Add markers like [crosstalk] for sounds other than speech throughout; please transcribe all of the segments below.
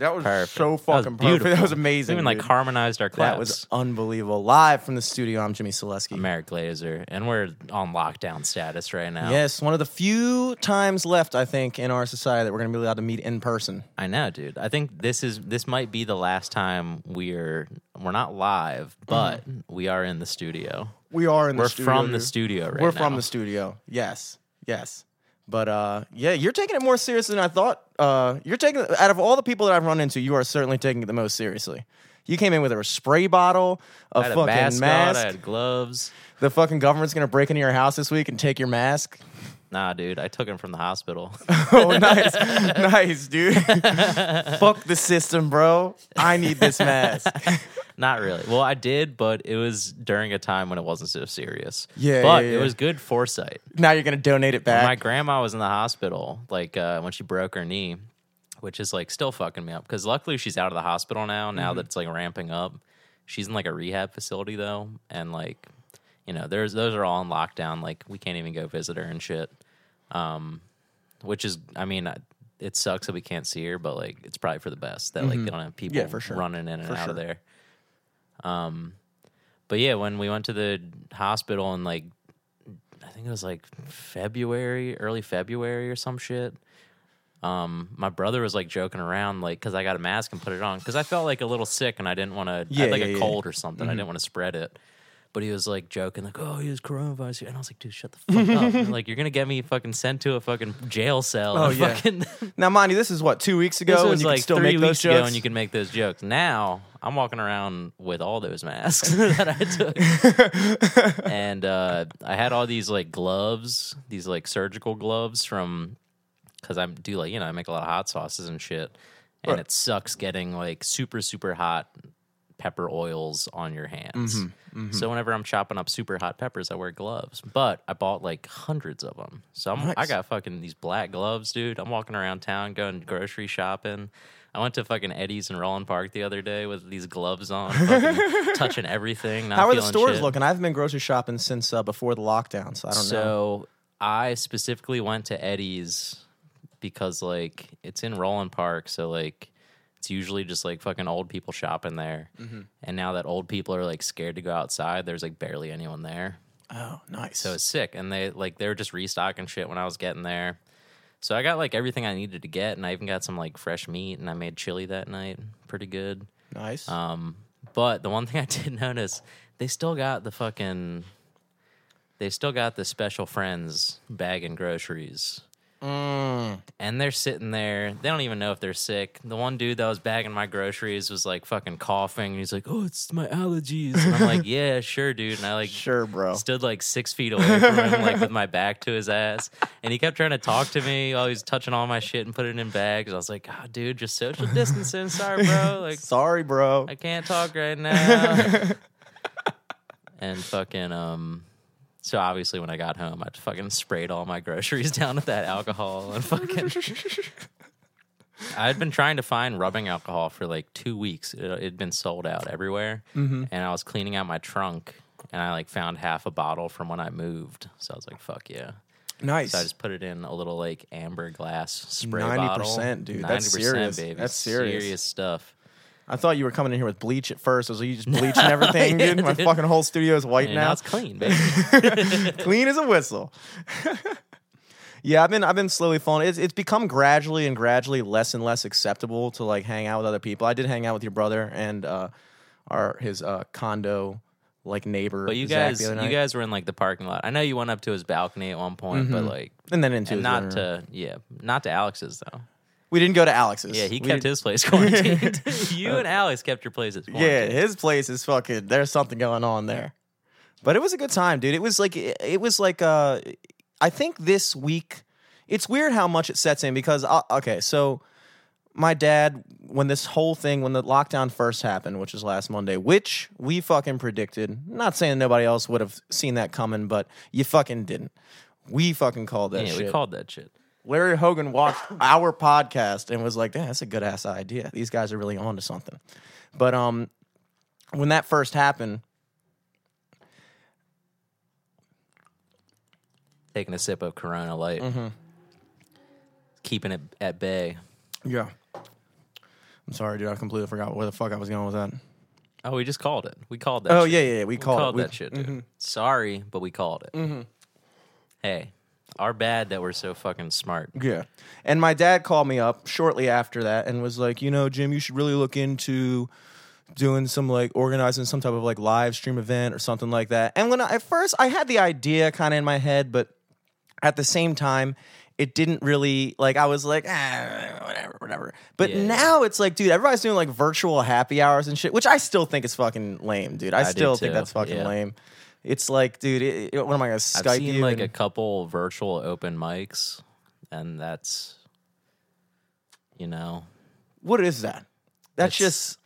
That was Perfect. so That was fucking perfect. That was amazing. Even like dude. harmonized our claps. that was unbelievable. Live from the studio, I'm Jimmy Selesky. I'm Eric Glazer, and we're on lockdown status right now. Yes, one of the few times left, I think, in our society that we're going to be allowed to meet in person. I know, dude. I think this is this might be the last time we're we're not live, mm-hmm. but we are in the studio. We are in the We're studio. from the studio right We're now. from the studio. Yes, yes. But uh, yeah, you're taking it more seriously than I thought. Uh, you're taking out of all the people that I've run into, you are certainly taking it the most seriously. You came in with a spray bottle, a I had a fucking mask, mask. on, I had gloves. The fucking government's gonna break into your house this week and take your mask. Nah, dude, I took him from the hospital. [laughs] Oh, [laughs] nice, nice, dude. [laughs] Fuck the system, bro. I need this mask. Not really. Well, I did, but it was during a time when it wasn't so serious. Yeah, but yeah, it was good foresight. Now you're gonna donate it back. My grandma was in the hospital, like uh, when she broke her knee, which is like still fucking me up. Because luckily she's out of the hospital now. Now Mm-hmm. that it's like ramping up, she's in like a rehab facility though, and like you know, there's those are all in lockdown. Like we can't even go visit her and shit. Um, which is, I mean, I- it sucks that we can't see her, but like it's probably for the best that like they don't have people Mm-hmm. Yeah, for sure. running in and For out sure. of there. Um, but yeah, when we went to the hospital and like I think it was like February, early February or some shit. Um, my brother was like joking around, like, cause I got a mask and put it on, cause I felt like a little sick and I didn't want to, I Yeah, had like yeah, a yeah. cold or something. I didn't want to spread it. But he was like joking, like, oh, he has coronavirus. And I was like, dude, shut the fuck up. And, [laughs] like, you're going to get me fucking sent to a fucking jail cell. Oh, and [laughs] yeah. fucking, [laughs] now, mind you, this is what two weeks ago was you like could still three make those weeks ago jokes. and you can make those jokes. Now I'm walking around with all those masks that I took. and uh, I had all these like gloves, these like surgical gloves from, because I do like, you know, I make a lot of hot sauces and shit. And Right. it sucks getting like super, super hot pepper oils on your hands. Mm-hmm, So whenever I'm chopping up super hot peppers, I wear gloves. But I bought like hundreds of them. So I'm, I got fucking these black gloves, dude. I'm walking around town going grocery shopping. I went to fucking Eddie's in Roland Park the other day with these gloves on, [laughs] touching everything. Not How are the stores shit. looking? I haven't been grocery shopping since uh, before the lockdown, so I don't know. So I specifically went to Eddie's because like it's in Roland Park, so like it's usually just like fucking old people shopping there. Mm-hmm. And now that old people are like scared to go outside, there's like barely anyone there. Oh, nice. So it's sick. And they like they were just restocking shit when I was getting there. So I got like everything I needed to get, and I even got some like fresh meat, and I made chili that night, pretty good. nice. Um, but the one [laughs] thing I did notice, they still got the fucking, they still got the special friends bagging groceries. Mm. And they're sitting there. They don't even know if they're sick. The one dude that was bagging my groceries was like fucking coughing. And he's like, "Oh, it's my allergies." And I'm like, [laughs] "Yeah, sure, dude." And I like Sure, bro. stood like six feet away from him, like with my [laughs] back to his ass. And he kept trying to talk to me while he was touching all my shit and putting it in bags. I was like, "God, dude, just social [laughs] distancing. Sorry, bro. Like, Sorry, bro. I can't talk right now. and fucking um so obviously when I got home I fucking sprayed all my groceries [laughs] down with that alcohol and fucking I'd been trying to find rubbing alcohol for like two weeks. It had been sold out everywhere. Mm-hmm. And I was cleaning out my trunk and I like found half a bottle from when I moved. So I was like, fuck yeah. nice. So I just put it in a little like amber glass spray 90%, bottle. dude. That's serious. baby. That's serious. Serious stuff. I thought you were coming in here with bleach at first. I was like, you just bleaching [laughs] everything, Yeah, dude. My dude. fucking whole studio is white now now. it's clean, baby. [laughs] [laughs] Clean as a whistle. yeah, I've been I've been slowly falling. It's it's become gradually and gradually less and less acceptable to like hang out with other people. I did hang out with your brother and uh our his uh condo like neighbor. But you Zach, guys, you guys were in like the parking lot. I know you went up to his balcony at one point, but like, and then into and his not room. to, yeah, not to Alex's though. We didn't go to Alex's. Yeah, he We kept did- his place [laughs] quarantined. [laughs] [laughs] you and Alex kept your places Yeah, quarantined. his place is fucking. There's something going on there, but it was a good time, dude. It was like it, it was like uh, I think this week. It's weird how much it sets in because uh, okay, so my dad when this whole thing when the lockdown first happened, which was last Monday, which we fucking predicted. Not saying nobody else would have seen that coming, but you fucking didn't. We fucking called that yeah, shit. we called that shit. Larry Hogan watched our podcast and was like, "Damn, that's a good ass idea. These guys are really on to something." But um, when that first happened, Taking a sip of Corona Light, Mm-hmm. keeping it at bay. yeah, I'm sorry, dude. I completely forgot where the fuck I was going with that. Oh, we just called it. We called that. Oh shit. yeah, yeah, yeah. We We called, called it. We- that shit, dude. Sorry, but we called it. Hey, our bad that we're so fucking smart. Yeah. And my dad called me up shortly after that and was like, you know, Jim, you should really look into doing some like organizing some type of like live stream event or something like that. And when I, at first I had the idea kind of in my head, but at the same time, it didn't really like I was like ah, whatever whatever. But Yeah. now it's like, dude, everybody's doing like virtual happy hours and shit, which I still think is fucking lame, dude. I, I still think that's fucking yeah. lame. It's like, dude, it, it- what am I gonna Skype I've seen you? like a couple virtual open mics, and that's, you know, what is that? That's It's- just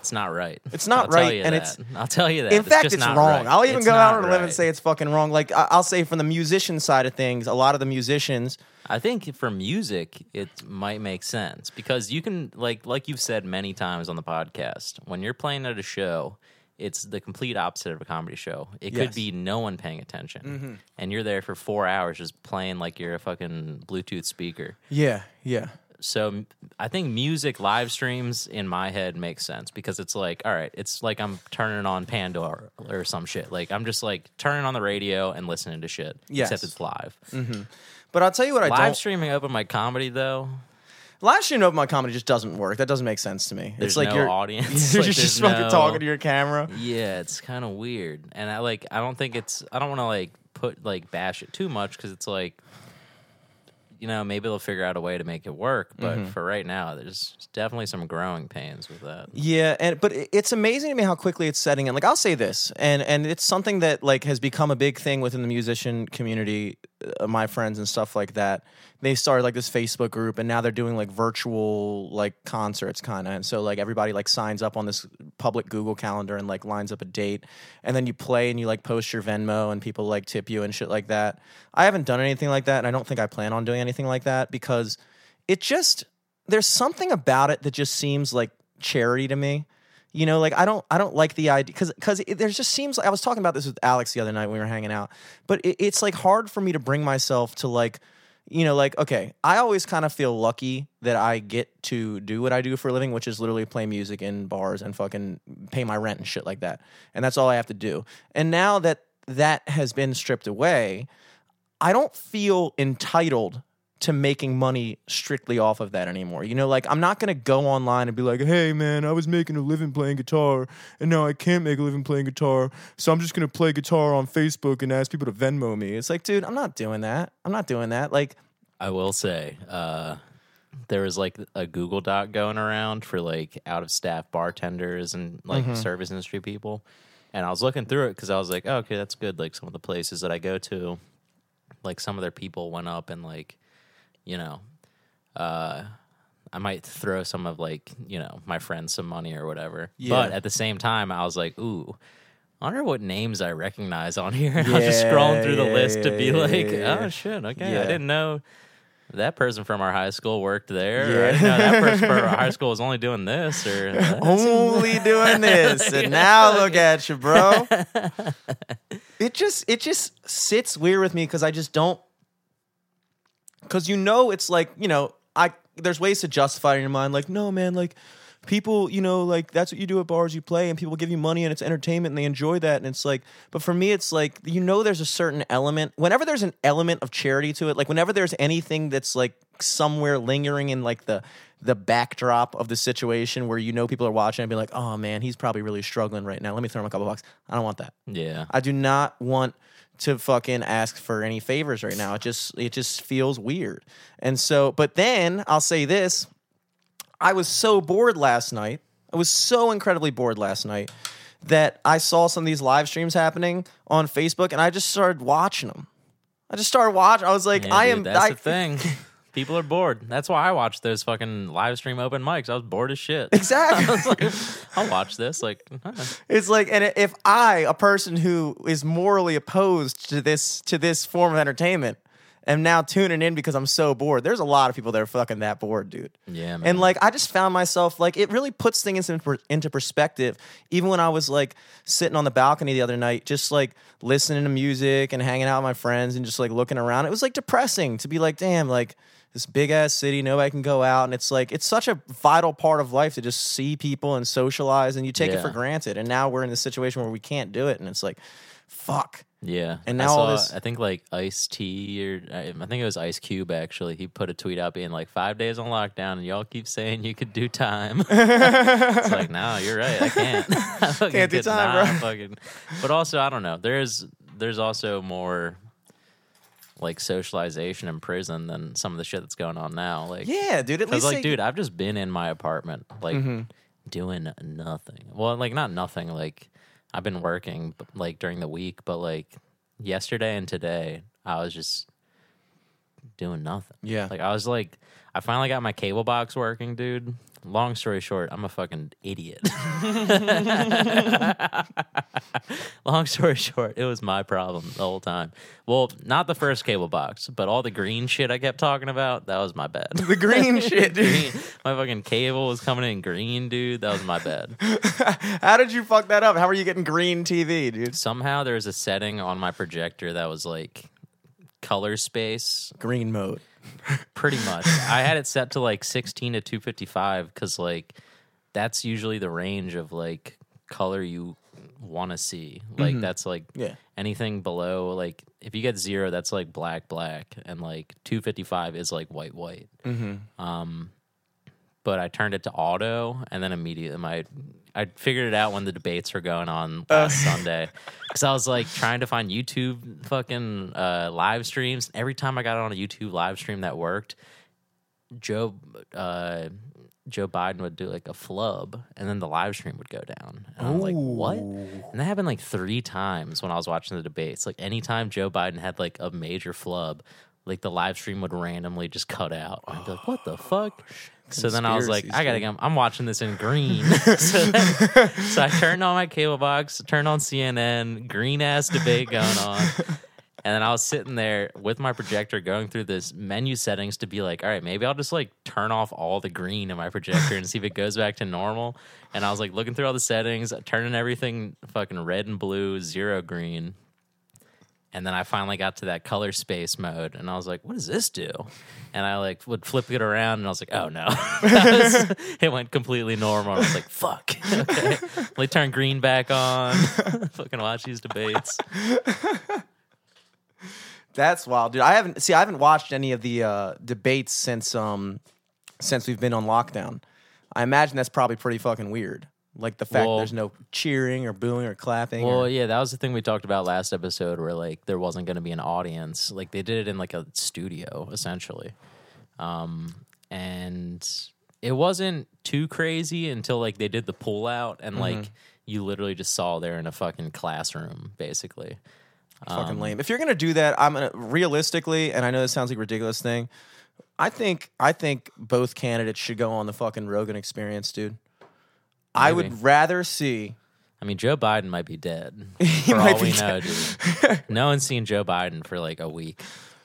it's not right. It's not I'll right, and that. it's- I'll tell you that. In fact, just it's not wrong. right. I'll even It's go out on a limb and say it's fucking wrong. Like I- I'll say from the musician side of things, a lot of the musicians, I think for music, it might make sense because you can like like you've said many times on the podcast. When you're playing at a show, it's the complete opposite of a comedy show. It Yes. Mm-hmm. could be no one paying attention, and you're there for four hours just playing like you're a fucking Bluetooth speaker. yeah, yeah, So I think music live streams in my head makes sense because it's like, all right, it's like I'm turning on Pandora or some shit. Like I'm just like turning on the radio and listening to shit. Yes. Except it's live. but I'll tell you what I live don't. streaming open my comedy though. Live stream open my comedy just doesn't work. That doesn't make sense to me. There's it's like no you're audience. [laughs] You're Like, just fucking no- talking to your camera. Yeah, it's kind of weird, and I like. I don't think it's. I don't want to like put like bash it too much because it's like, you know, maybe they'll figure out a way to make it work. But Mm-hmm. for right now, there's definitely some growing pains with that. Yeah, and but it's amazing to me how quickly it's setting in. Like I'll say this, and and it's something that like has become a big thing within the musician community, Uh, my friends and stuff like that. They started like this Facebook group, and now they're doing like virtual like concerts, kind of. And so like everybody like signs up on this public Google Calendar and like lines up a date, and then you play and you like post your Venmo, and people like tip you and shit like that. I haven't done anything like that, and I don't think I plan on doing anything like that because it just there's something about it that just seems like charity to me. You know, like I don't, I don't like the idea because because there's just seems like I was talking about this with Alex the other night when we were hanging out, but it, it's like hard for me to bring myself to like, you know, like okay, I always kind of feel lucky that I get to do what I do for a living, which is literally play music in bars and fucking pay my rent and shit like that, and that's all I have to do. And now that that has been stripped away, I don't feel entitled to making money strictly off of that anymore. You know, like I'm not gonna go online and be like, "Hey, man, I was making a living playing guitar, and now I can't make a living playing guitar, so I'm just gonna play guitar on Facebook and ask people to Venmo me." It's like, dude, I'm not doing that. I'm not doing that. Like, I will say, uh, there was like a Google Doc going around for like out of staff bartenders and like Mm-hmm. service industry people. And I was looking through it because I was like, oh, okay, that's good. Like some of the places that I go to, like some of their people went up and like, you know, uh, I might throw some of like, you know, my friends some money or whatever. But at the same time, I was like, ooh, I wonder what names I recognize on here. And [laughs] I was just scrolling through the Yeah, list to be yeah, like, yeah, yeah. oh shit, okay, Yeah. I didn't know that person from our high school worked there. Yeah. Or I didn't know that person from our high [laughs] school was only doing this or [laughs] only doing this, and now look at you, bro. It just, it just sits weird with me because I just don't. Because you know, it's like you know, I there's ways to justify in your mind, like no, man, like people, you know, like that's what you do at bars, you play, and people give you money, and it's entertainment, and they enjoy that, and it's like, but for me, it's like you know, there's a certain element. Whenever there's an element of charity to it, like whenever there's anything that's like somewhere lingering in like the the backdrop of the situation where you know people are watching and be like, oh man, he's probably really struggling right now. Let me throw him a couple bucks. I don't want that. Yeah. I do not want to fucking ask for any favors right now. It just it just feels weird. And so, but then I'll say this: I was so bored last night. I was so incredibly bored last night that I saw some of these live streams happening on Facebook, and I just started watching them. I just started watching. I was like, Yeah, I dude, am. That's I, the thing. [laughs] People are bored. That's why I watched those fucking live stream open mics. I was bored as shit. [laughs] Exactly. I was like, I'll watch this. Like, huh. It's like, and if I, a person who is morally opposed to this to this form of entertainment, am now tuning in because I'm so bored. There's a lot of people that are fucking that bored, dude. yeah, man. And like, I just found myself like it really puts things into, into perspective. Even when I was like sitting on the balcony the other night, just like listening to music and hanging out with my friends and just like looking around, it was like depressing to be like, damn, like this big ass city. Nobody can go out, and it's like it's such a vital part of life to just see people and socialize, and you take it for granted. And now we're in this situation where we can't do it, and it's like, fuck. Yeah, And I now all this- I think like Ice T or I think it was Ice Cube actually. He put a tweet out being like five days on lockdown, and y'all keep saying you could do time. [laughs] it's like, no, you're right. I can't. [laughs] I Can't do time, bro. Fucking, but also, I don't know. There's there's also more like socialization in prison than some of the shit that's going on now. Like, Yeah, dude. At because least like, they- dude, I've just been in my apartment, like Mm-hmm. doing nothing. Well, like not nothing. Like I've been working, like during the week, but like yesterday and today, I was just doing nothing. Yeah. like I was like, I finally got my cable box working, dude. Long story short, I'm a fucking idiot. [laughs] [laughs] Long story short, it was my problem the whole time. Well, not the first cable box, but all the green shit I kept talking about, that was my bad. the green [laughs] shit, dude. green. My fucking cable was coming in green, dude. That was my bad. How did you fuck that up? How are you getting green TV, dude? Somehow there was a setting on my projector that was like color space, Green mode. Pretty much. I had it set to like 16 to 255 because like that's usually the range of like color you want to see. Like that's like Yeah. anything below like if you get zero, that's like black, black, and like 255 is like white, white. Um, but I turned it to auto, and then immediately my I figured it out when the debates were going on last Sunday because I was like trying to find YouTube fucking uh, live streams. Every time I got on a YouTube live stream that worked, Joe uh, Joe Biden would do like a flub, and then the live stream would go down. And I'm like, what? And that happened like three times when I was watching the debates. Like anytime Joe Biden had like a major flub, like the live stream would randomly just cut out. I'd be like, what the oh, fuck? So then I was like, I gotta go. I'm watching this in green. [laughs] so, then, so I turned on my cable box, turned on CNN, green ass debate going on. And then I was sitting there with my projector going through this menu settings to be like, all right, maybe I'll just like turn off all the green in my projector and see if it goes back to normal. And I was like looking through all the settings, turning everything fucking red and blue, zero green. And then I finally got to that color space mode and I was like, what does this do? And I like would flip it around and I was like, oh no. [laughs] Was- [laughs] it went completely normal. I was like, fuck. Okay. [laughs] Let me turn green back on. fucking watch these debates. That's wild, dude. I haven't see. I haven't watched any of the uh, debates since um since we've been on lockdown. I imagine that's probably pretty fucking weird. Like the fact Well- there's no cheering or booing or clapping. Well, or, yeah, that was the thing we talked about last episode where like there wasn't going to be an audience. Like they did it in like a studio essentially. Um and it wasn't too crazy until like they did the pull out and like you literally just saw there in a fucking classroom basically. fucking um, lame. If you're gonna do that, I'm gonna realistically, and I know this sounds like a ridiculous thing. I think I think both candidates should go on the fucking Rogan Experience, dude. I would rather see. I mean, Joe Biden might be dead. [laughs] He for might all be we know, dude. No one's seen Joe Biden for like a week,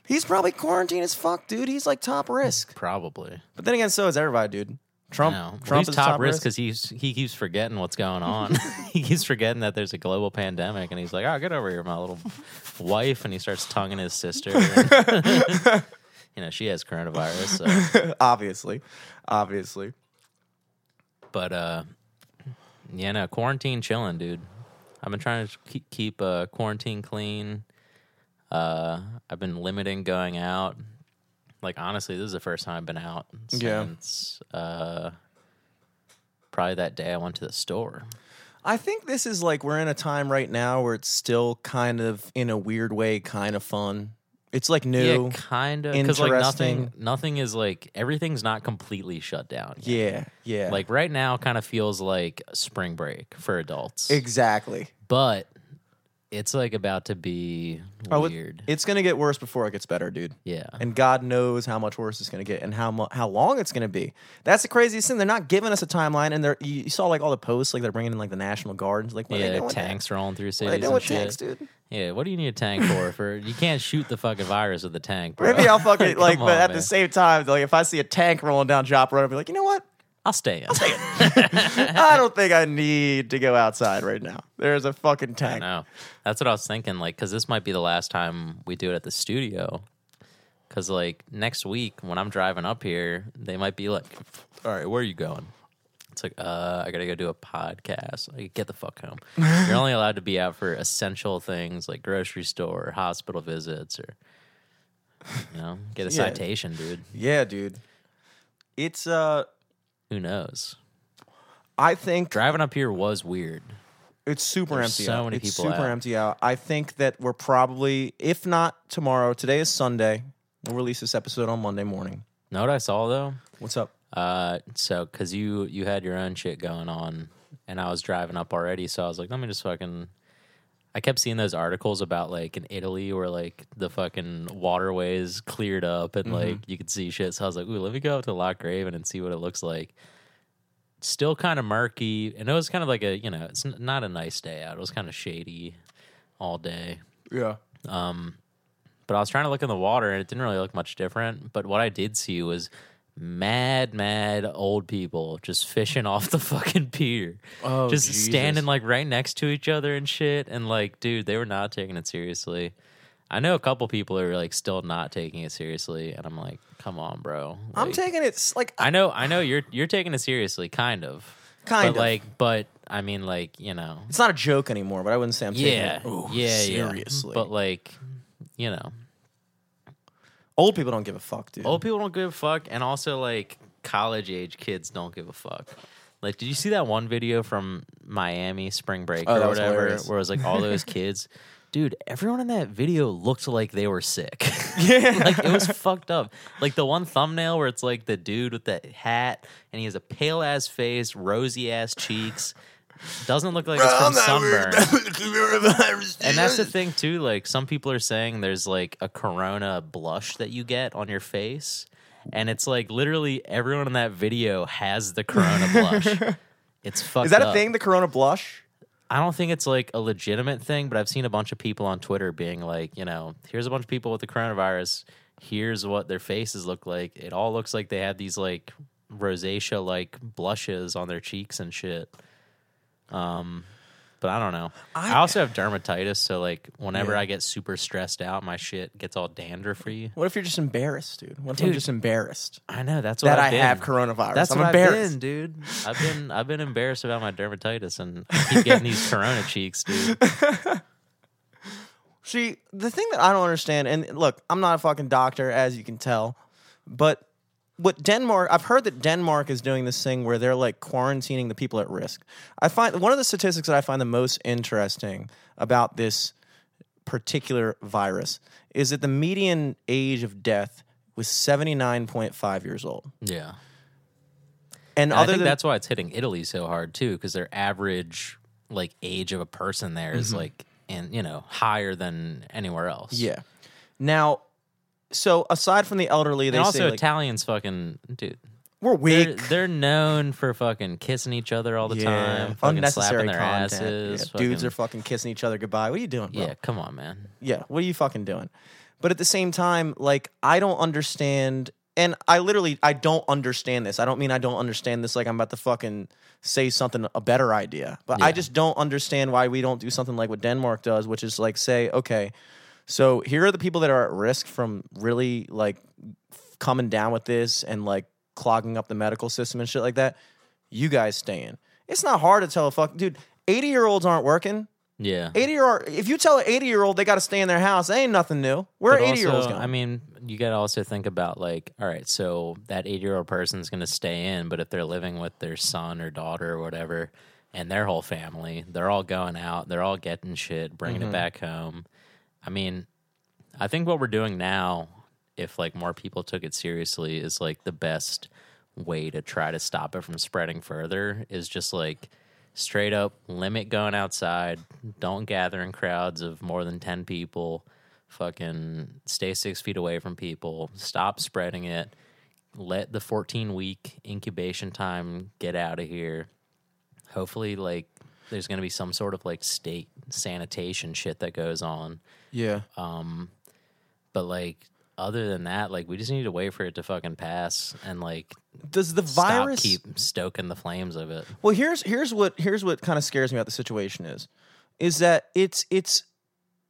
He's probably quarantined as fuck, dude. He's like top risk. probably. But then again, so is everybody, dude. Trump. No, Trump he's is top risk because he's he keeps forgetting what's going on. [laughs] he keeps forgetting that there's a global pandemic, and he's like, "Oh, get over here, my little [laughs] wife," and he starts tonguing his sister. you know, she has coronavirus. So. obviously, obviously. But uh, yeah, no, quarantine chilling, dude. I've been trying to keep, keep uh, quarantine clean. Uh, I've been limiting going out. Like honestly, this is the first time I've been out Yeah. since uh, probably that day I went to the store. I think this is like we're in a time right now where it's still kind of in a weird way, kind of fun. It's like new. Yeah, kind of. Because like nothing, nothing is like everything's not completely shut down. yet. Yeah, yeah. Like right now, kind of feels like spring break for adults, exactly. but it's like about to be Oh, it- weird. it's gonna get worse before it gets better, dude. yeah, And God knows how much worse it's gonna get and how mu- how long it's gonna be. That's the craziest thing. They're not giving us a timeline, and they're you, you saw like all the posts, like they're bringing in like the National Guard. and, Like, what are they yeah, doing tanks rolling through What are they doing and with shit. tanks, dude? Yeah, what do you need a tank for? For you can't shoot the fucking virus with a tank, bro. Maybe I'll fucking [laughs] like, but on, at man. the same time, like if I see a tank rolling down Joppa Road, I'll be like, you know what? I'll stay in. [laughs] I don't think I need to go outside right now. There's a fucking tank. No, that's what I was thinking. Like, because this might be the last time we do it at the studio. Because like next week when I'm driving up here, they might be like, "All right, where are you going?" It's like, "Uh, I gotta go do a podcast." Like, get the fuck home. [laughs] You're only allowed to be out for essential things like grocery store, hospital visits, or you know, get a Yeah. citation, dude. Yeah, dude. It's uh Who knows? I think Driving up here was weird. it's super There's empty so out. many it's people super out. empty out. I think that we're probably if not tomorrow, today is Sunday. We'll release this episode on Monday morning. Know what I saw though? What's up? Uh, so because you you had your own shit going on, and I was driving up already, so I was like, let me just fucking. I kept seeing those articles about like in Italy where like the fucking waterways cleared up and like you could see shit. So I was like, ooh, let me go up to Loch Raven and see what it looks like. Still kind of murky, and it was kind of like a you know it's n- not a nice day out. It was kind of shady all day. Yeah. Um, but I was trying to look in the water and it didn't really look much different. But what I did see was mad, mad old people just fishing off the [laughs] fucking pier. Oh, just Jesus. standing like right next to each other and shit. And like, dude, they were not taking it seriously. I know a couple people are like still not taking it seriously, and I'm like, come on, bro. I'm taking it like I know, I know you're you're taking it seriously, kind of, kind but of like, but I mean, like, you know, it's not a joke anymore, but I wouldn't say I'm taking yeah, it ooh, yeah, seriously. yeah. But like, you know, old people don't give a fuck, dude. Old people don't give a fuck, and also like college age kids don't give a fuck. Like, did you see that one video from Miami spring break Oh, or that was whatever, hilarious. where it was like all those [laughs] kids? Dude, everyone in that video looked like they were sick. [laughs] Yeah. [laughs] like it was fucked up. Like the one thumbnail where it's like the dude with the hat and he has a pale ass face, rosy ass cheeks. Doesn't look like it's from sunburn. And that's the thing too. Like some people are saying there's like a corona blush that you get on your face, and it's like literally everyone in that video has the corona blush. [laughs] It's fucked. Is that a thing? The Corona blush? I don't think it's like a legitimate thing, but I've seen a bunch of people on Twitter being like, you know, here's a bunch of people with the coronavirus. Here's what their faces look like. It all looks like they have these like rosacea like blushes on their cheeks and shit. Um, but I don't know. I, I- also have dermatitis, so like whenever Yeah. I get super stressed out, my shit gets all dandruffy. What if you're just embarrassed, dude? What if I'm Dude. just embarrassed I know that's what that I've I been. have coronavirus? That's I'm what embarrassed. I've been, dude. [laughs] I've been I've been embarrassed about my dermatitis, and I keep getting these corona cheeks, dude. [laughs] See, the thing that I don't understand, and look, I'm not a fucking doctor, as you can tell, but what Denmark, I've heard that Denmark is doing this thing where they're like quarantining the people at risk. I find one of the statistics that I find the most interesting about this particular virus is that the median age of death was 79.5 years old. Yeah. And, And I think than that's why it's hitting Italy so hard too, because their average like age of a person there is mm-hmm. like and you know higher than anywhere else. yeah. Now, so aside from the elderly, they and also say like, Italians fucking dude. we're They're, weak. they're known for fucking kissing each other all the time, fucking unnecessary slapping their content. asses. Yeah, Dudes are fucking kissing each other goodbye. What are you doing, bro? yeah, come on, man. Yeah, what are you fucking doing? But at the same time, like I don't understand and I literally I don't understand this. I don't mean I don't understand this like I'm about to fucking say something a better idea. But I just don't understand why we don't do something like what Denmark does, which is like say, okay, so here are the people that are at risk from really like coming down with this and like clogging up the medical system and shit like that. You guys staying. It's not hard to tell a fuck dude, 80 year olds aren't working. Yeah. 80 year old if you tell an 80 year old they got to stay in their house that ain't nothing new where are 80 year olds going I mean, you got to also think about like, all right, so that 80 year old person's going to stay in, but if they're living with their son or daughter or whatever, and their whole family, they're all going out, they're all getting shit, bringing Mm-hmm. it back home. I mean, I think what we're doing now, if like more people took it seriously, is like the best way to try to stop it from spreading further. Is just like straight up limit going outside. Don't gather in crowds of more than 10 people. Fucking stay six feet away from people. Stop spreading it. Let the 14 week incubation time get out of here. Hopefully, like, there's going to be some sort of like state sanitation shit that goes on. yeah Um, but like, other than that, like, we just need to wait for it to fucking pass and like does the virus keep stoking the flames of it. well here's here's what here's what kind of scares me about the situation is is that it's it's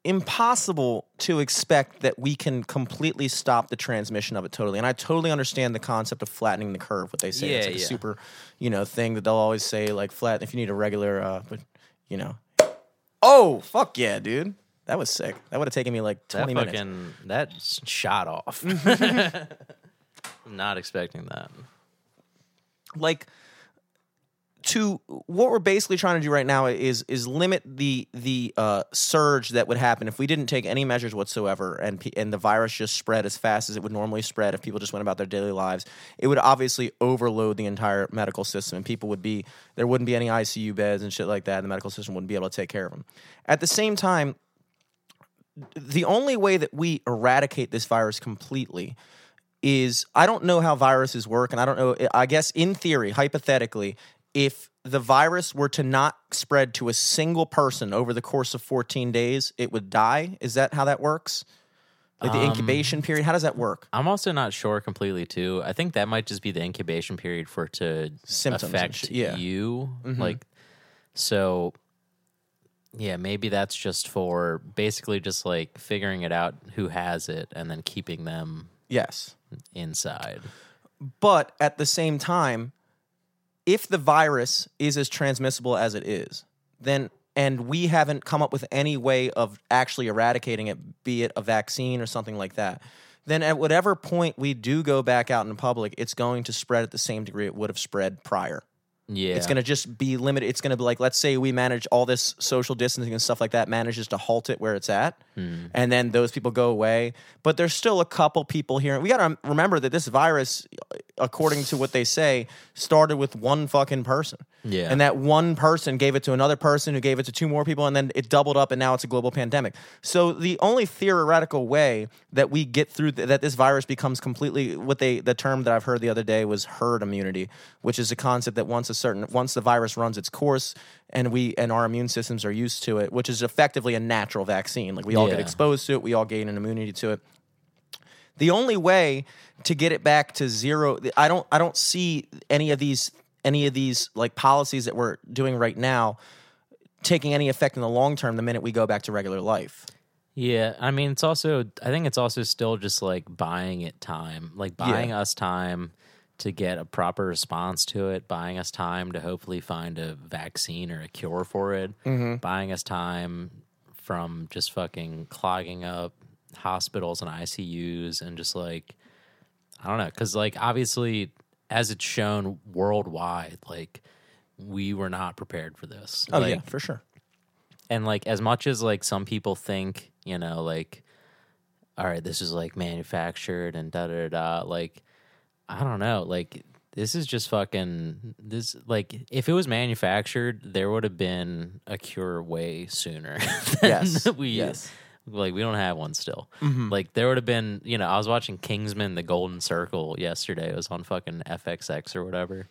impossible to expect that we can completely stop the transmission of it totally. And I totally understand the concept of flattening the curve. What they say, it's Yeah, a super, you know, thing that they'll always say, like flat. If you need a regular, uh, but you know, oh fuck yeah, dude, that was sick. That would have taken me like That twenty minutes. fucking that shot off. [laughs] [laughs] Not expecting that. like to what we're basically trying to do right now is is limit the the uh, surge that would happen if we didn't take any measures whatsoever and and the virus just spread as fast as it would normally spread if people just went about their daily lives it would obviously overload the entire medical system and people would be there wouldn't be any ICU beds and shit like that and the medical system wouldn't be able to take care of them at the same time the only way that we eradicate this virus completely is I don't know how viruses work, and I don't know. I guess in theory, hypothetically, if the virus were to not spread to a single person over the course of 14 days, it would die. Is that how that works? Like the Um, incubation period? How does that work? I'm also not sure completely too. I think that might just be the incubation period for it to Symptoms affect shit, yeah. you. Mhm. Like so yeah, maybe that's just for basically just like figuring it out who has it and then keeping them Yes. inside. But at the same time, if the virus is as transmissible as it is, then and we haven't come up with any way of actually eradicating it, be it a vaccine or something like that, then at whatever point we do go back out in public, it's going to spread at the same degree it would have spread prior. Yeah. It's going to just be limited. It's going to be like, let's say we manage all this social distancing and stuff like that, manages to halt it where it's at, hmm. and then those people go away. But there's still a couple people here. We got to remember that this virus, according to what they say, started with one fucking person. Yeah. And that one person gave it to another person who gave it to two more people, and then it doubled up, and now it's a global pandemic. So the only theoretical way that we get through th- that this virus becomes completely what they the term that I've heard the other day was herd immunity, which is a concept that once a certain once the virus runs its course and we and our immune systems are used to it, which is effectively a natural vaccine. Like we all get exposed to it, we all gain an immunity to it the only way to get it back to zero i don't i don't see any of these any of these like policies that we're doing right now taking any effect in the long term the minute we go back to regular life Yeah, I mean, it's also. I think it's also still just like buying it time, like buying us time to get a proper response to it, buying us time to hopefully find a vaccine or a cure for it, mm-hmm. buying us time from just fucking clogging up hospitals and ICUs and just like I don't know, because like obviously, as it's shown worldwide, like we were not prepared for this. oh like, yeah for sure and like as much as like some people think you know like all right this is like manufactured and da da da da like i don't know like this is just fucking this like if it was manufactured there would have been a cure way sooner [laughs] Yes, we yes. Like we don't have one still. Mm-hmm. like there would have been you know i was watching kingsman the golden circle yesterday. It was on fucking fxx or whatever.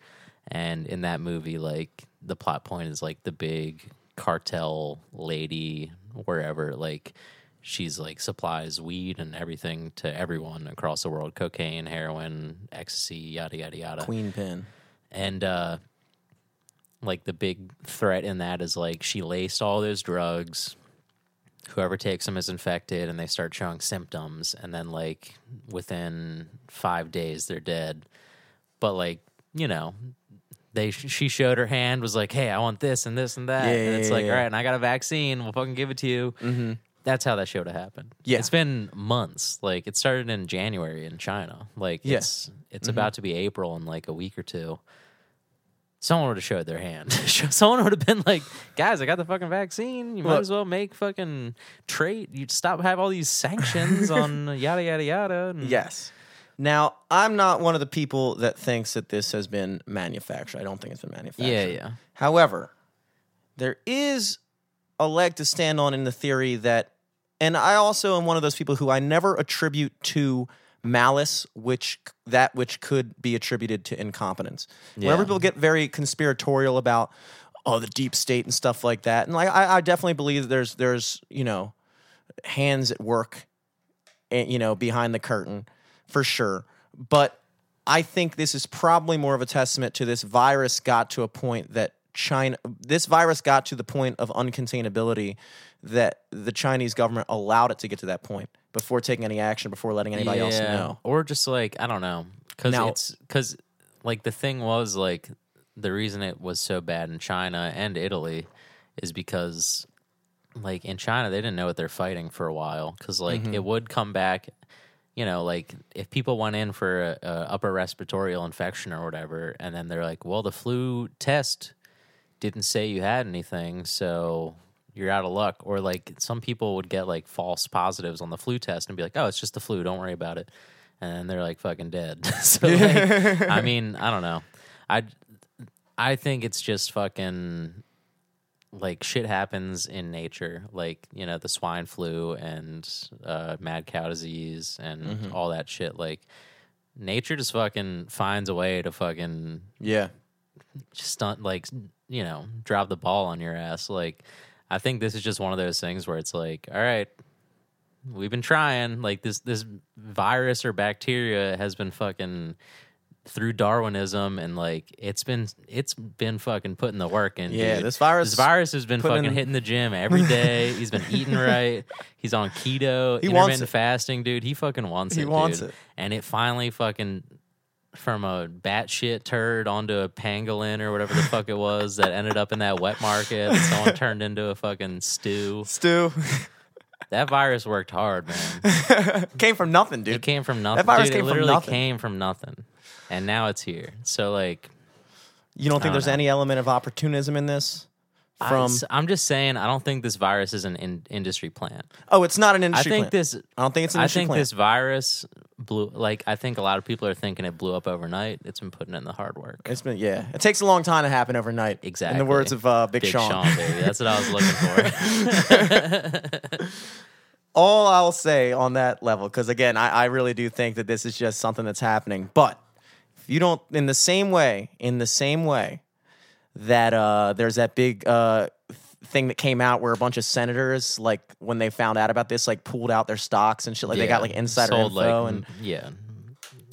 And in that movie like the plot point is like the big cartel lady wherever like she's like supplies weed and everything to everyone across the world. Cocaine heroin ecstasy yada yada yada. Queen pin. And uh like the big threat in that is like she laced all those drugs whoever takes them is infected and they start showing symptoms and then like within 5 days they're dead but like you know they she showed her hand was like hey i want this and this and that Yeah, and it's yeah, like yeah. all right and i got a vaccine we'll fucking give it to you mm-hmm. that's how that show to happen. Yeah. It's been months. Like it started in January in China. Like Yeah. it's it's Mm-hmm. about to be April in like a week or two. Someone would have showed their hand. [laughs] Someone would have been like, "Guys, I got the fucking vaccine. You might Look. as well make fucking trade. You stop have all these sanctions [laughs] on yada yada yada." And yes now i'm not one of the people that thinks that this has been manufactured i don't think it's been manufactured yeah, yeah. However, there is a leg to stand on in the theory that, and I also am one of those people who I never attribute to malice, which that which could be attributed to incompetence. Whenever people get very conspiratorial about oh the deep state and stuff like that, and like I, I definitely believe there's there's you know hands at work, eh, you know behind the curtain for sure, but I think this is probably more of a testament to this virus got to a point that China. This virus got to the point of uncontainability that the Chinese government allowed it to get to that point before taking any action, before letting anybody else know. Or just like I don't know, because Now- it's because like the thing was like the reason it was so bad in China and Italy is because like in China they didn't know what they're fighting for a while because like Mm-hmm. it would come back. You know, like if people went in for a, a upper respiratory infection or whatever, and then they're like, "Well, the flu test didn't say you had anything, so you're out of luck. Or like some people would get like false positives on the flu test and be like, oh, it's just the flu, don't worry about it. And then they're like fucking dead. [laughs] so like, [laughs] I mean, I don't know. I I think it's just fucking like shit happens in nature, like you know the swine flu and uh, mad cow disease and all that shit. Like nature just fucking finds a way to fucking Yeah. stunt like you know drop the ball on your ass like i think this is just one of those things where it's like all right we've been trying like this this virus or bacteria has been fucking through darwinism and like it's been it's been fucking putting the work in Yeah, dude. this virus this virus has been fucking in- hitting the gym every day he's been eating [laughs] right he's on keto He wants intermittent it. fasting dude he fucking wants He it wants dude. it. and it finally fucking from a batshit turd onto a pangolin or whatever the fuck it was that ended up in that wet market that someone [laughs] turned into a fucking stew. Stew. That virus worked hard, man. [laughs] came from nothing, dude. It came from nothing. That virus Dude, came it from literally nothing. came from nothing. And now it's here. So like you don't think don't there's know. any element of opportunism in this? From I, am just saying I don't think this virus is an in, industry plant. oh, it's not an industry I think plant. this I don't think it's an I industry think plant. this virus blew like I think a lot of people are thinking it blew up overnight. It's been putting in the hard work. It's been yeah. It takes a long time to happen overnight. Exactly. In the words of uh, Big, Big Sean. Sean, baby. That's what I was looking for. [laughs] All I'll say on that level, because again, I, I really do think that this is just something that's happening. But if you don't, in the same way, in the same way that uh, there's that big uh, thing that came out where a bunch of senators, like when they found out about this, like pulled out their stocks and shit. Like they got like insider Sold, info, like, and yeah.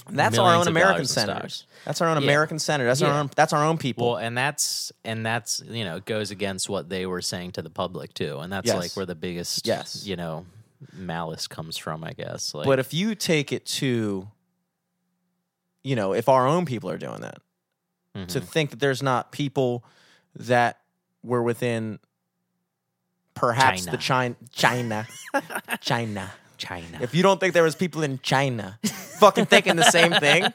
that's our own American senators. That's our own Yeah. American senator. That's our own. That's our own people. Well, and that's and that's you know it goes against what they were saying to the public too, and that's Yes. like where the biggest Yes. you know malice comes from, I guess. Like, But if you take it to, you know, if our own people are doing that, Mhm. to think that there's not people that were within perhaps the China, China, China. China, If you don't think there was people in China [laughs] fucking thinking the same thing,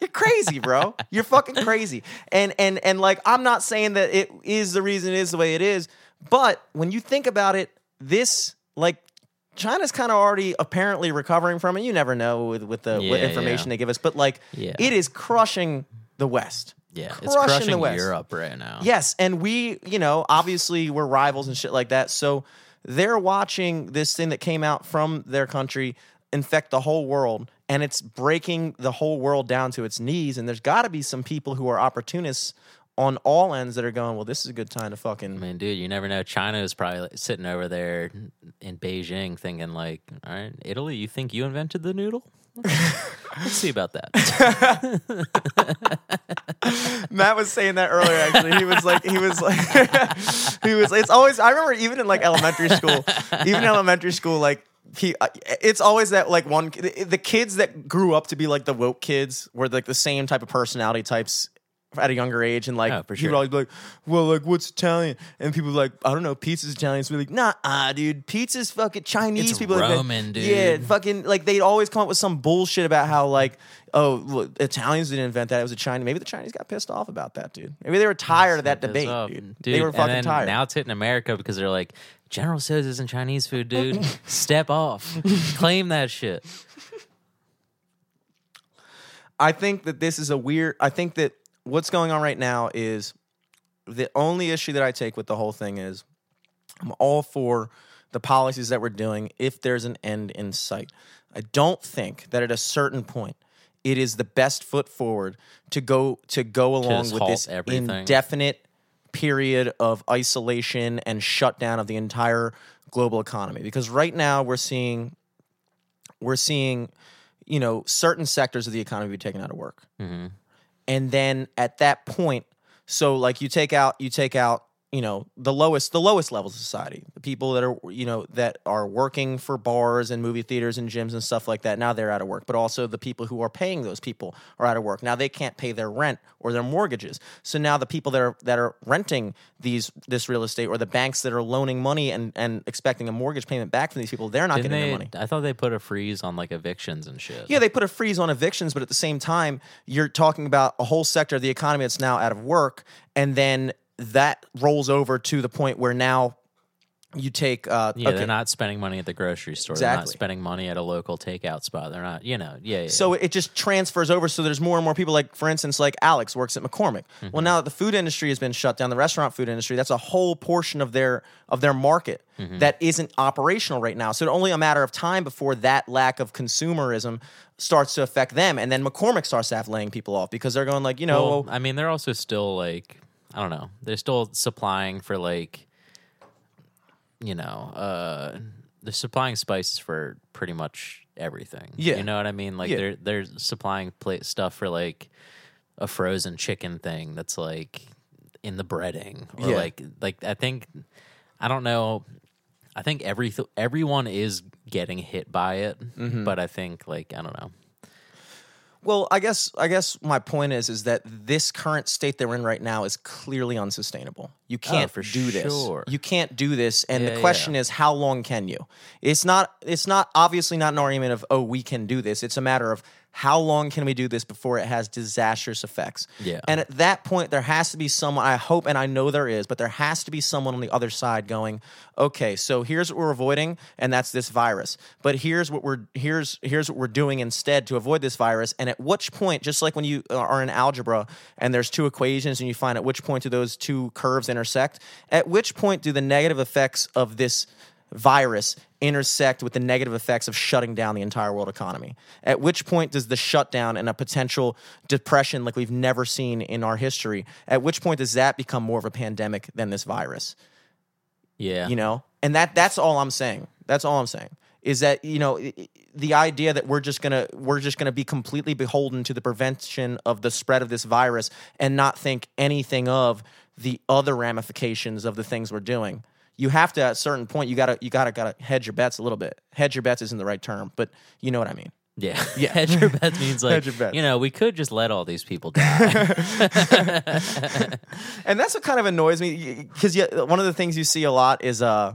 you're crazy, bro. You're fucking crazy. And and and like I'm not saying that it is the reason it is the way it is, but when you think about it, this like China's kind of already apparently recovering from it. You never know with, with the what Yeah, information yeah. they give us, but like Yeah. it is crushing the West. Yeah, crushing it's the West. Europe right now. Yes, and we, you know, obviously we're rivals and shit like that. So they're watching this thing that came out from their country infect the whole world, and it's breaking the whole world down to its knees. And there's got to be some people who are opportunists on all ends that are going, well, this is a good time to fucking. I mean, dude, you never know. China is probably like, sitting over there in Beijing, thinking like, "All right, Italy, you think you invented the noodle? Let's see about that." [laughs] Matt was saying that earlier. Actually, he was like, he was like, [laughs] he was. It's always. I remember even in like elementary school, even elementary school, like he. uh, It's always that like one. The kids that grew up to be like the woke kids were like the same type of personality types at a younger age, and like Oh, for he would always be like, "Well, like what's Italian?" And people like, "I don't know, pizza's Italian." So we're like, "Nah, ah, dude, pizza's fucking Chinese." It's people Roman, dude. Yeah, fucking like they'd always come up with some bullshit about how like oh well, Italians didn't invent that it was a Chinese maybe the Chinese got pissed off about that dude maybe they were tired of that debate dude. Dude, they were fucking tired Now it's hitting America because they're like, General Tso's isn't Chinese food, [laughs] dude. Step off. Claim that shit. I think that this is a weird I think that what's going on right now is the only issue that I take with the whole thing is I'm all for the policies that we're doing if there's an end in sight. I don't think that at a certain point it is the best foot forward to go to go along just with this everything. indefinite period of isolation and shutdown of the entire global economy because right now we're seeing we're seeing you know certain sectors of the economy be taken out of work hmm and then at that point So like you take out you take out you know the lowest the lowest levels of society the people that are you know that are working for bars and movie theaters and gyms and stuff like that now they're out of work but also the people who are paying those people are out of work now they can't pay their rent or their mortgages so now the people that are that are renting these this real estate or the banks that are loaning money and and expecting a mortgage payment back from these people they're not Didn't getting they? their money I thought they put a freeze on like evictions and shit. yeah, they put a freeze on evictions, but at the same time, you're talking about a whole sector of the economy that's now out of work, and then that rolls over to the point where now you take uh, Yeah, okay, they're not spending money at the grocery store. exactly. They're not spending money at a local takeout spot. They're not, you know, yeah, yeah. So it just transfers over. So there's more and more people. Like for instance, like Alex works at McCormick. Mm-hmm. Well, now that the food industry has been shut down, the restaurant food industry, that's a whole portion of their of their market Mm-hmm. that isn't operational right now. So it's only a matter of time before that lack of consumerism starts to affect them, and then McCormick starts to have laying people off because they're going like, you know, Well, I mean, they're also still like, I don't know, they're still supplying for like, you know, uh, they're supplying spices for pretty much everything. Yeah. you know what I mean. Like Yeah. they're they're supplying plate stuff for like a frozen chicken thing that's like in the breading or Yeah. like like I think I don't know. I think every everyone is getting hit by it, Mm-hmm. but I think like I don't know. Well, I guess I guess my point is is that this current state they're in right now is clearly unsustainable. You oh, can't Oh, do this. You can't do this. And Yeah, the question is how long can you? It's not it's not obviously not an argument of oh we can do this. It's a matter of how long can we do this before it has disastrous effects? Yeah. And at that point there has to be someone I hope and I know there is, but there has to be someone on the other side going, "Okay, so here's what we're avoiding and that's this virus. But here's what we're here's here's what we're doing instead to avoid this virus." And at which point, just like when you are in algebra and there's two equations and you find at which point do those two curves intersect, at which point do the negative effects of this virus intersect with the negative effects of shutting down the entire world economy? At which point does the shutdown and a potential depression like we've never seen in our history, at which point does that become more of a pandemic than this virus? Yeah, You know? And that that's all I'm saying. That's all I'm saying. Is that, you know, the idea that we're just gonna we're just gonna be completely beholden to the prevention of the spread of this virus and not think anything of the other ramifications of the things we're doing. You have to at a certain point you gotta you gotta gotta hedge your bets a little bit. Hedge your bets isn't the right term, but you know what I mean. Yeah. Yeah. [laughs] Hedge your bets [laughs] means like, bets. you know, we could just let all these people die. [laughs] and that's what kind of annoys me because one of the things you see a lot is uh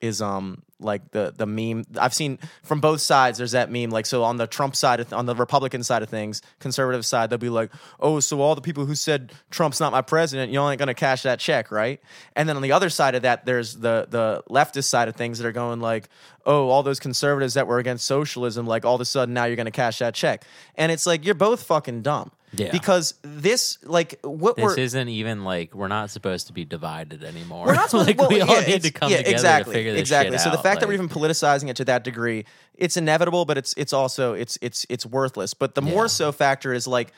is um like the the meme I've seen from both sides. There's that meme like so on the Trump side of, on the Republican side of things, conservative side, they'll be like, oh, so all the people who said Trump's not my president, you all ain't gonna cash that check, right? And then on the other side of that, there's the the leftist side of things that are going like, oh, all those conservatives that were against socialism, like all of a sudden now you're gonna cash that check, and it's like you're both fucking dumb. Yeah. Because this, like, what this we're isn't even like we're not supposed to be divided anymore. we're not [laughs] supposed like well, we all yeah, need to come yeah, together exactly, to figure this exactly. shit so the out, fact that we're even politicizing it to that degree, it's inevitable, but it's it's also it's it's it's worthless. But the more so factor is like,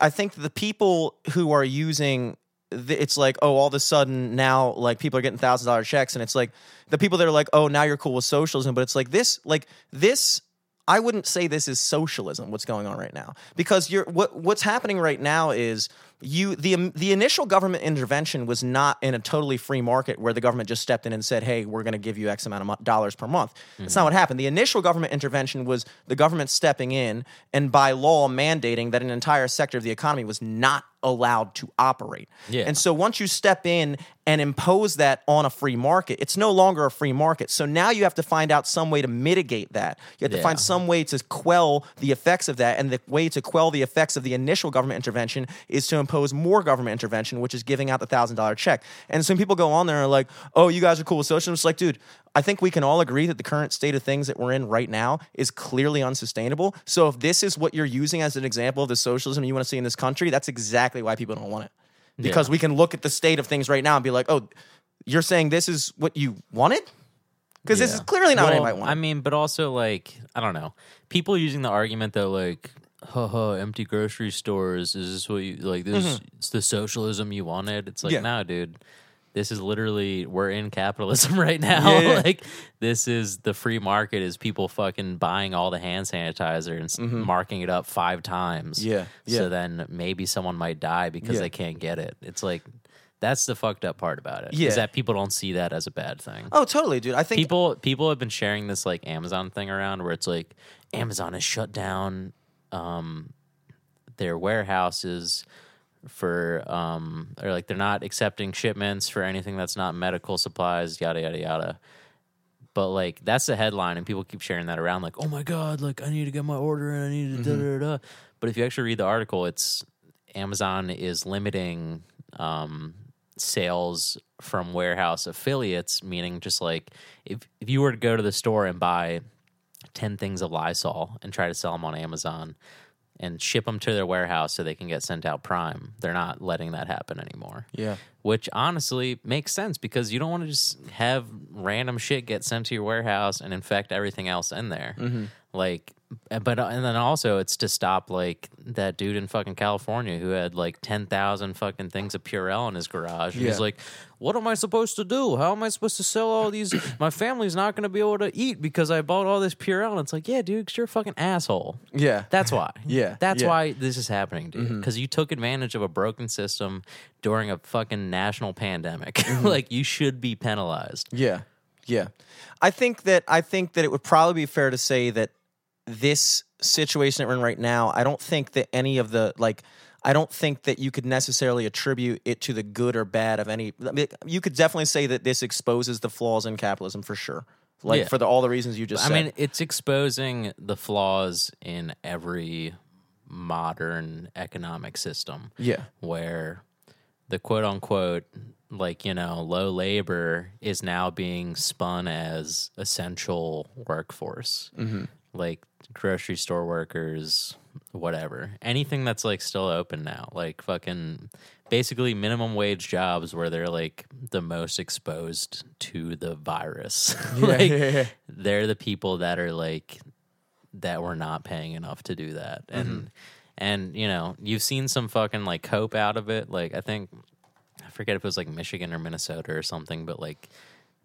I think the people who are using. It's like, oh, all of a sudden now, like people are getting thousand dollar checks, and it's like the people that are like, oh, now you're cool with socialism, but it's like this, like this I wouldn't say this is socialism. What's going on right now? Because you're what what's happening right now is you the um, the initial government intervention was not in a totally free market where the government just stepped in and said, "Hey, we're going to give you X amount of dollars per month." That's not what happened. The initial government intervention was the government stepping in and by law mandating that an entire sector of the economy was not allowed to operate. Yeah. And so once you step in and impose that on a free market, it's no longer a free market. So now you have to find out some way to mitigate that. You have to find some way to quell the effects of that. And the way to quell the effects of the initial government intervention is to impose more government intervention, which is giving out the thousand dollar check. And some people go on there and are like, oh, you guys are cool with socialism. It's like, dude, I think we can all agree that the current state of things that we're in right now is clearly unsustainable. So if this is what you're using as an example of the socialism you want to see in this country, that's exactly why people don't want it. Because Yeah. we can look at the state of things right now and be like, oh, you're saying this is what you wanted? Because this is clearly not what Well, anybody wanted. I mean, but also like I don't know. People using the argument though, like, haha, empty grocery stores. Is this what you like? This it's the socialism you wanted. It's like, Mm-hmm. Yeah. no, dude. this is literally we're in capitalism [laughs] right now. Yeah, yeah. like this is the free market is people fucking buying all the hand sanitizer and s marking it up five times. Mm-hmm. Yeah, yeah. So then maybe someone might die because they can't get it. It's like that's the fucked up part about it. Yeah. Is that people don't see that as a bad thing. Oh, totally, dude. I think people people have been sharing this like Amazon thing around where it's like Amazon is shut down um their warehouses for um or like they're not accepting shipments for anything that's not medical supplies yada yada yada. But like that's the headline and people keep sharing that around like oh my god like i need to get my order and i need to da da da da. But if you actually read the article it's amazon is limiting um sales from warehouse affiliates meaning just like if if you were to go to the store and buy 10 things of lysol and try to sell them on amazon and ship them to their warehouse so they can get sent out prime they're not letting that happen anymore yeah. which honestly makes sense because you don't want to just have random shit get sent to your warehouse and infect everything else in there. Mm-hmm. Like, but and then also it's to stop like that dude in fucking California who had like ten thousand fucking things of Purell in his garage. And Yeah. He's like, "What am I supposed to do? How am I supposed to sell all these? [coughs] My family's not going to be able to eat because I bought all this Purell." And it's like, yeah, dude, 'cause you're a fucking asshole. Yeah. That's why. [laughs] Yeah, That's yeah. Mm-hmm. why this is happening, dude. Because you took advantage of a broken system during a fucking national pandemic. [laughs] Mm-hmm. like you should be penalized. Yeah, yeah. I think that I think that it would probably be fair to say that this situation that we're in right now, I don't think that any of the like. I don't think that you could necessarily attribute it to the good or bad of any. I mean, you could definitely say that this exposes the flaws in capitalism for sure, like Yeah. for the, all the reasons you just I said. mean, it's exposing the flaws in every modern economic system yeah, where the quote unquote like you know low labor is now being spun as essential workforce Mm-hmm. Like grocery store workers whatever. Anything that's like still open now like fucking basically minimum wage jobs where they're like the most exposed to the virus. [laughs] Like yeah, yeah. they're the people that are like that we're not paying enough to do that. Mm-hmm. And and you know you've seen some fucking like cope out of it. Like i think i forget if it was like michigan or minnesota or something but like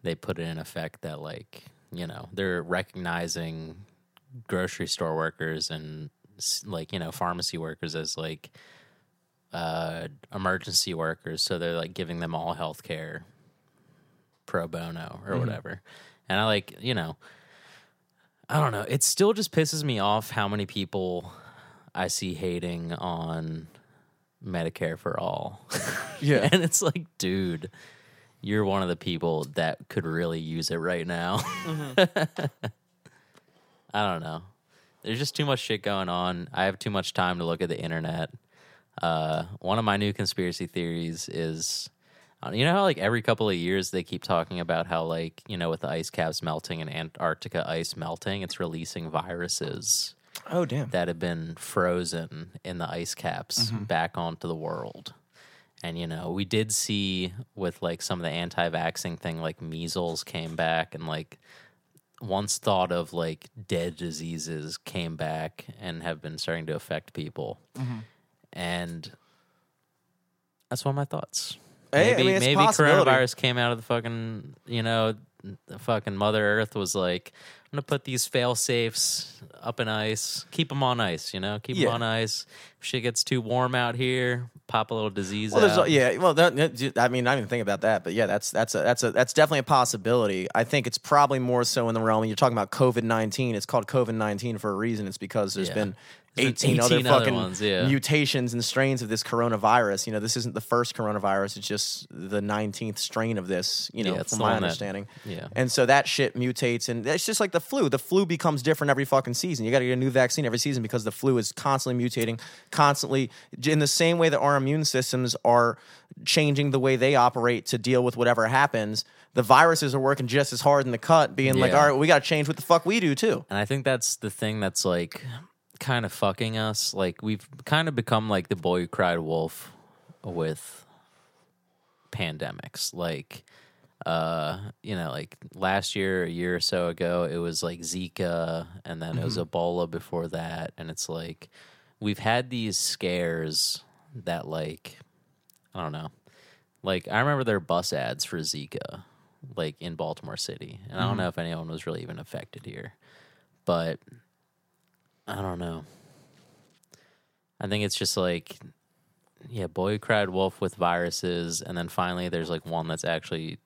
they put it in effect that like you know they're recognizing grocery store workers and like you know pharmacy workers as like uh emergency workers so they're like giving them all health care pro bono or whatever and i like you know I don't know. It still just pisses me off how many people I see hating on Medicare for all. [laughs] Yeah. and it's like, dude, you're one of the people that could really use it right now. [laughs] I don't know. There's just too much shit going on. I have too much time to look at the internet. Uh, one of my new conspiracy theories is uh, you know how like every couple of years they keep talking about how like you know with the ice caps melting and Antarctica ice melting, it's releasing viruses Oh damn. that have been frozen in the ice caps Mm-hmm. back onto the world. And you know, we did see with like some of the anti-vaxxing thing, like measles came back, and like once thought of like dead diseases came back and have been starting to affect people. Mm-hmm. And that's one of my thoughts. Hey, I Maybe mean, maybe coronavirus came out of the fucking you know the fucking Mother Earth was like, I'm gonna put these fail safes up in ice, keep them on ice, you know, keep Yeah. them on ice. If shit gets too warm out here, pop a little disease Well, out. yeah. Well, that, I mean, I didn't even think about that, but yeah, that's that's a that's a that's definitely a possibility. I think it's probably more so in the realm. You're talking about COVID nineteen. It's called COVID nineteen for a reason. It's because there's Yeah. been. There's been 18, other 18 other fucking ones, yeah. mutations and strains of this coronavirus. You know, this isn't the first coronavirus. It's just the 19th strain of this, you know, Yeah, from my one that- understanding. yeah. And so that shit mutates, and it's just like the flu. The flu becomes different every fucking season. You got to get a new vaccine every season because the flu is constantly mutating, constantly in the same way that our immune systems are changing the way they operate to deal with whatever happens. The viruses are working just as hard in the cut, being like, all right, we got to change what the fuck we do too. And I think that's the thing that's like kind of fucking us. Like we've kind of become like the boy who cried wolf with pandemics. Like uh, you know, like last year, a year or so ago, it was like Zika and then it was Ebola before that. And it's like we've had these scares that like I don't know. Like I remember their bus ads for Zika, like in Baltimore City, and I don't Mm-hmm. know if anyone was really even affected here, but I don't know. I think it's just like, yeah, boy who cried wolf with viruses, and then finally there's like one that's actually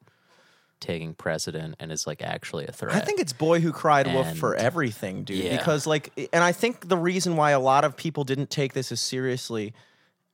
taking precedent and is like actually a threat. I think it's boy who cried wolf for everything, dude. Yeah. Because like, and I think the reason why a lot of people didn't take this as seriously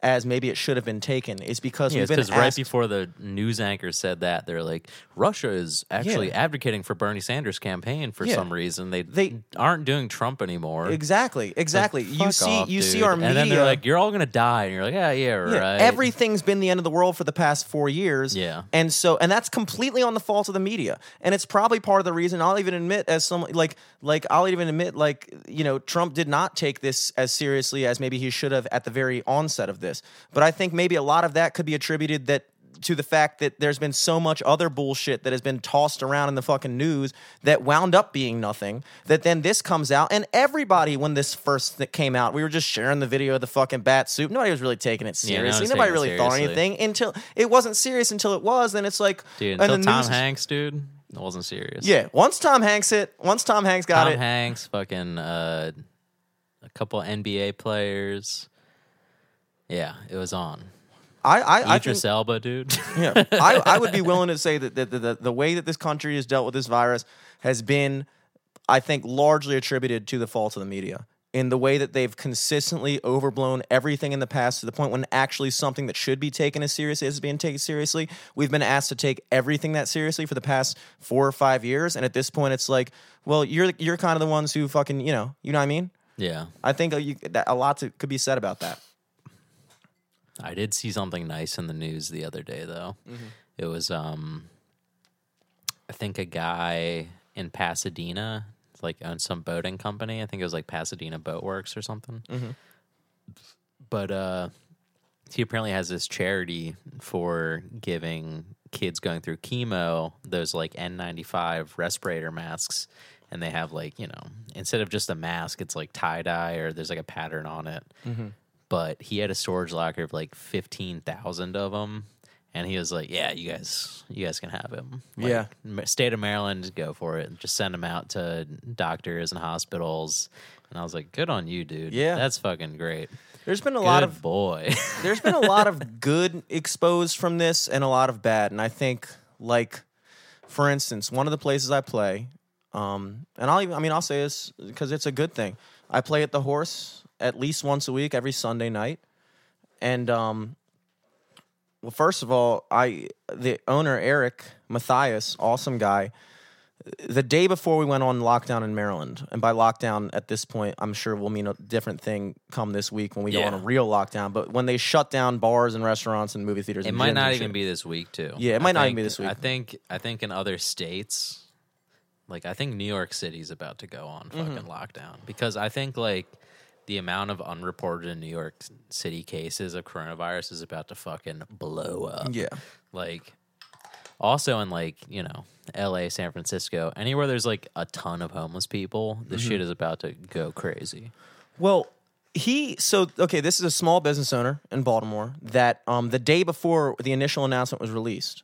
as maybe it should have been taken is because Yeah, we've been because right before the news anchor said that, they're like, Russia is actually Yeah. advocating for Bernie Sanders' campaign for Yeah. some reason. They They- aren't doing Trump anymore. exactly, exactly. you see, off, you see our media. and then they're like, "You're all gonna die," and you're like, "Yeah, yeah, Yeah, right." Everything's been the end of the world for the past four years. Yeah. And so and that's completely on the fault of the media. And it's probably part of the reason I'll even admit as some like like I'll even admit like, you know, Trump did not take this as seriously as maybe he should have at the very onset of this. But I think maybe a lot of that could be attributed that to the fact that there's been so much other bullshit that has been tossed around in the fucking news that wound up being nothing. That then this comes out, and everybody, when this first came out, we were just sharing the video of the fucking bat soup. Nobody was really taking it Yeah, no seriously. Nobody really thought anything until it wasn't serious until it was. Then it's like, dude. and Until Tom news- Hanks, dude, it wasn't serious. Yeah, once Tom Hanks hit, once Tom Hanks got Tom it, Tom Hanks, fucking uh, a couple NBA players. Yeah, it was on. I, I, I think, Elba, dude. [laughs] yeah, I, I would be [laughs] willing to say that the, the, the, the way that this country has dealt with this virus has been, I think, largely attributed to the fault of the media. In the way that they've consistently overblown everything in the past to the point when actually something that should be taken as seriously as being taken seriously, we've been asked to take everything that seriously for the past four or five years. And at this point, it's like, well, you're you're kind of the ones who fucking, you know, you know what I mean? yeah, I think a, you, that a lot to, could be said about that. I did see something nice in the news the other day though. Mm-hmm. It was um I think a guy in Pasadena like owns some boating company. I think it was like Pasadena Boat Works or something. Mm-hmm. But uh he apparently has this charity for giving kids going through chemo those like N95 respirator masks and they have like, you know, instead of just a mask, it's like tie dye or there's like a pattern on it but he had a storage locker of like 15,000 of them and he was like yeah you guys you guys can have him. Like, Yeah. State of maryland go for it. Just send them out to doctors and hospitals. And i was like good on you dude. Yeah. that's fucking great. There's been a good lot of boy. [laughs] there's been a lot of [laughs] good exposed from this and a lot of bad. And i think like for instance one of the places i play um and i'll even i mean i'll say this because it's a good thing. I play at the horse at least once a week every sunday night and um well first of all i the owner eric matthias awesome guy the day before we went on lockdown in Maryland, and by lockdown at this point, I'm sure will mean a different thing come this week when we go Yeah. on a real lockdown. But when they shut down bars and restaurants and movie theaters, it and might gyms not and even shit. be this week too Yeah, it might not even think- be this week. i think i think in other states like i think new york city's about to go on Mm-hmm. fucking lockdown because i think like the amount of unreported in new york city cases of coronavirus is about to fucking blow up Yeah, like also in like you know la san francisco anywhere there's like a ton of homeless people the Mm-hmm. shit is about to go crazy Well, he so okay. This is a small business owner in Baltimore that um the day before the initial announcement was released,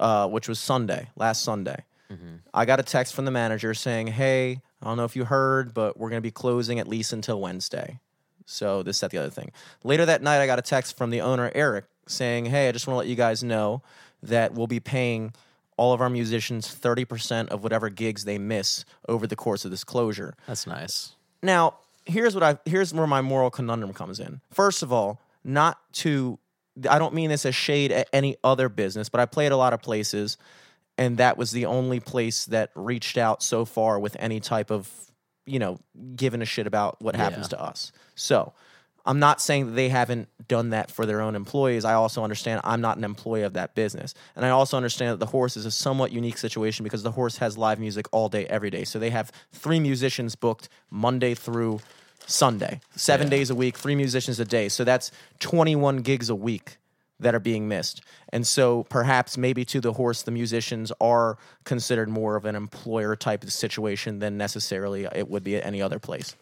uh, which was Sunday, last Sunday. Mm-hmm. I got a text from the manager saying, "Hey, I don't know if you heard, but we're going to be closing at least until Wednesday." So this, that, the other thing. Later that night, I got a text from the owner Eric saying, "Hey, I just want to let you guys know that we'll be paying." All of our musicians 30% of whatever gigs they miss over the course of this closure. that's nice Now, here's what I here's where my moral conundrum comes in. First of all, not to I don't mean this as shade at any other business, but I played at a lot of places and that was the only place that reached out so far with any type of, you know, giving a shit about what happens Yeah. to us. So, I'm not saying that they haven't done that for their own employees. I also understand I'm not an employee of that business. And I also understand that the horse is a somewhat unique situation because the horse has live music all day, every day. So they have three musicians booked Monday through Sunday, seven Yeah. days a week, three musicians a day. So that's 21 gigs a week that are being missed. And so perhaps maybe to the horse, the musicians are considered more of an employer type of situation than necessarily it would be at any other place.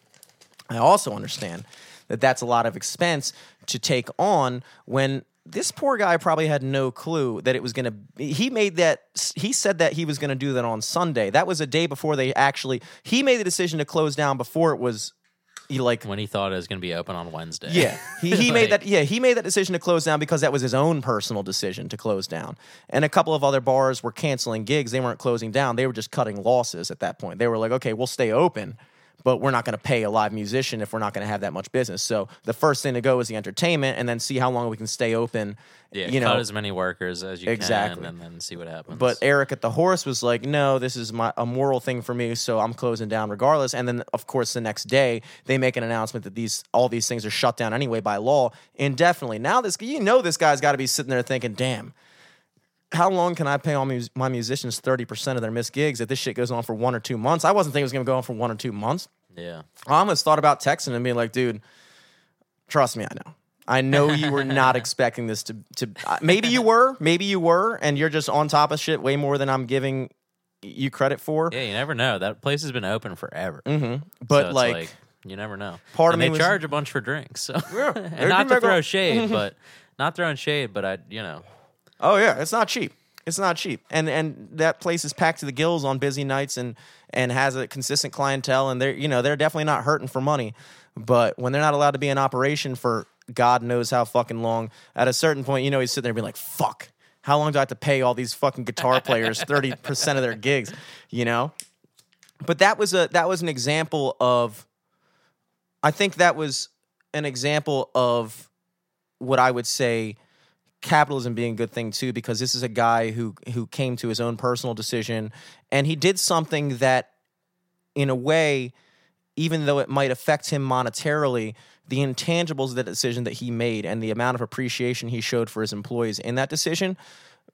I also understand that that's a lot of expense to take on when this poor guy probably had no clue that it was going to he made that he said that he was going to do that on Sunday. That was a day before they actually he made the decision to close down before it was he like when he thought it was going to be open on Wednesday. yeah, he, he [laughs] made that. Yeah, he made that decision to close down because that was his own personal decision to close down. And a couple of other bars were canceling gigs. They weren't closing down. They were just cutting losses at that point. They were like, okay, we'll stay open, but we're not going to pay a live musician if we're not going to have that much business. So the first thing to go is the entertainment, and then see how long we can stay open. Yeah, you cut know, as many workers as you Exactly. can, and then see what happens. but Eric at the horse was like, "No, this is my a moral thing for me, so I'm closing down regardless." And then, of course, the next day they make an announcement that these all these things are shut down anyway by law indefinitely. Now this you know this guy's got to be sitting there thinking, "Damn." How long can I pay all mus- my musicians thirty percent of their missed gigs if this shit goes on for one or two months? I wasn't thinking it was going to go on for one or two months. yeah, I almost thought about texting and being like, "Dude, trust me, I know. I know you were not [laughs] expecting this to to uh, maybe you were, maybe you were, and you're just on top of shit way more than I'm giving you credit for. yeah, you never know. That place has been open forever. hmm But So it's like, you never know. part of me they was- charge a bunch for drinks. So Yeah, [laughs] and not to throw shade, [laughs] but not throwing shade, but I, you know, oh yeah, it's not cheap. It's not cheap, and and that place is packed to the gills on busy nights, and and has a consistent clientele, and they're you know they're definitely not hurting for money, but when they're not allowed to be in operation for God knows how fucking long, at a certain point, you know he's sitting there being like, fuck. How long do I have to pay all these fucking guitar players [laughs] thirty percent of their gigs? You know, but that was a that was an example of I think that was an example of what I would say capitalism being a good thing too because this is a guy who who came to his own personal decision and he did something that in a way even though it might affect him monetarily the intangibles of the decision that he made and the amount of appreciation he showed for his employees in that decision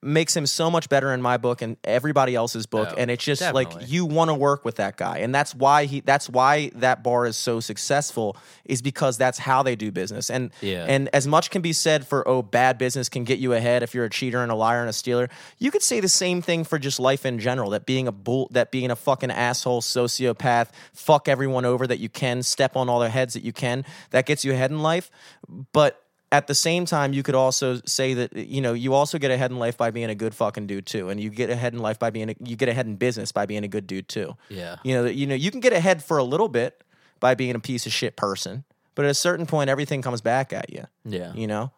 makes him so much better in my book and everybody else's book. Oh, and it's just like you want to work with that guy. And that's why he that's why that bar is so successful is because that's how they do business. And Yeah. and as much can be said for oh bad business can get you ahead if you're a cheater and a liar and a stealer. You could say the same thing for just life in general that being a bull that being a fucking asshole sociopath fuck everyone over that you can step on all their heads that you can that gets you ahead in life. But at the same time, you could also say that you know you also get ahead in life by being a good fucking dude too, and you get ahead in life by being a, you get ahead in business by being a good dude too. yeah. You know, you know you can get ahead for a little bit by being a piece of shit person, but at a certain point, everything comes back at you. Yeah. You know.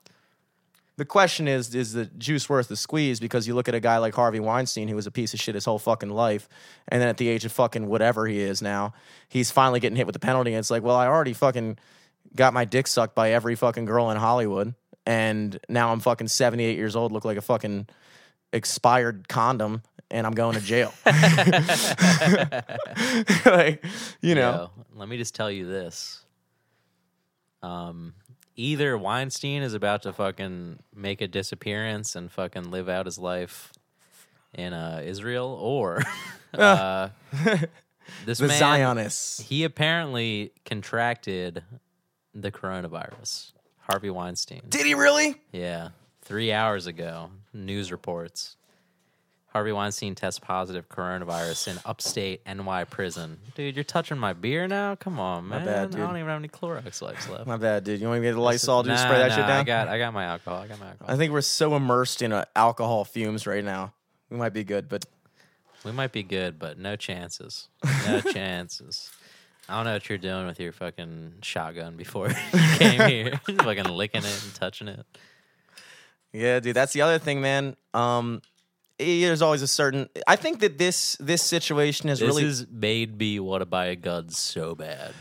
The question is, is the juice worth the squeeze? Because you look at a guy like Harvey Weinstein, who was a piece of shit his whole fucking life, and then at the age of fucking whatever he is now, he's finally getting hit with the penalty. And it's like, well, I already fucking got my dick sucked by every fucking girl in Hollywood, and now I'm fucking 78 years old, look like a fucking expired condom, and I'm going to jail. [laughs] [laughs] like, you know, Yo, let me just tell you this. Um, either Weinstein is about to fucking make a disappearance and fucking live out his life in uh, Israel, or [laughs] uh, this the man, Zionists. he apparently contracted the coronavirus. Harvey Weinstein. Did he really? Yeah, three hours ago, news reports. Harvey Weinstein tests positive coronavirus in upstate NY prison. Dude, you're touching my beer now? Come on, My bad, dude. I don't even have any Clorox wipes left. My bad, dude. You want me to get the Lysol to Nah, spray that nah, shit down? I got, I got my alcohol. I got my alcohol. I think we're so immersed in uh, alcohol fumes right now. We might be good, but we might be good, but no chances. [laughs] No chances. I don't know what you're doing with your fucking shotgun before [laughs] you came here. [laughs] fucking licking it and touching it. yeah, dude, that's the other thing, man. Um, there's always a certain. I think that this this situation is This really, has made me want to buy a gun so bad.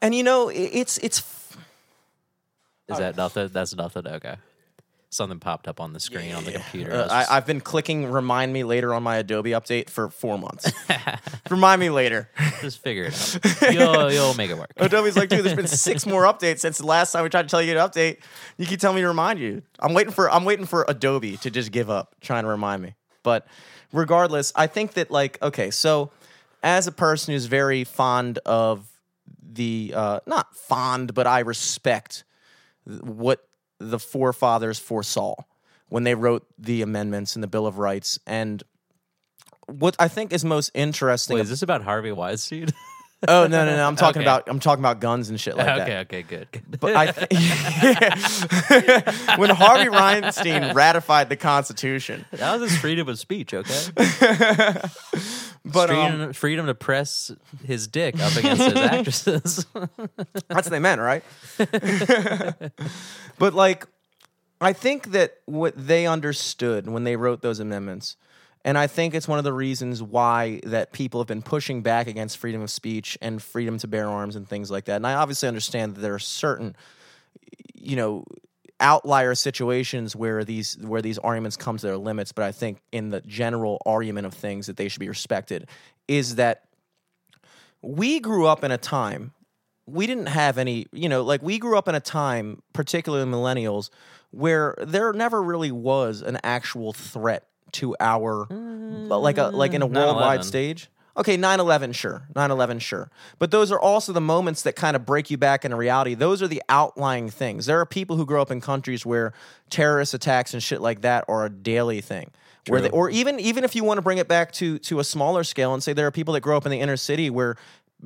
and you know, it, it's it's Is that nothing? That's nothing. Okay. Something popped up on the screen on the computer. Uh, I, I've been clicking remind me later on my Adobe update for four months. [laughs] remind me later. just figure it out. [laughs] You'll, you'll make it work. Adobe's like, dude, there's been six more updates since the last time we tried to tell you to update. You keep telling me to remind you. I'm waiting for I'm waiting for Adobe to just give up trying to remind me. But regardless, I think that like, okay, so as a person who's very fond of the uh not fond, but I respect what the forefathers foresaw when they wrote the amendments and the Bill of Rights. And what I think is most interesting Wait, is this about Harvey Weinstein? [laughs] Oh no, no, no! I'm talking Okay. about I'm talking about guns and shit like that. okay, okay, good. good. But I th- [laughs] when Harvey Weinstein ratified the Constitution, That was his freedom of speech, okay? [laughs] but um, freedom, freedom to press his dick up against his [laughs] actresses. that's what they meant, right? [laughs] but like, I think that what they understood when they wrote those amendments, and I think it's one of the reasons why that people have been pushing back against freedom of speech and freedom to bear arms and things like that. And I obviously understand that there are certain, you know, outlier situations where these where these arguments come to their limits. But I think in the general argument of things that they should be respected is that we grew up in a time we didn't have any, you know, like we grew up in a time, particularly millennials, where there never really was an actual threat to our, mm. like a like in a worldwide 9/11. stage. Okay, 9/11, sure, 9/11, sure, but those are also the moments that kind of break you back into reality. Those are the outlying things. There are people who grow up in countries where terrorist attacks and shit like that are a daily thing. Where they, or even even if you want to bring it back to to a smaller scale and say there are people that grow up in the inner city where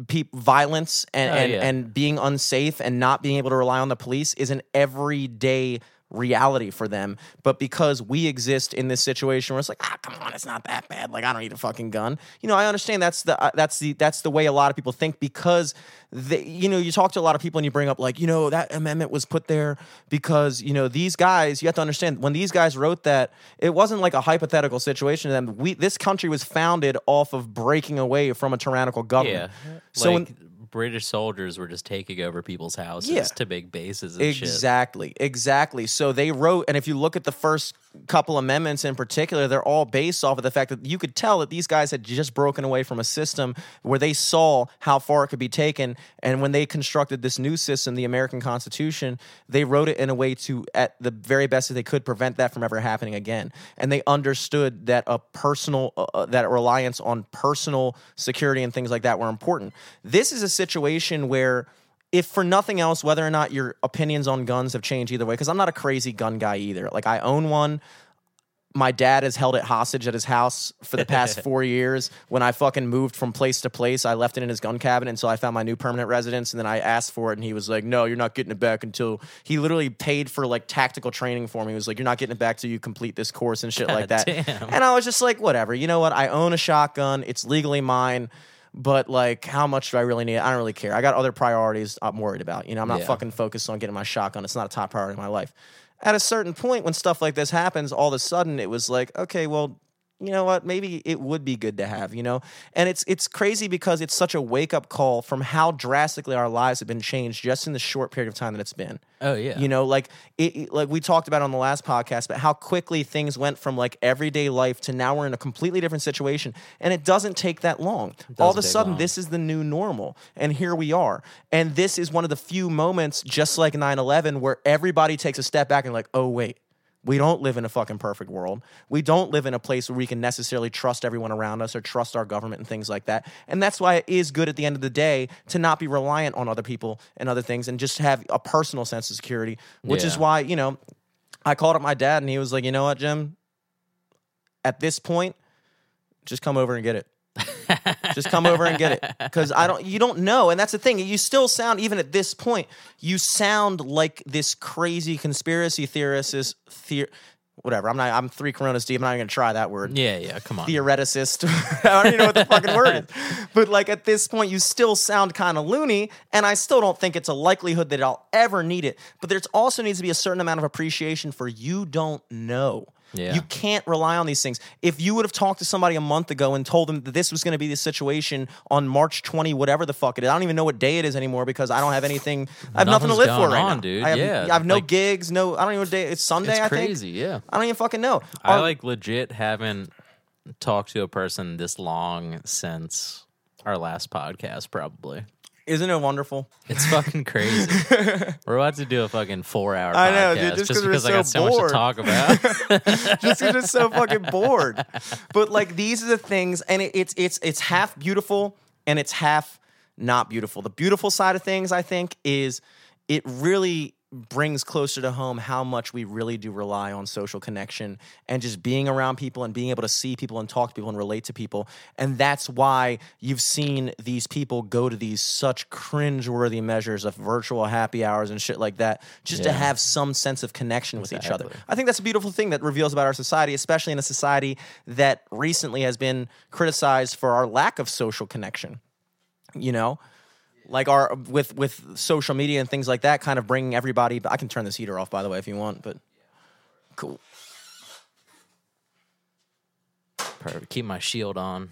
peop violence and, Oh, and, yeah. and being unsafe and not being able to rely on the police is an everyday reality for them. But because we exist in this situation where it's like, ah, come on, it's not that bad. Like I don't need a fucking gun. You know, I understand that's the uh, that's the that's the way a lot of people think because they, you know, you talk to a lot of people and you bring up like, you know, that amendment was put there because you know these guys. You have to understand when these guys wrote that, it wasn't like a hypothetical situation to them. We this country was founded off of breaking away from a tyrannical yeah. government. So like, British soldiers were just taking over people's houses Yeah. to make bases and shit. Exactly, exactly. So they wrote, and if you look at the first couple amendments in particular, they're all based off of the fact that you could tell that these guys had just broken away from a system where they saw how far it could be taken. And when they constructed this new system, the American Constitution, they wrote it in a way to, at the very best that they could, prevent that from ever happening again. And they understood that a personal, uh, uh, that reliance on personal security and things like that were important. This is a situation where if for nothing else, whether or not your opinions on guns have changed either way, because I'm not a crazy gun guy either. Like I own one. My dad has held it hostage at his house for the past [laughs] four years. When I fucking moved from place to place, I left it in his gun cabinet until I found my new permanent residence. And then I asked for it, and he was like, "No, you're not getting it back until." He literally paid for like tactical training for me. He was like, "You're not getting it back till you complete this course and shit like that." damn. And I was just like, "Whatever." You know what? I own a shotgun. It's legally mine but like how much do I really need? I don't really care. I got other priorities I'm worried about. You know, I'm not Yeah. fucking focused on getting my shotgun. It's not a top priority in my life. At a certain point when stuff like this happens, all of a sudden it was like, okay, well, you know what? Maybe it would be good to have, you know? And it's it's crazy because it's such a wake-up call from how drastically our lives have been changed just in the short period of time that it's been. Oh yeah. You know, like it, it- like we talked about on the last podcast, but how quickly things went from like everyday life to now we're in a completely different situation, and it doesn't take that long. All of a sudden, long. this is the new normal, and here we are. And this is one of the few moments, just like 9/11, where everybody takes a step back and like, oh wait. We don't live in a fucking perfect world. We don't live in a place where we can necessarily trust everyone around us or trust our government and things like that. And that's why it is good at the end of the day to not be reliant on other people and other things and just have a personal sense of security, which is why, you know, I called up my dad and he was like, you know what, Jim? At this point, just come over and get it. Just come over and get it because i don't you don't know and that's the thing you still sound even at this point you sound like this crazy conspiracy theorist is the, whatever i'm not i'm three coronas deep i'm not even gonna try that word yeah, yeah. Come on. theoreticist. [laughs] I don't even know what the fucking word is. [laughs] But like at this point, you still sound kind of loony, and I still don't think it's a likelihood that I'll ever need it. But there's also needs to be a certain amount of appreciation for you don't know. Yeah. You can't rely on these things. If you would have talked to somebody a month ago and told them that this was going to be the situation on March 20, whatever the fuck it is, I don't even know what day it is anymore because I don't have anything. I have nothing to live for right on, now, dude. I have, Yeah, I have no like- gigs. No, I don't even know what day. It's Sunday. it's I think. Yeah. I don't even fucking know. I like legit haven't talked to a person this long since our last podcast. Probably. Isn't it wonderful? It's fucking crazy. [laughs] we're about to do a fucking four hour I know, dude, just we're because I got so so bored. much to talk [laughs] about. [laughs] just because it's so fucking bored. But like these are the things, and it, it's it's it's half beautiful and it's half not beautiful. The beautiful side of things, I think, is it really brings closer to home how much we really do rely on social connection and just being around people and being able to see people and talk to people and relate to people. And that's why you've seen these people go to these such cringeworthy measures of virtual happy hours and shit like that, just to have some sense of connection with each other. I think that's a beautiful thing that reveals about our society, especially in a society that recently has been criticized for our lack of social connection. You know, like our with with social media and things like that, kind of bringing everybody. I can turn this heater off, by the way, if you want. But cool. Perfect. Keep my shield on.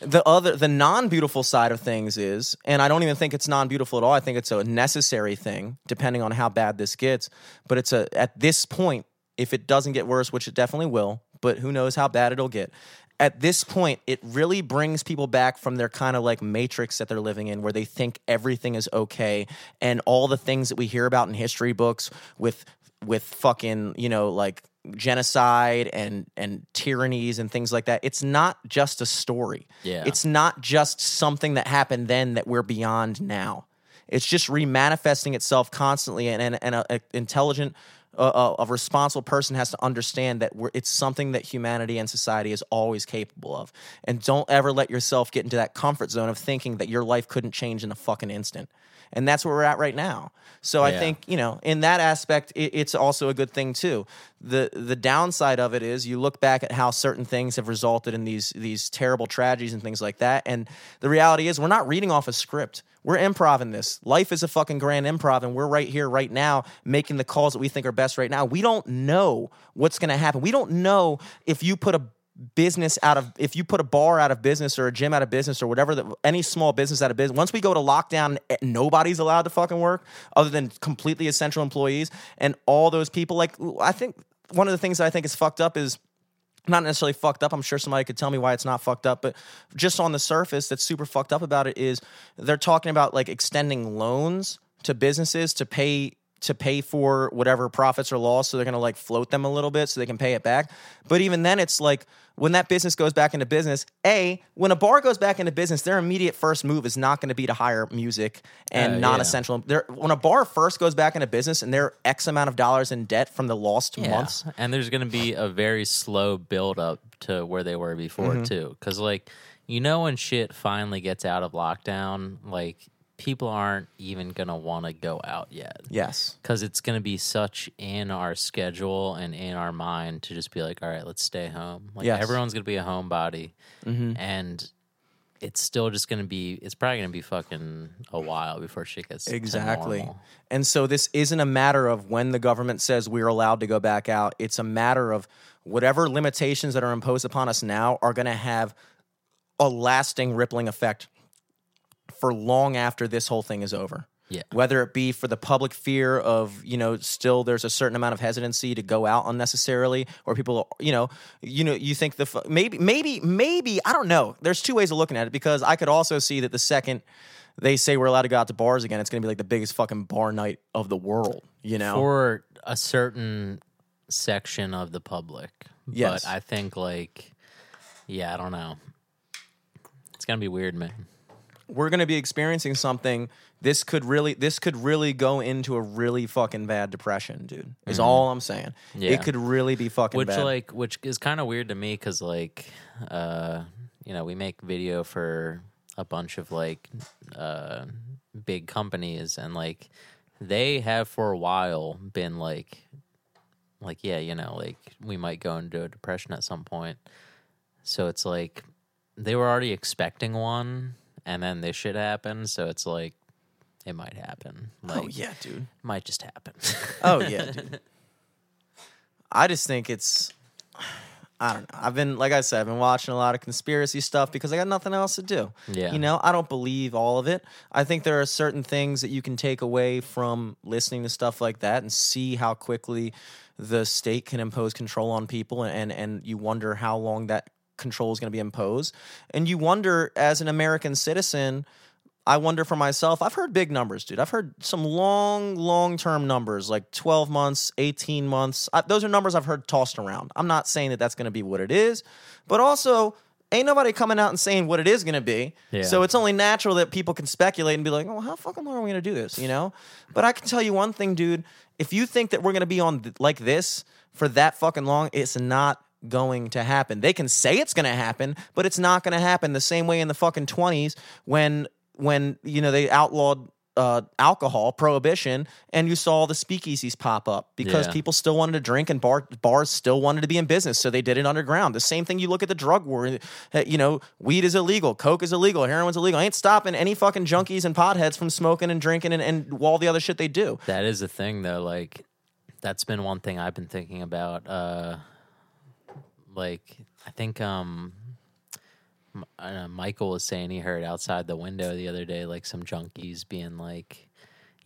the other the non-beautiful side of things is and i don't even think it's non-beautiful at all i think it's a necessary thing depending on how bad this gets but it's a at this point if it doesn't get worse which it definitely will but who knows how bad it'll get at this point it really brings people back from their kind of like matrix that they're living in where they think everything is okay and all the things that we hear about in history books with with fucking you know like genocide and and tyrannies and things like that it's not just a story Yeah. it's not just something that happened then that we're beyond now it's just remanifesting itself constantly and and, and a, a intelligent uh, a, a responsible person has to understand that it's something that humanity and society is always capable of. And don't ever let yourself get into that comfort zone of thinking that your life couldn't change in a fucking instant and that's where we're at right now. So i Yeah. think you know in that aspect it, it's also a good thing too. The the downside of it is you look back at how certain things have resulted in these these terrible tragedies and things like that. And the reality is we're not reading off a script. We're improv in this. Life is a fucking grand improv and we're right here right now making the calls that we think are best right now. We don't know what's going to happen. We don't know if you put a business out of if you put a bar out of business or a gym out of business or whatever any small business out of business once we go to lockdown eh, nobody's allowed to fucking work other than completely essential employees and all those people like i think one of the things that i think is fucked up is not necessarily fucked up. I'm sure somebody could tell me why it's not fucked up, but just on the surface, that's super fucked up about it is they're talking about like extending loans to businesses to pay to pay for whatever profits or loss. So they're gonna like float them a little bit so they can pay it back. But even then, it's like when that business goes back into business, a when a bar goes back into business, their immediate first move is not going to be to hire music and Uh, non-essential. They're, when a bar first goes back into business and they're X amount of dollars in debt from the lost months, And there's going to be a very slow build up to where they were before Mm-hmm. too. Cuz like you know when shit finally gets out of lockdown, like people aren't even going to want to go out yet. yes, Cuz it's going to be such in our schedule and in our mind to just be like, "All right, let's stay home." Like Yes. everyone's going to be a homebody. Mm-hmm. And it's still just going to be it's probably going to be fucking a while before shit gets Exactly. And so this isn't a matter of when the government says we're allowed to go back out. It's a matter of whatever limitations that are imposed upon us now are going to have a lasting rippling effect for long after this whole thing is over. Yeah. Whether it be for the public fear of, you know, still there's a certain amount of hesitancy to go out unnecessarily, or people, you know, you know, you think the maybe, maybe, maybe I don't know. There's two ways of looking at it because I could also see that the second they say we're allowed to go out to bars again, it's going to be like the biggest fucking bar night of the world. You know, for a certain section of the public. Yes. But I think like yeah, I don't know. It's gonna be weird, man. We're going to be experiencing something. This could really, this could really go into a really fucking bad depression, dude. Is all I'm saying. Mm-hmm. Yeah. It could really be fucking Which bad. like which is kind of weird to me cuz like uh you know, we make video for a bunch of like uh big companies and like they have for a while been like like yeah, you know, like we might go into a depression at some point. So it's like they were already expecting one and then this shit happened, so it's like it might happen. Oh, like oh yeah, dude. might just happen. [laughs] Oh yeah, dude. I just think it's I don't know. I've been like I said, I've been watching a lot of conspiracy stuff because I got nothing else to do. Yeah. You know, I don't believe all of it. I think there are certain things that you can take away from listening to stuff like that and see how quickly the state can impose control on people and and, and you wonder how long that control is going to be imposed. And you wonder as an American citizen, I wonder for myself. I've heard big numbers, dude. I've heard some long, long term numbers, like 12 months, 18 months. I, those are numbers I've heard tossed around. I'm not saying that that's going to be what it is, but also ain't nobody coming out and saying what it is going to be. Yeah. So it's only natural that people can speculate and be like, "Oh, how fucking long are we going to do this?" You know. But I can tell you one thing, dude. If you think that we're going to be on th- like this for that fucking long, it's not going to happen. They can say it's going to happen, but it's not going to happen. The same way in the fucking twenties when when you know they outlawed uh, alcohol prohibition, and you saw the speakeasies pop up because Yeah. people still wanted to drink and bar, bars still wanted to be in business, so they did it underground. The same thing you look at the drug war. uh, You know, weed is illegal, coke is illegal, heroin's illegal. I ain't stopping any fucking junkies and potheads from smoking and drinking and, and all the other shit they do. That is the thing, though. Like, that's been one thing I've been thinking about. Uh, like, I think um, uh, Michael was saying he heard outside the window the other day, like some junkies being like,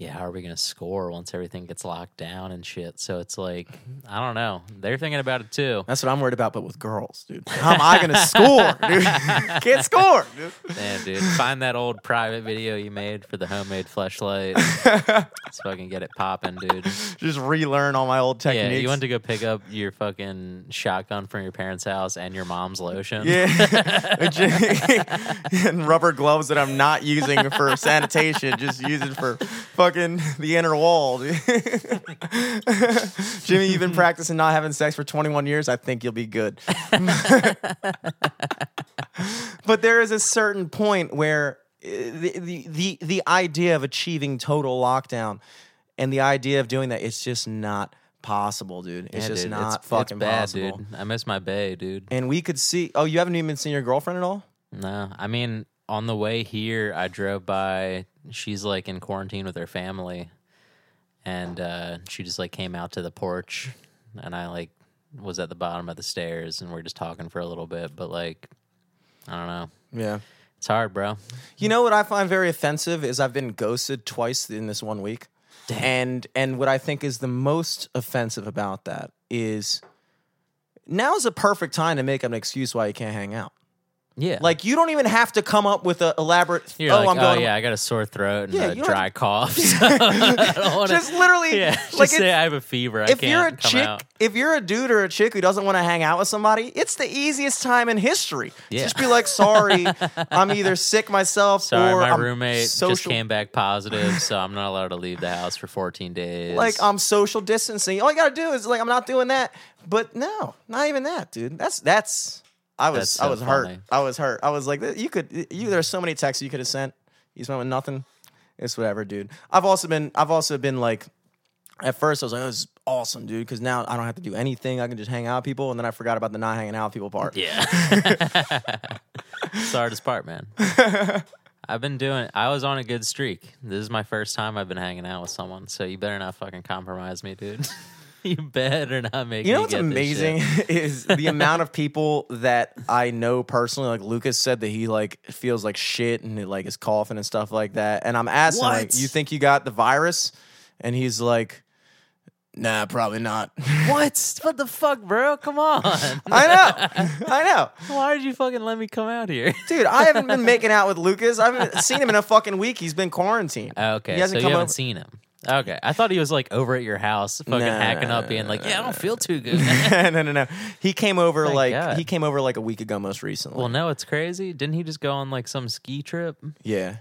"Yeah, how are we gonna score once everything gets locked down and shit?" So it's like, mm-hmm. I don't know. They're thinking about it too. That's what I'm worried about, but with girls, dude. How am I going to score, [laughs] dude? [laughs] Can't score, dude. Man, dude, find that old private video you made for the homemade flashlight. [laughs] Let's fucking get it popping, dude. Just relearn all my old techniques. Yeah, you went to go pick up your fucking shotgun from your parents' house and your mom's lotion. Yeah. and rubber gloves that I'm not using for sanitation, just using for fucking [laughs] the inner wall. [laughs] Jimmy, you've been [laughs] practicing not having sex for 21 years. I think you'll be good. but there is a certain point where uh, the, the the the idea of achieving total lockdown and the idea of doing that it's just not possible, dude. It's Yeah, just dude, not it's, fucking it's bad, possible. dude. I miss my bay, dude. And we could see. Oh, you haven't even seen your girlfriend at all? No, I mean, on the way here, I drove by. She's like in quarantine with her family, and uh, she just like came out to the porch, and I like was at the bottom of the stairs, and we are just talking for a little bit. But like, I don't know. Yeah. It's hard, bro. You know what I find very offensive is I've been ghosted twice in this one week. And and what I think is the most offensive about that is now's a perfect time to make an excuse why you can't hang out. Yeah, Like you don't even have to come up with an elaborate you're oh like, I'm going oh yeah, I got a sore throat and Yeah, a you don't dry cough. so [laughs] [laughs] I don't wanna- just literally [laughs] yeah, like just it's- say I have a fever. I if can't you're a come chick, out. if you're a dude or a chick who doesn't want to hang out with somebody, it's the easiest time in history. Yeah. Just be like, sorry, I'm either sick myself Sorry, or my I'm roommate just social came back positive, so I'm not allowed to leave the house for 14 days. like I'm social distancing. All you gotta do is like I'm not doing that. But no, not even that, dude. That's that's I was That's I so was hurt. funny. I was hurt. I was like, you could you there's so many texts you could have sent. You spent with nothing. It's whatever, dude. I've also been I've also been like at first I was like, oh, this is awesome, dude, because now I don't have to do anything. I can just hang out with people, and then I forgot about the not hanging out with people part. Yeah. [laughs] it's the hardest part, man. [laughs] I've been doing I was on a good streak. This is my first time I've been hanging out with someone, so you better not fucking compromise me, dude. [laughs] [laughs] you better not make You know what's amazing [laughs] is the amount of people that I know personally. Like Lucas said that he like feels like shit and like is coughing and stuff like that. And I'm asking, like, you think you got the virus? And he's like, Nah, probably not. [laughs] What? What the fuck, bro? Come on. I know, I know, Why did you fucking let me come out here? dude. I haven't been making out with Lucas. I haven't seen him in a fucking week. He's been quarantined. Okay, He hasn't so you come haven't seen him. Okay, I thought he was like over at your house, fucking Nah. hacking up, being like, "Yeah, I don't feel too good." [laughs] no, no, no. He came over Thank like God. he came over like a week ago, most recently. well, no, it's crazy. Didn't he just go on like some ski trip? yeah,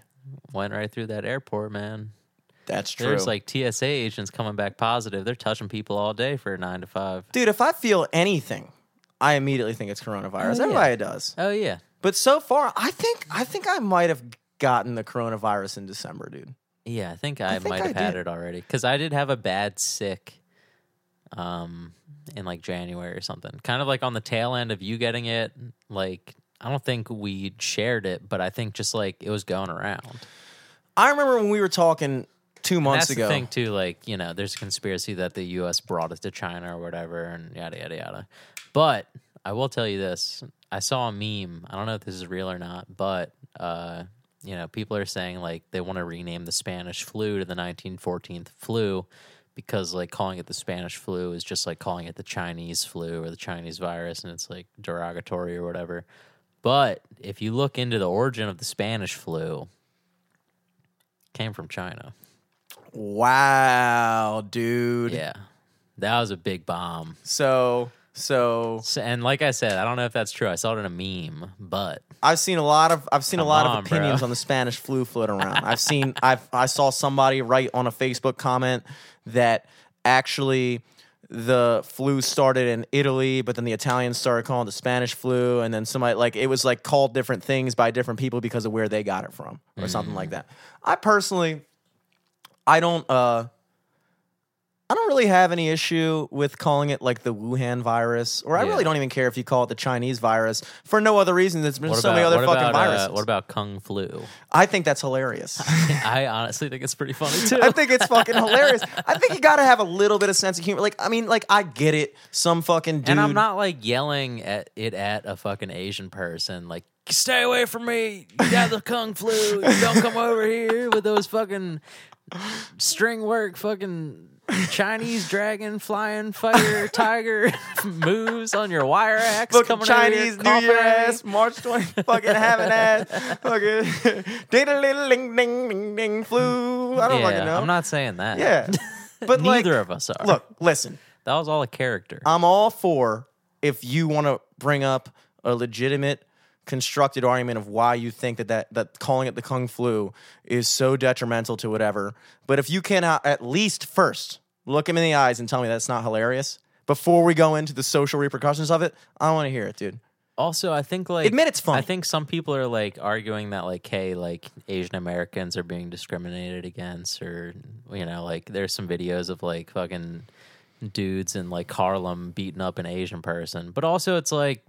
Went right through that airport, man. that's true. There's like TSA agents coming back positive. They're touching people all day for nine to five. dude, if I feel anything, I immediately think it's coronavirus. Oh, yeah. Everybody does. Oh yeah, But so far, I think I think I might have gotten the coronavirus in December, dude. Yeah. I think I, think might I have had did. it already because I did have a bad sick, um, in like January or something. Kind of like on the tail end of you getting it. Like I don't think we shared it, but I think just like it was going around. I remember when we were talking two months that's ago. the thing too. Like you know, there's a conspiracy that the U.S. brought it to China or whatever, and yada yada yada. But I will tell you this: I saw a meme. I don't know if this is real or not, but uh, you know, people are saying like they want to rename the Spanish flu to the 1914 flu because like calling it the Spanish flu is just like calling it the Chinese flu or the Chinese virus, and it's like derogatory or whatever. But if you look into the origin of the Spanish flu, it came from China. wow, dude. Yeah. That was a big bomb. So So So, and like I said, I don't know if that's true. I saw it in a meme, but I've seen a lot of I've seen a lot on, of opinions bro. on the Spanish flu float around. I've seen [laughs] I've I saw somebody write on a Facebook comment that actually the flu started in Italy, but then the Italians started calling it the Spanish flu, and then somebody like it was like called different things by different people because of where they got it from or something like that. I personally I don't uh I don't really have any issue with calling it like the Wuhan virus, or I Yeah. really don't even care if you call it the Chinese virus for no other reason. There's been what so many other what fucking about, uh, viruses. what about kung flu? I think that's hilarious. [laughs] I honestly think it's pretty funny too. [laughs] I think it's fucking hilarious. I think you got to have a little bit of sense of humor. Like, I mean, like I get it. Some fucking dude. and I'm not like yelling at it at a fucking Asian person, like stay away from me. You got the kung flu. Don't come over here with those fucking string work, fucking Chinese dragon flying fire [laughs] tiger [laughs] moves on your wire axe. Fucking coming Chinese New Year ass, March 20, fucking having ass, [laughs] fucking ding ding ding ding ding ding flu. I don't yeah, fucking know. I'm not saying that. Yeah, but like, neither of us are. look, listen. that was all a character. I'm all for if you want to bring up a legitimate constructed argument of why you think that, that that calling it the kung flu is so detrimental to whatever. But if you cannot uh, at least first look him in the eyes and tell me that's not hilarious before we go into the social repercussions of it, I want to hear it, dude. Also, I think like Admit it's funny. I think some people are like arguing that like, hey, like Asian Americans are being discriminated against, or you know, like there's some videos of like fucking dudes in like Harlem beating up an Asian person. But also, it's like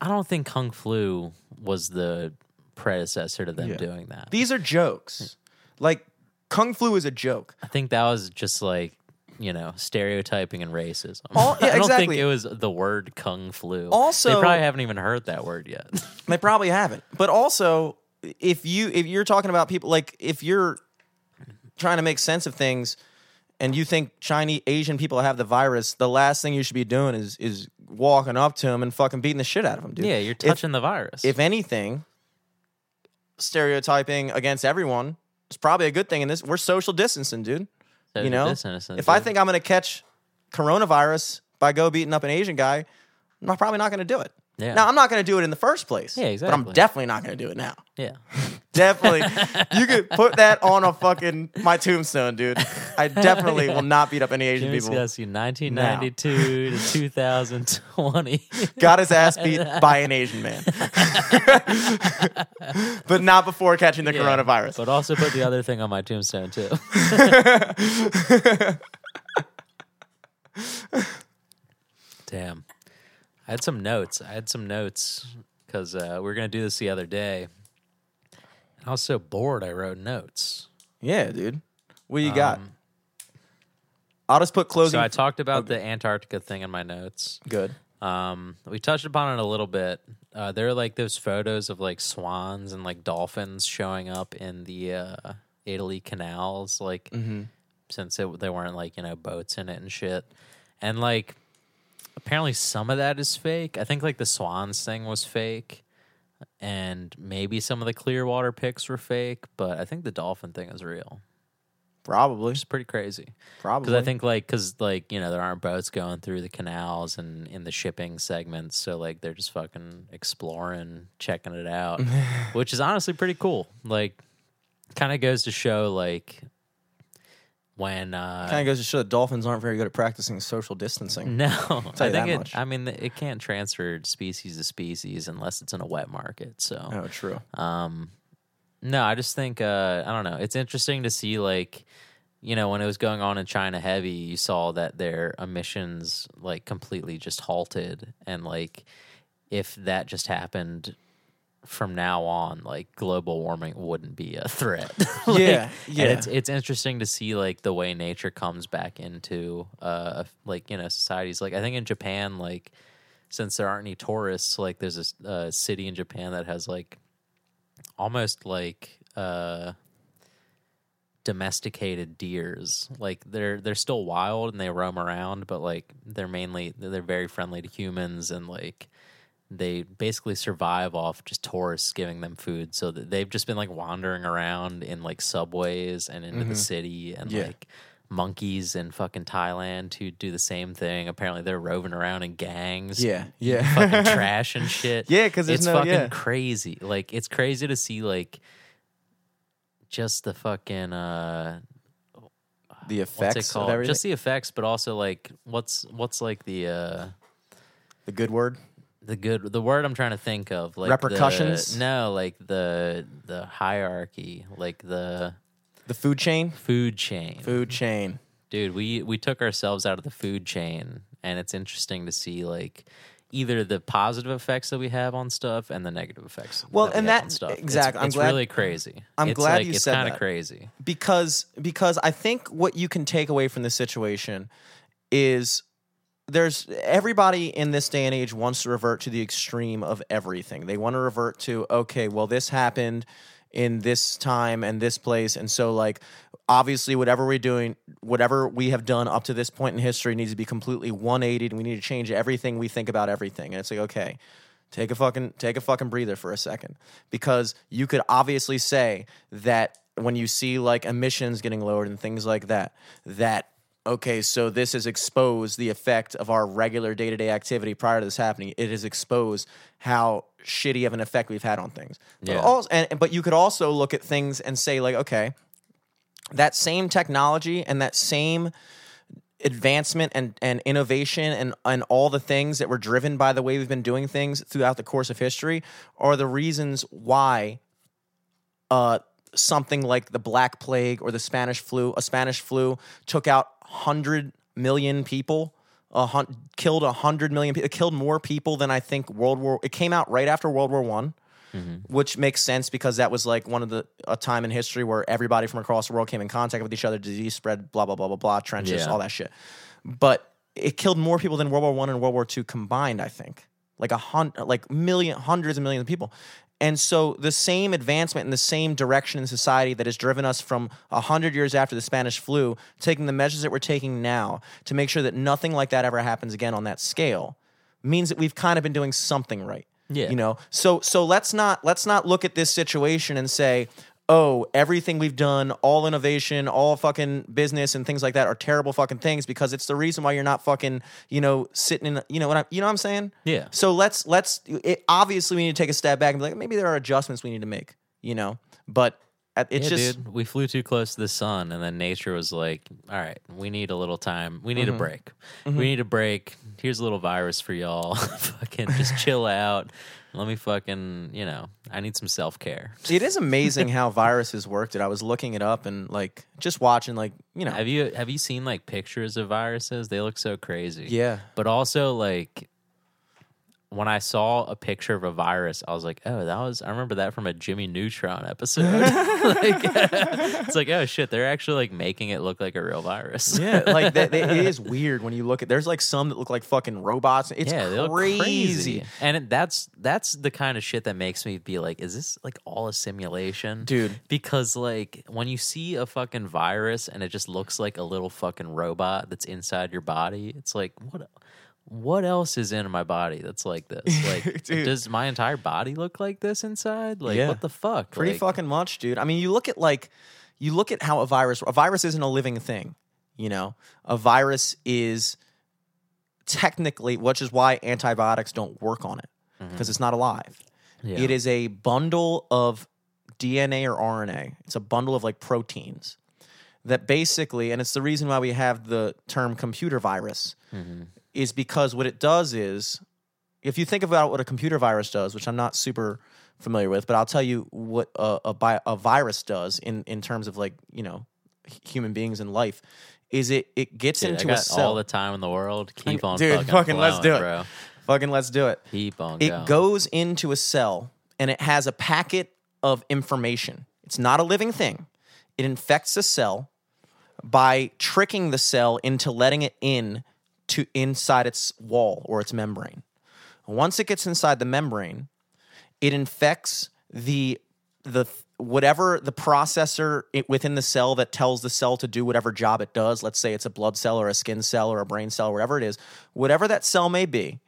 I don't think Kung Flu was the predecessor to them Yeah. doing that. These are jokes. Like kung flu is a joke. I think that was just like you know stereotyping and racism. All- yeah, [laughs] I don't exactly. think it was the word Kung Flu. Also- they probably haven't even heard that word yet. [laughs] They probably haven't. But also, if you if you're talking about people like if you're trying to make sense of things and you think Chinese Asian people have the virus, the last thing you should be doing is is walking up to him and fucking beating the shit out of him, dude. yeah, you're If- touching the virus. If, anything, stereotyping against everyone is probably a good thing in this. We're social distancing, dude. Social you know, distancing, if I think I'm going to catch coronavirus by go beating up an Asian guy, I'm probably not going to do it. Yeah. Now I'm not going to do it in the first place. Yeah, exactly. But I'm definitely not going to do it now. yeah, [laughs] Definitely, you could put that on a fucking my tombstone, dude. I definitely will not beat up any Asian Jimmy people. Scassi, 1992 to 2020. [laughs] Got his ass beat [laughs] by an Asian man, but not before catching the Yeah. coronavirus. But also put the other thing on my tombstone too. Damn, I had some notes. I had some notes because uh, we were gonna do this the other day. I was so bored. I wrote notes. Yeah, dude. What you got? Um, I'll just put closing. So I talked about the Antarctica thing in my notes. Good. Um, we touched upon it a little bit. Uh, there are like those photos of like swans and like dolphins showing up in the uh, Italy canals, like since it, they weren't like you know boats in it and shit. And like apparently some of that is fake. I think like the swans thing was fake, and maybe some of the Clearwater pics were fake. But I think the dolphin thing is real. Probably. It's pretty crazy. Probably. Because I think like because like you know there aren't boats going through the canals and in the shipping segments, so like they're just fucking exploring, checking it out, [laughs] which is honestly pretty cool. Like, kind of goes to show like when uh kind of goes to show that dolphins aren't very good at practicing social distancing. no, [laughs] I think it. much. I mean, it can't transfer species to species unless it's in a wet market. So Oh, true. um, no, I just think uh, I don't know. It's interesting to see like you know when it was going on in China heavy, you saw that their emissions like completely just halted, and like if that just happened from now on, like global warming wouldn't be a threat. [laughs] Like, Yeah, yeah. And it's it's interesting to see like the way nature comes back into uh like you know societies. Like I think in Japan, like since there aren't any tourists, like there's a a city in Japan that has like almost like uh domesticated deers like they're they're still wild and they roam around but like they're mainly they're very friendly to humans and like they basically survive off just tourists giving them food so that they've just been like wandering around in like subways and into the city and Yeah. like monkeys in fucking Thailand who do the same thing. Apparently, they're roving around in gangs. Yeah, yeah. fucking [laughs] trash and shit. Yeah. Cause it's no- fucking yeah. crazy. Like it's crazy to see like just the fucking uh the what's effects of everything. Just the effects, but also like what's what's like the uh the good word. The good the word I'm trying to think of like the- Repercussions? no, like the the hierarchy, like the The food chain. food chain. Food chain. dude we we took ourselves out of the food chain and it's interesting to see like either the positive effects that we have on stuff and the negative effects Well, that we and that- stuff. It's- exactly. I'm it's, glad- really crazy I'm It's glad like, you it's said kind of that. crazy because because I think what you can take away from the situation is there's everybody in this day and age wants to revert to the extreme of everything. They want to revert to okay, well this happened in this time and this place and so like obviously whatever we're doing whatever we have done up to this point in history needs to be completely 180 and we need to change everything we think about everything and it's like okay take a fucking take a fucking breather for a second because you could obviously say that when you see like emissions getting lowered and things like that that okay so this has exposed the effect of our regular day-to-day activity prior to this happening. It has exposed how shitty of an effect we've had on things. But also and but you could also look at things and say like okay that same technology and that same advancement and, and innovation and, and all the things that were driven by the way we've been doing things throughout the course of history are the reasons why uh, something like the Black Plague or the Spanish flu, a Spanish flu, took out 100 million people. A hun- killed a hundred million people. It killed more people than I think World War. It came out right after World War One, mm-hmm. which makes sense because that was like one of the a time in history where everybody from across the world came in contact with each other. Disease spread, blah blah blah blah blah, trenches, Yeah. all that shit. But it killed more people than World War One and World War Two combined. I think like a hundred, like million, hundreds of millions of people. And so the same advancement in the same direction in society that has driven us from a hundred years after the Spanish flu, taking the measures that we're taking now to make sure that nothing like that ever happens again on that scale, means that we've kind of been doing something right. Yeah. You know, so so let's not let's not look at this situation and say, oh, everything we've done, all innovation, all fucking business and things like that are terrible fucking things because it's the reason why you're not fucking, you know, sitting in, you know what I, you know what I'm saying? Yeah. So let's let's it, obviously we need to take a step back and be like, maybe there are adjustments we need to make, you know, but it's yeah, just dude, we flew too close to the sun, and then nature was like, "All right, we need a little time. We Mm-hmm. need a break. We need a break. Here's a little virus for y'all. [laughs] fucking just chill out. Let me fucking, you know, I need some self care. it is [laughs] amazing how viruses work. Dude, I was looking it up and like just watching, like you know, Have you have you seen like pictures of viruses? They look so crazy. yeah, But also like when I saw a picture of a virus, I was like, "Oh, that was." I remember that from a Jimmy Neutron episode. [laughs] like, [laughs] it's like, oh shit, they're actually like making it look like a real virus. yeah, like that, that- it is [laughs] weird when you look at. There's like some that look like fucking robots. It's yeah, they look crazy. crazy. And it, that's that's the kind of shit that makes me be like, is this like all a simulation, Dude. Because like when you see a fucking virus and it just looks like a little fucking robot that's inside your body, it's like what. What else is in my body that's like this? [laughs] Like, does my entire body look like this inside? Like, Yeah. what the fuck? Pretty Like, fucking much, dude. I mean, you look at like, you look at how a virus. A virus isn't a living thing. You know, a virus is technically, which is why antibiotics don't work on it mm-hmm. because it's not alive. Yeah. It is a bundle of DNA or RNA. It's a bundle of like proteins that basically, and it's the reason why we have the term computer virus, mm-hmm. Is because what it does is, if you think about what a computer virus does, which I'm not super familiar with, but I'll tell you what a, a, bi- a virus does in, in terms of like, you know, human beings and life, is it, it gets Dude, into a cell. all the time in the world. Keep on, Dude, [laughs] fucking, fucking let's do it. bro. Fucking let's do it. Keep on. It going. goes into a cell and it has a packet of information. It's not a living thing. It infects a cell by tricking the cell into letting it in to inside its wall or its membrane. Once it gets inside the membrane, it infects the the whatever the processor it, within the cell that tells the cell to do whatever job it does. Let's say it's a blood cell or a skin cell or a brain cell, whatever it is, whatever that cell may be,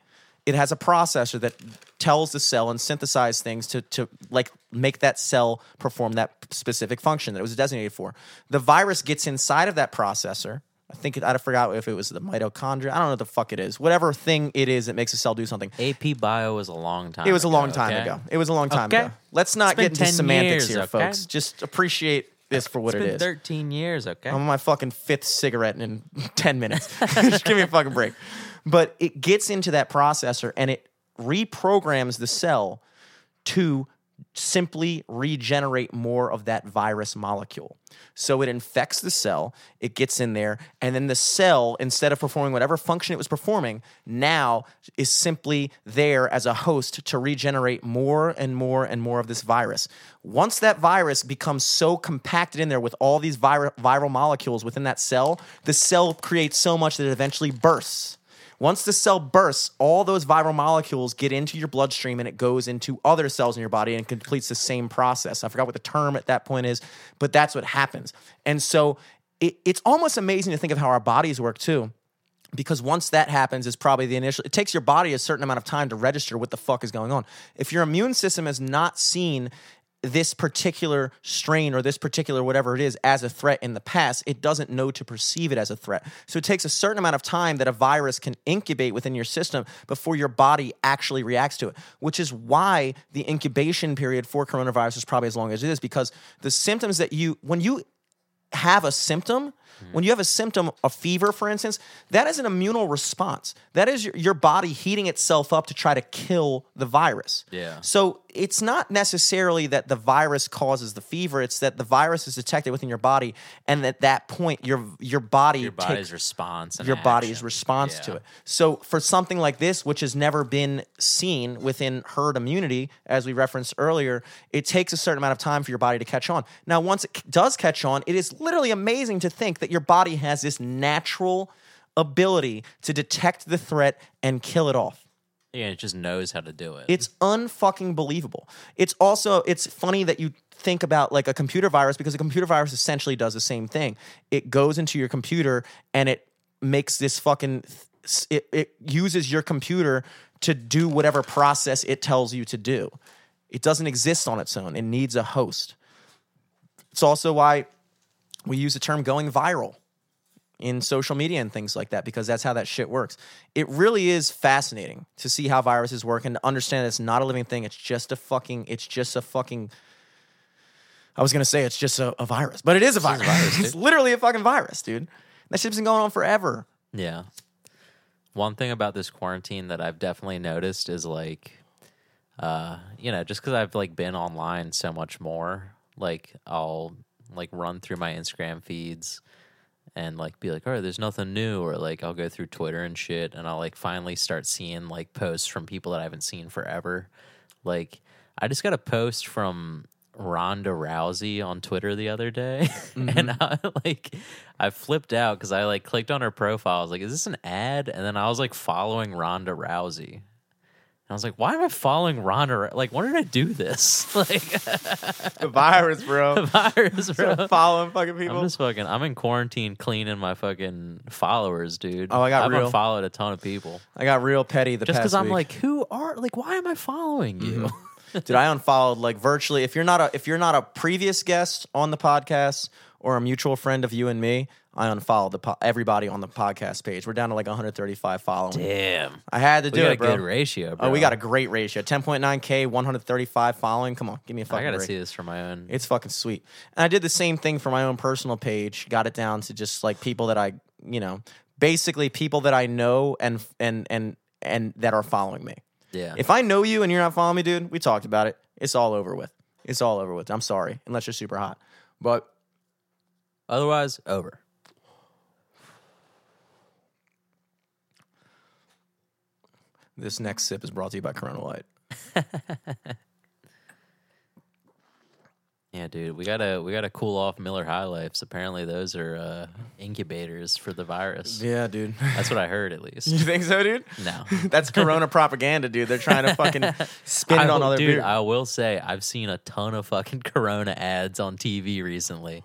it has a processor that tells the cell and synthesize things to to like make that cell perform that specific function that it was designated for. The virus gets inside of that processor. I think it, I forgot if it was the mitochondria. I don't know what the fuck it is. Whatever thing it is that makes a cell do something. AP Bio was a long time. It was a long time okay? ago. It was a long time Okay. ago. Let's not get into semantics years, here, okay? folks. Just appreciate this for what It's it been is. 13 years, okay? I'm on my fucking fifth cigarette in [laughs] 10 minutes. [laughs] [laughs] Just give me a fucking break. But it gets into that processor and it reprograms the cell to simply regenerate more of that virus molecule. So it infects the cell, it gets in there, and then the cell, instead of performing whatever function it was performing, now is simply there as a host to regenerate more and more and more of this virus. Once that virus becomes so compacted in there with all these vir- viral molecules within that cell, the cell creates so much that it eventually bursts. Once the cell bursts, all those viral molecules get into your bloodstream and it goes into other cells in your body and completes the same process. I forgot what the term at that point is, but that's what happens. And so it, it's almost amazing to think of how our bodies work too. Because once that happens, is probably the initial. It takes your body a certain amount of time to register what the fuck is going on. If your immune system has not seen this particular strain or this particular whatever it is as a threat in the past, it doesn't know to perceive it as a threat. So it takes a certain amount of time that a virus can incubate within your system before your body actually reacts to it, which is why the incubation period for coronavirus is probably as long as it is because the symptoms that you, when you have a symptom, Mm-hmm. when you have a symptom, a fever, for instance, that is an immunal response. That is your, your body heating itself up to try to kill the virus. Yeah. So it's not necessarily that the virus causes the fever; it's that the virus is detected within your body, and at that point, your your body Your takes- body's response. And your body's action. response to it. So for something like this, which has never been seen within herd immunity, as we referenced earlier, it takes a certain amount of time for your body to catch on. Now, once it does catch on, it is literally amazing to think that your body has this natural ability to detect the threat and kill it off. Yeah, it just knows how to do it. It's unfucking believable. It's also it's funny that you think about like a computer virus because a computer virus essentially does the same thing. It goes into your computer and it makes this fucking it, it uses your computer to do whatever process it tells you to do. It doesn't exist on its own. It needs a host. It's also why we use the term going viral in social media and things like that because that's how that shit works. It really is fascinating to see how viruses work and to understand that it's not a living thing. It's just a fucking. It's just a fucking. I was gonna say it's just a, a virus, but it is a virus. [laughs] it's literally a fucking virus, dude. That shit's been going on forever. Yeah. One thing about this quarantine that I've definitely noticed is like, uh, you know, just because I've like been online so much more, like I'll like run through my Instagram feeds and like be like, oh, there's nothing new, or like I'll go through Twitter and shit, and I'll like finally start seeing like posts from people that I haven't seen forever. Like, I just got a post from Ronda Rousey on Twitter the other day, [laughs] mm-hmm. and I like I flipped out because I like clicked on her profile. I was like, "Is this an ad?" And then I was like following Ronda Rousey. And I was like, "Why am I following Ron Rou- Like, why did I do this? [laughs] Like, [laughs] The virus, bro. [laughs] The virus, bro." Following fucking people. I'm just fucking. I'm in quarantine, cleaning my fucking followers, dude. Oh, I got I've real. unfollowed a ton of people I got real petty the just because I'm like, who are like? Why am I following you? Mm-hmm. Dude, I unfollowed like virtually. If you're not a if you're not a previous guest on the podcast or a mutual friend of you and me, I unfollowed the po- everybody on the podcast page. We're down to like 135 following. Damn, I had to we do got it, a bro. good ratio, bro. Oh, we got a great ratio. 10.9k, 135 following. Come on, give me a fucking I gotta break. see this for my own. It's fucking sweet. And I did the same thing for my own personal page. Got it down to just like people that I, you know, basically people that I know and and and and that are following me. yeah, If I know you and you're not following me, dude, we talked about it. It's all over with. It's all over with. I'm sorry, unless you're super hot. But Otherwise, over. This next sip is brought to you by Corona Light. [laughs] Yeah, dude, we gotta we gotta cool off Miller High Lifes. Apparently, those are uh, incubators for the virus. Yeah, dude. That's what I heard, at [laughs] least. you think so, dude? No, [laughs] That's Corona propaganda, dude. They're trying to fucking spin it I on will- other dude. beer. I will say, I've seen a ton of fucking Corona ads on TV recently.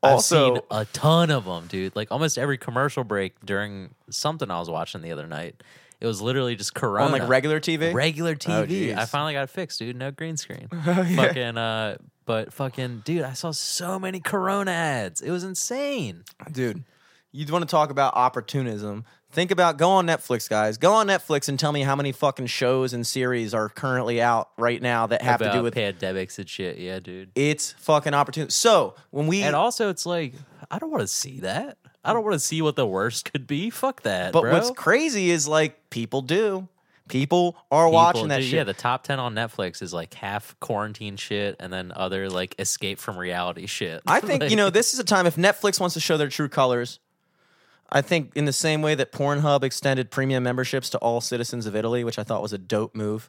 Also- I've seen a ton of them, dude. Like almost every commercial break during something I was watching the other night, It was literally just Corona on like regular TV. regular Oh, TV. I finally got it fixed, dude. No green screen. [laughs] Fucking uh but fucking dude, I saw so many Corona ads. It was insane. Dude, you want to talk about opportunism? Think about go on Netflix, guys. Go on Netflix and tell me how many fucking shows and series are currently out right now that have to do with pandemics and shit. Yeah, dude. it's fucking opportunity. So when we And also it's like I don't want to see that. I don't want to see what the worst could be. Fuck that, but bro. what's crazy is like people do. People are People watching that do- shit. Yeah, the top ten on Netflix is like half quarantine shit and then other like escape from reality shit. I [laughs] think, you know, this is a time if Netflix wants to show their true colors. I think in the same way that Pornhub extended premium memberships to all citizens of Italy, which I thought was a dope move.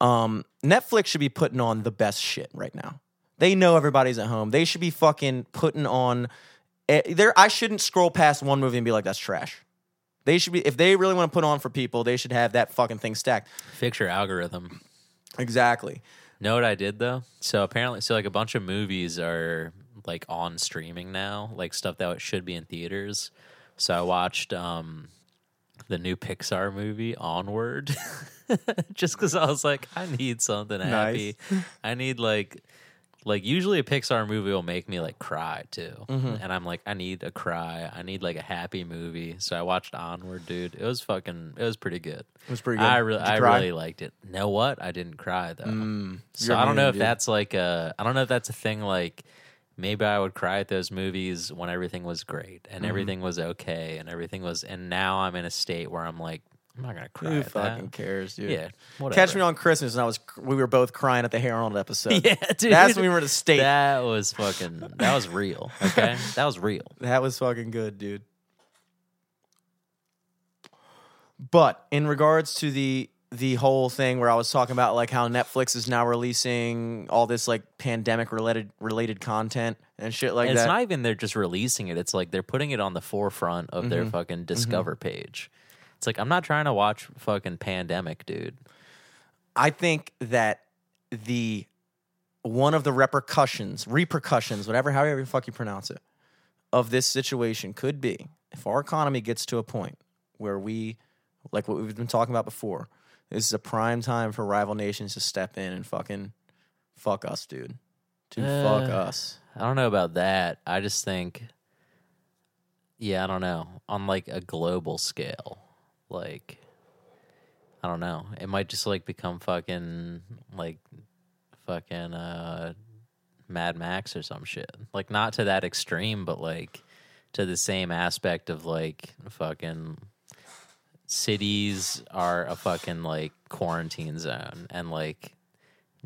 Um, Netflix should be putting on the best shit right now. They know everybody's at home. They should be fucking putting on there I shouldn't scroll past one movie and be like that's trash. They should be if they really want to put on for people, they should have that fucking thing stacked. fix your algorithm. Exactly. Know what I did though? So apparently, so like a bunch of movies are like on streaming now, like stuff that should be in theaters. So I watched um the new Pixar movie Onward, [laughs] just because I was like, I need something happy. I need like, like usually a Pixar movie will make me like cry too, and I'm like, I need a cry. I need like a happy movie. So I watched Onward, dude. It was fucking. It was pretty good. It was pretty good. I really, I cry? really liked it. Know what? I didn't cry though. Mm, so I don't know if dude. that's like a. I don't know if that's a thing. Like maybe I would cry at those movies when everything was great and Mm-hmm. everything was okay and everything was. And now I'm in a state where I'm like, I'm not gonna cry Who at fucking that. cares, dude? Yeah, whatever. Catch me on Christmas, and I was we were both crying at the Hey Arnold episode. [laughs] Yeah, dude. That's when we were in a state. That, That was fucking. That was real. Okay, [laughs] that was real. That was fucking good, dude. But in regards to the the whole thing where I was talking about like how Netflix is now releasing all this like pandemic related related content and shit like And it's not even they're just releasing it. It's like they're putting it on the forefront of their Mm-hmm. fucking discover page. It's like I'm not trying to watch fucking pandemic, dude. I think that the one of the repercussions, repercussions, whatever, however the fuck you pronounce it, of this situation could be if our economy gets to a point where we, like what we've been talking about before, this is a prime time for rival nations to step in and fucking fuck us, dude. To fuck Uh, us. I don't know about that. I just think, yeah, I don't know. On like a global scale, like, I don't know. It might just like become fucking like fucking uh Mad Max or some shit. Like not to that extreme, but like to the same aspect of like fucking cities are a fucking like quarantine zone and like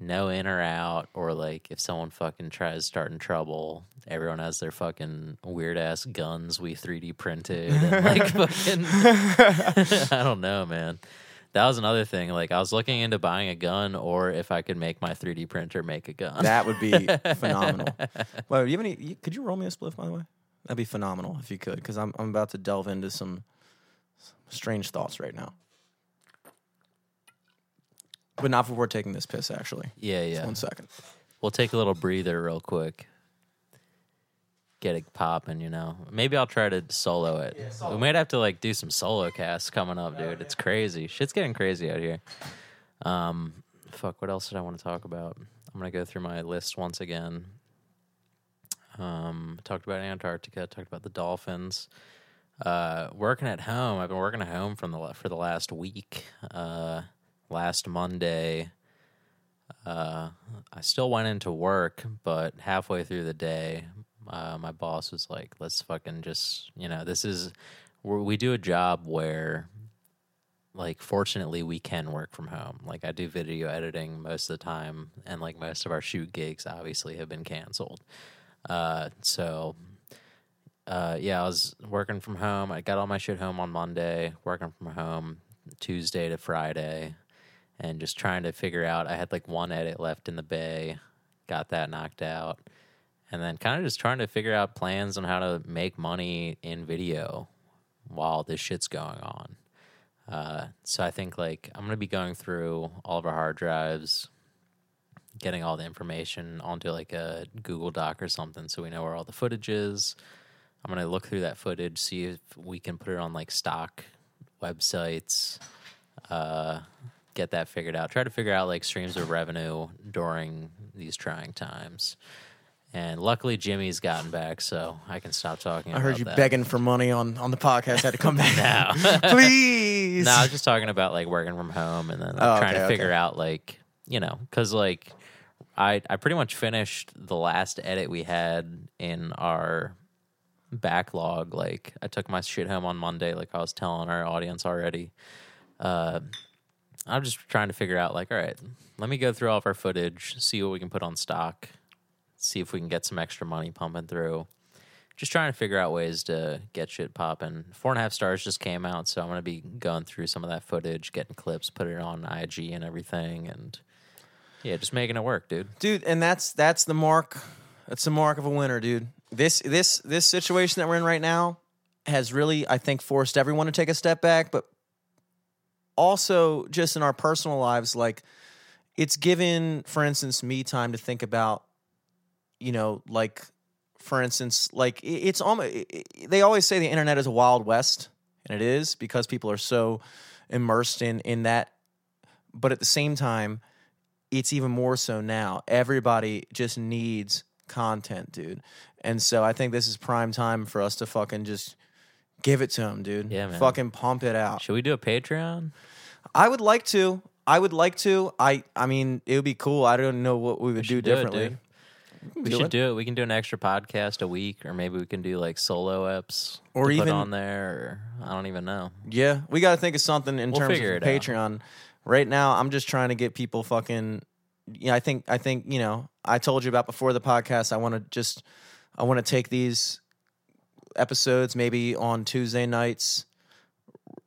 no in or out or like if someone fucking tries starting trouble everyone has their fucking weird ass guns we 3d printed and like [laughs] fucking [laughs] i don't know man that was another thing like i was looking into buying a gun or if i could make my 3d printer make a gun That would be [laughs] phenomenal. Well, you have any? Could you roll me a spliff, by the way? That'd be phenomenal if you could, because I'm I'm about to delve into some strange thoughts right now. But not before taking this piss. Actually, yeah Just yeah. one second. we'll take a little breather real quick. Get it popping you know. Maybe i'll try to solo it. We might have to like do some solo casts coming up dude. It's crazy. Shit's getting crazy out here. Um fuck what else did i want to talk about? I'm gonna go through my list once again. Um talked about antarctica talked about the dolphins. Uh working at home. I've been working at home from the for the last week. Uh last monday uh, I still went into work, but halfway through the day, uh, my boss was like, "Let's fucking just, you know, this is we do a job where, like, fortunately, we can work from home. Like, I do video editing most of the time, and like most of our shoot gigs, obviously, have been canceled. Uh, so." Uh, yeah, I was working from home. I got all my shit home on Monday, working from home Tuesday to Friday and just trying to figure out. I had like one edit left in the bay, got that knocked out, and then kind of just trying to figure out plans on how to make money in video while this shit's going on. Uh, so I think like I'm gonna be going through all of our hard drives, getting all the information onto like a Google Doc or something, so we know where all the footage is. I'm gonna look through that footage, see if we can put it on like stock websites uh, get that figured out. Try to figure out like streams of revenue during these trying times. And luckily, Jimmy's gotten back, so I can stop talking. I heard you that. begging for money on on the podcast. I Had to come back. [laughs] now, [laughs] please. No, I was just talking about like working from home and then like, Oh, trying okay, to figure okay. out like you know because like I I pretty much finished the last edit we had in our backlog. Like I took my shit home on Monday, like I was telling our audience already. Uh, I'm just trying to figure out like, all right, let me go through all of our footage, see what we can put on stock, see if we can get some extra money pumping through. Just trying to figure out ways to get shit popping. Four and a half stars just came out, so I'm gonna be going through some of that footage, getting clips, put it on IG and everything, and yeah, just making it work, dude. dude and that's that's the mark that's the mark of a winner dude this this this situation that we're in right now has really i think forced everyone to take a step back but also just in our personal lives like it's given for instance me time to think about you know like for instance like it's almost they always say the internet is a wild west and it is because people are so immersed in in that but at the same time it's even more so now. Everybody just needs content, dude. And so I think this is prime time for us to fucking just give it to him, dude. Yeah, man. Fucking pump it out. Should we do a Patreon? I would like to. I would like to. I I mean, it would be cool. I don't know what we would do do differently. can We do should it. do it. We can do an extra podcast a week, or maybe we can do like solo eps, Or even- on there. Or I don't even know. Yeah, we got to think of something in We'll terms of it out. Patreon. Right now, I'm just trying to get people fucking. Yeah, I think I think you know. I told you about before the podcast. I want to just, I want to take these episodes maybe on Tuesday nights,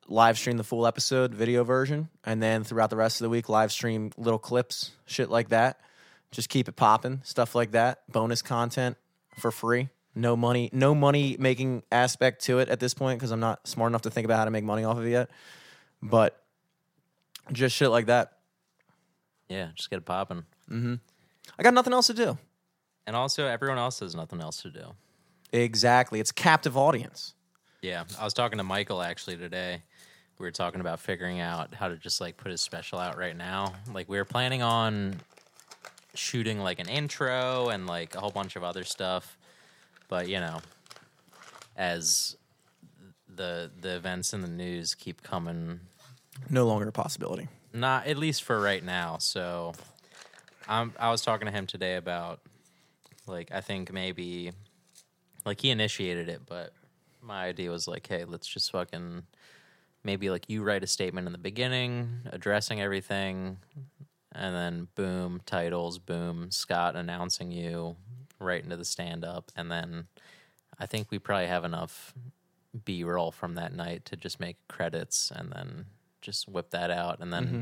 live stream the full episode video version, and then throughout the rest of the week, live stream little clips, shit like that. Just keep it popping, stuff like that. Bonus content for free. No money, no money making aspect to it at this point because I'm not smart enough to think about how to make money off of it yet. But just shit like that. Yeah, just get it popping. Mm-hmm. I got nothing else to do. And also, everyone else has nothing else to do. Exactly. It's a captive audience. Yeah, I was talking to Michael actually today. We were talking about figuring out how to just like put his special out right now. Like we were planning on shooting like an intro and like a whole bunch of other stuff, but you know, as the the events in the news keep coming, No longer a possibility. not at least for right now. So, I'm I was talking to him today about like I think maybe like he initiated it, but my idea was like, hey, let's just fucking maybe like you write a statement in the beginning addressing everything, and then boom, titles, boom, Scott announcing you right into the stand up, and then I think we probably have enough B roll from that night to just make credits and then just whip that out, and then. Mm-hmm.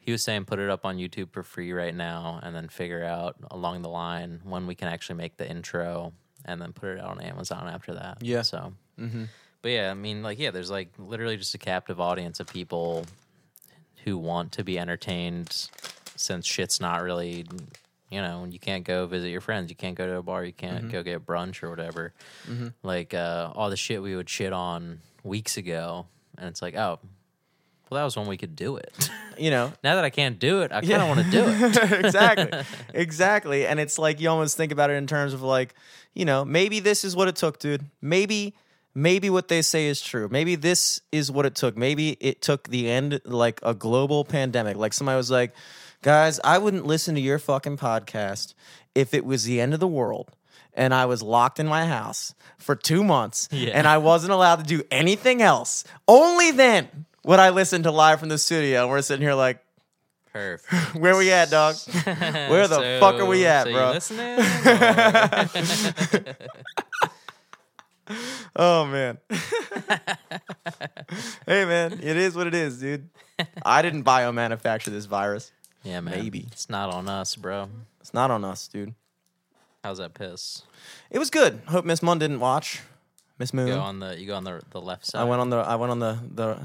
He was saying put it up on YouTube for free right now, and then figure out along the line when we can actually make the intro, and then put it out on Amazon after that. Yeah. So, mm-hmm. but yeah, I mean, like, yeah, there's like literally just a captive audience of people who want to be entertained since shit's not really, you know, you can't go visit your friends, you can't go to a bar, you can't mm-hmm. go get brunch or whatever. Mm-hmm. Like, uh, all the shit we would shit on weeks ago, and it's like, oh, well, that was when we could do it. [laughs] You know, [laughs] now that I can't do it, I kind of Yeah. want to do it. [laughs] exactly. exactly. And it's like you almost think about it in terms of like, you know, maybe this is what it took, dude. Maybe maybe what they say is true. Maybe this is what it took. Maybe it took the end like a global pandemic. Like somebody was like, "Guys, I wouldn't listen to your fucking podcast if it was the end of the world." And I was locked in my house for two months, Yeah. and I wasn't allowed to do anything else. Only then would I listen to live from the studio. And we're sitting here like, Perfect. [laughs] where we at, dog? [laughs] Where the fuck are we at, so bro? You listening? [laughs] Oh man. hey man, it is what it is, dude. I didn't biomanufacture this virus. yeah, man. Maybe. it's not on us, bro. It's not on us, dude. How's that piss? It was good. Hope Miss Munn didn't watch. Miss Moon. You go on the you go on the the left side. I went on the I went on the the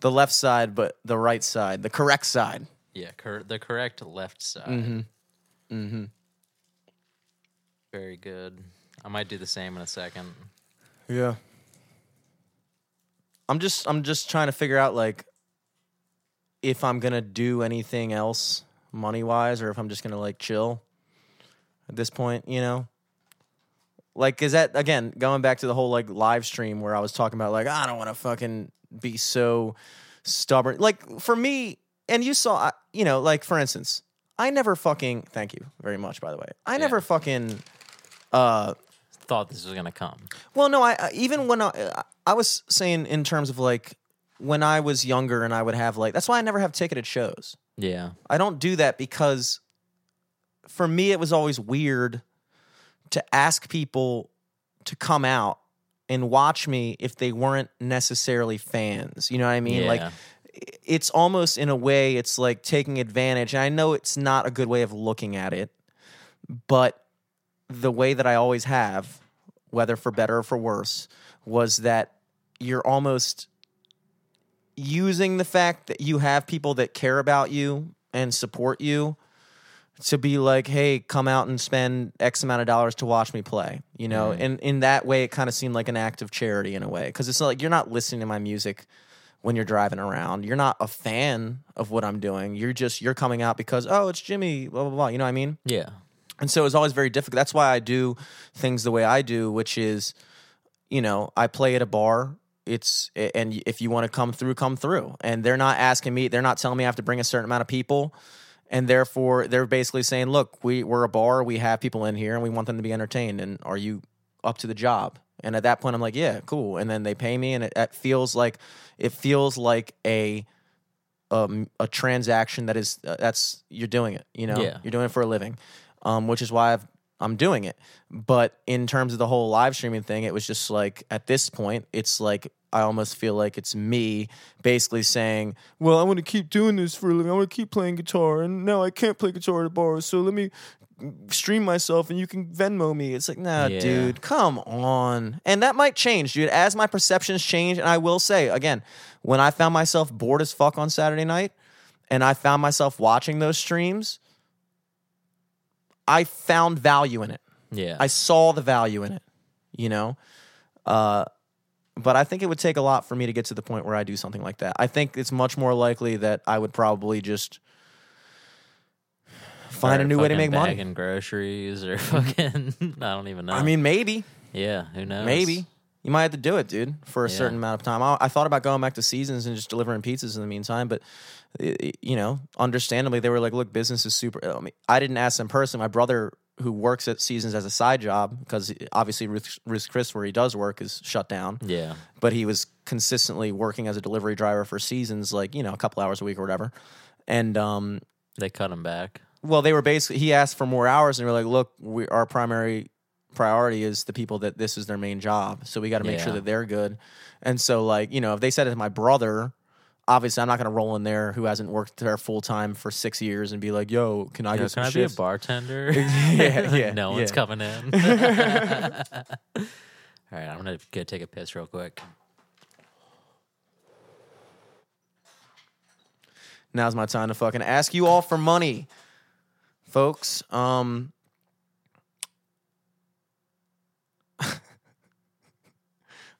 the left side, but the right side, the correct side. Yeah, cor- the correct left side. Mm-hmm. Mm-hmm. Very good. I might do the same in a second. Yeah. I'm just I'm just trying to figure out like if I'm gonna do anything else money wise, or if I'm just gonna like chill at this point, you know. Like, is that again going back to the whole like live stream where I was talking about like I don't want to fucking be so stubborn. Like for me, and you saw, you know, like for instance, I never fucking. Thank you very much, by the way. I never fucking. Uh, Thought this was gonna come. well, no, I I- even when I I was saying in terms of like when I was younger and I would have like that's why I never have ticketed shows. Yeah. I don't do that because for me it was always weird to ask people to come out and watch me if they weren't necessarily fans. You know what I mean? Like Yeah. It's almost in a way it's like taking advantage. And I know it's not a good way of looking at it, but the way that I always have, whether for better or for worse, was that you're almost using the fact that you have people that care about you and support you to be like, hey, come out and spend X amount of dollars to watch me play. You know, mm. and in that way, it kind of seemed like an act of charity in a way because it's not like you're not listening to my music when you're driving around. You're not a fan of what I'm doing. You're just you're coming out because oh, it's Jimmy. Blah blah blah. You know what I mean? Yeah. And so it's always very difficult. That's why I do things the way I do, which is, you know, I play at a bar. It's and if you want to come through, come through. And they're not asking me. They're not telling me I have to bring a certain amount of people. And therefore, they're basically saying, "Look, we we're a bar. We have people in here, and we want them to be entertained. And are you up to the job?" And at that point, I'm like, "Yeah, cool." And then they pay me, and it, it feels like it feels like a um, a transaction that is uh, that's you're doing it. You know, Yeah. you're doing it for a living, um, which is why I've, I'm doing it. But in terms of the whole live streaming thing, it was just like at this point, it's like I almost feel like it's me basically saying, "Well, I want to keep doing this for a living. I want to keep playing guitar, and now I can't play guitar at a bar, so let me." Stream myself and you can Venmo me. It's like, nah, Yeah. dude, come on. And that might change, dude. As my perceptions change, and I will say again, when I found myself bored as fuck on Saturday night, and I found myself watching those streams, I found value in it. Yeah. I saw the value in it, you know? Uh, but I think it would take a lot for me to get to the point where I do something like that. I think it's much more likely that I would probably just find a new way to make money. bagging groceries or [laughs] fucking [laughs] I don't even know. I mean, maybe, yeah, who knows? maybe. You might have to do it, dude, for a Yeah. certain amount of time. I, I thought about going back to seasons and just delivering pizzas in the meantime, but i- i- you know, understandably, they were like, "Look, business is super." I mean, I didn't ask them personally. My brother, who works at Seasons as a side job, because obviously Ruth, Ruth Chris, where he does work, is shut down. Yeah. But he was consistently working as a delivery driver for Seasons, like you know, a couple hours a week or whatever. And um, They cut him back. Well, they were basically he asked for more hours, and they were like, "Look, we, our primary priority is the people that this is their main job, so we got to make sure that they're good." And so, like, you know, if they said it to my brother, obviously, I'm not going to roll in there who hasn't worked there full time for six years and be like, "Yo, can I get some can I be a bartender? [laughs] Yeah, [laughs] yeah, no one's yeah. coming in. [laughs] All right, I'm gonna go take a piss real quick. Now's my time to fucking ask you all for money, folks. Um, [laughs] I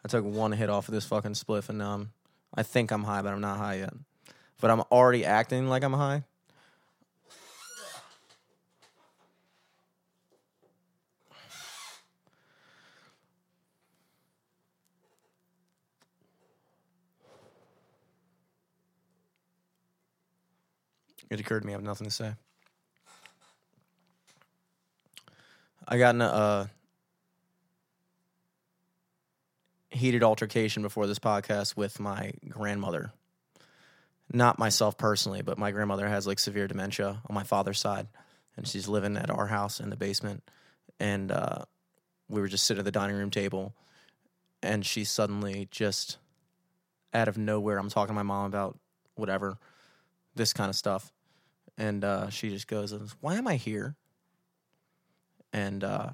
took one hit off of this fucking spliff, and now I think I'm high, but I'm not high yet. But I'm already acting like I'm high. It occurred to me I have nothing to say. I got in a uh, heated altercation before this podcast with my grandmother. Not myself personally, but my grandmother has like severe dementia on my father's side, and she's living at our house in the basement. And uh, we were just sitting at the dining room table, and she suddenly just out of nowhere, I'm talking to my mom about whatever, this kind of stuff, and uh, she just goes, "Why am I here?" And uh,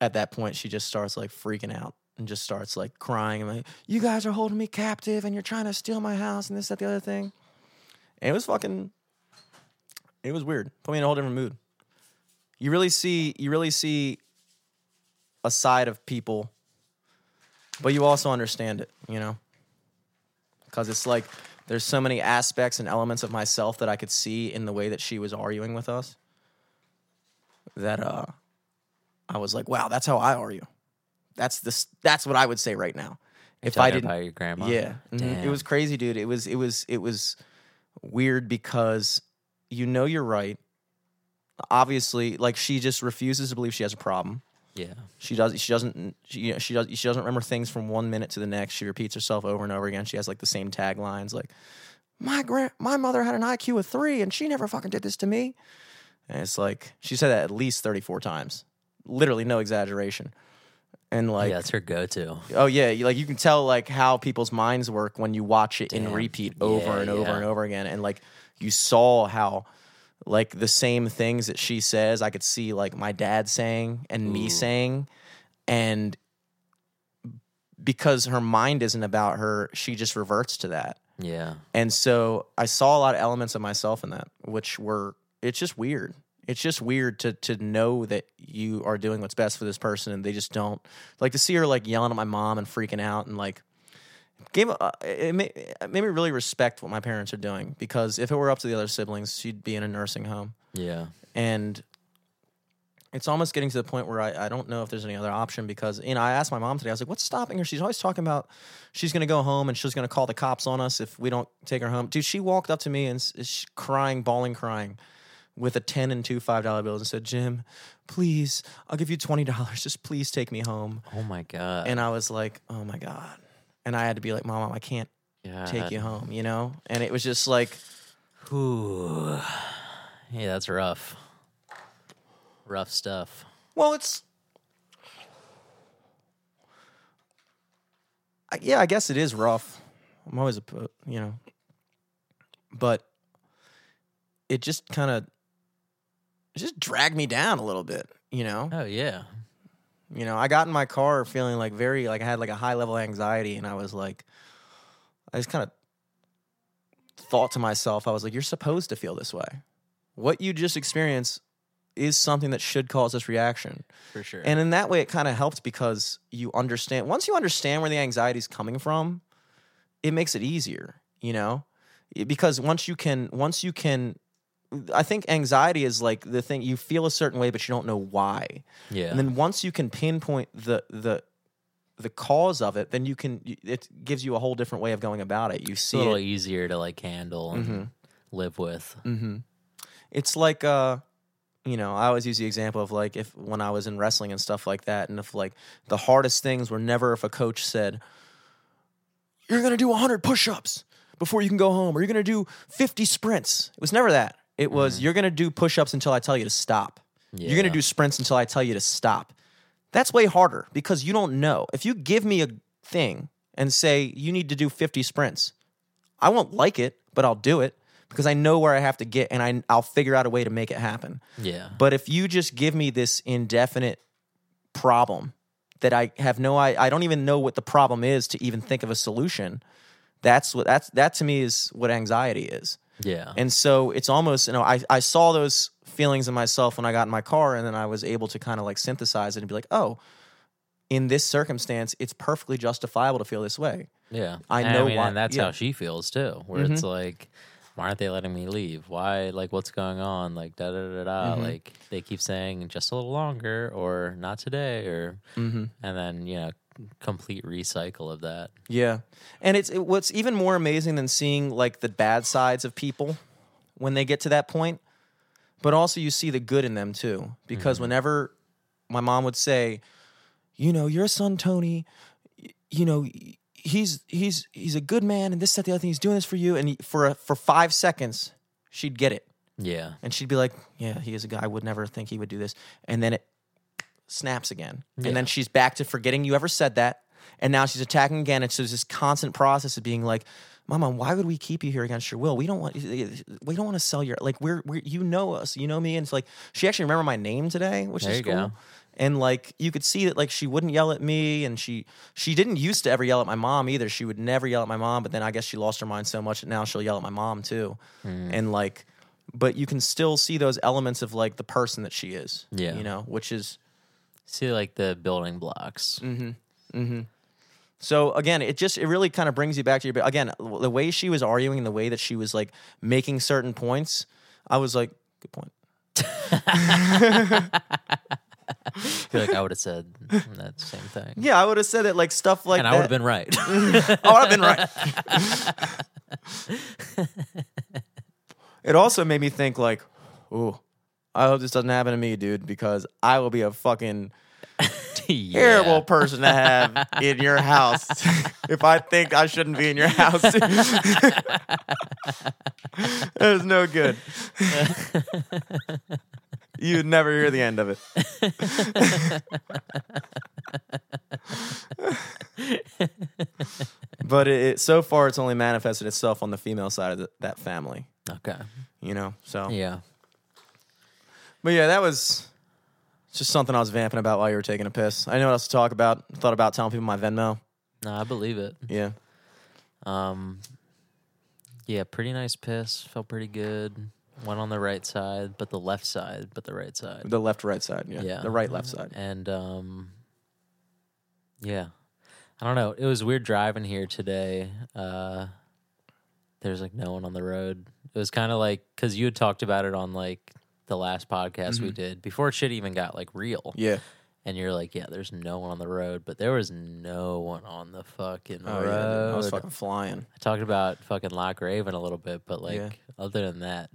at that point, she just starts like freaking out and just starts like crying and like, "You guys are holding me captive, and you're trying to steal my house, and this, that, the other thing." And it was fucking, it was weird. Put me in a whole different mood. You really see, you really see a side of people, but you also understand it. You know. because it's like there's so many aspects and elements of myself that I could see in the way that she was arguing with us. That uh, I was like, wow, that's how I argue. That's this. That's what I would say right now. If I didn't, about your grandma. yeah, mhm. it was crazy, dude. It was it was it was weird because you know you're right. Obviously, like she just refuses to believe she has a problem. Yeah. She does. She doesn't. She, you know, she does. She doesn't remember things from one minute to the next. She repeats herself over and over again. She has like the same taglines, like "My grand, my mother had an IQ of three, and she never fucking did this to me." And it's like she said that at least thirty four times, literally no exaggeration. And like, yeah, that's her go-to. oh yeah, you, like you can tell like how people's minds work when you watch it in repeat over Yeah, and over yeah. and over again, and like you saw how like the same things that she says, I could see like my dad saying and me saying, and because her mind isn't about her, she just reverts to that. Yeah. And so I saw a lot of elements of myself in that, which were it's just weird. It's just weird to to know that you are doing what's best for this person, and they just don't like to see her like yelling at my mom and freaking out and like gave uh, it made, it made me really respect what my parents are doing because if it were up to the other siblings, she'd be in a nursing home, Yeah. and it's almost getting to the point where I, I don't know if there's any other option because you know I asked my mom today I was like what's stopping her? She's always talking about she's gonna go home and she's gonna call the cops on us if we don't take her home. Dude she walked up to me and is crying bawling crying with a 10 and two five dollar bills and said Jim please I'll give you twenty dollars just please take me home. Oh my god. and I was like oh my god and I had to be like mom I can't take you home you know and it was just like Ooh. Yeah, that's rough. Rough stuff. Well, it's. I- Yeah, I guess it is rough. I'm always a, you know, but it just kind of just dragged me down a little bit, you know. Oh yeah. You know, I got in my car feeling like very like I had like a high level anxiety, and I was like, I just kind of thought to myself, I was like, you're supposed to feel this way. What you just experienced is something that should cause this reaction. For sure. And in that way, it kind of helped because you understand. Once you understand where the anxiety is coming from, it makes it easier. You know, because once you can, once you can, I think anxiety is like the thing you feel a certain way, but you don't know why. yeah. And then once you can pinpoint the the the cause of it, then you can. It gives you a whole different way of going about it. You see, it's a little it. easier to like handle and Mm-hmm. live with. hmm It's like uh, you know, I always use the example of like if when I was in wrestling and stuff like that, and if like the hardest things were never if a coach said, "You're gonna do 100 push-ups before you can go home," or "You're gonna do 50 sprints." It was never that. It was mm-hmm. you're gonna do push-ups until I tell you to stop. You're gonna do sprints until I tell you to stop. That's way harder because you don't know. If you give me a thing and say you need to do 50 sprints, I won't like it, but I'll do it because I know where I have to get and I, I'll figure out a way to make it happen. Yeah. But if you just give me this indefinite problem that I have no I, I don't even know what the problem is to even think of a solution, that's what that's that to me is what anxiety is. Yeah. And so it's almost, you know, I, I saw those feelings in myself when I got in my car, and then I was able to kind of like synthesize it and be like, oh, in this circumstance, it's perfectly justifiable to feel this way. Yeah, I know mean, why- and that's yeah. how she feels too. Where it's like, why aren't they letting me leave? Why, like, what's going on? Like, da da da da. Mm-hmm. Like, they keep saying just a little longer, or not today, or, Mm-hmm. and then you know, complete recycle of that. Yeah. And it's it, what's even more amazing than seeing like the bad sides of people when they get to that point, but also you see the good in them too. Because mm-hmm. whenever my mom would say, you know, your son Tony, you know, he's he's he's a good man and this that the other thing he's doing this for you and he, for a, for 5 seconds she'd get it Yeah, and she'd be like, "Yeah, he is a guy. I would never think he would do this." And then it snaps again, Yeah. and then she's back to forgetting you ever said that, and now she's attacking again. And so there's this constant process of being like, "Mama, why would we keep you here against your will? We don't want we don't want to sell your like we're we're you know us, you know me." And it's like she actually remembered my name today, which There is cool. go. And like you could see that like she wouldn't yell at me, and she she didn't used to ever yell at my mom either. She would never yell at my mom, but then I guess she lost her mind so much that now she'll yell at my mom too. Hmm. And like, but you can still see those elements of like the person that she is. Yeah. you know, which is see, like the building blocks. Mm. So again, it just it really kind of brings you back to your. Again, the way she was arguing, the way that she was like making certain points, I was like, good point. I [laughs] feel like I would have said that same thing. Yeah, I would have said it like stuff like and I would have been right. I would have been right. [laughs] it also made me think like, ooh, I hope this doesn't happen to me, dude, because I will be a fucking [laughs] yeah. terrible person to have in your house [laughs] if I think I shouldn't be in your house. [laughs] It's no good. You'd never hear the end of it. but it, it, so far, it's only manifested itself on the female side of the, that family. Okay. You know, so Yeah. But yeah, that was just something I was vamping about while you were taking a piss. I didn't know what else to talk about. Thought about telling people my Venmo. No, I believe it. Yeah. Um, yeah, pretty nice piss. Felt pretty good. Went on the right side, but the left side, but the right side. The left right side. Yeah. Yeah. The right left side. And um, yeah, I don't know. It was weird driving here today. Uh, there's like no one on the road. It was kind of like because you had talked about it on like the last podcast we mm-hmm. did before shit even got like real. Yeah. And you're like, yeah, there's no one on the road, but there was no one on the fucking Oh, road. yeah. I was fucking flying. I talked about fucking Loch Raven a little bit, but like Yeah. other than that,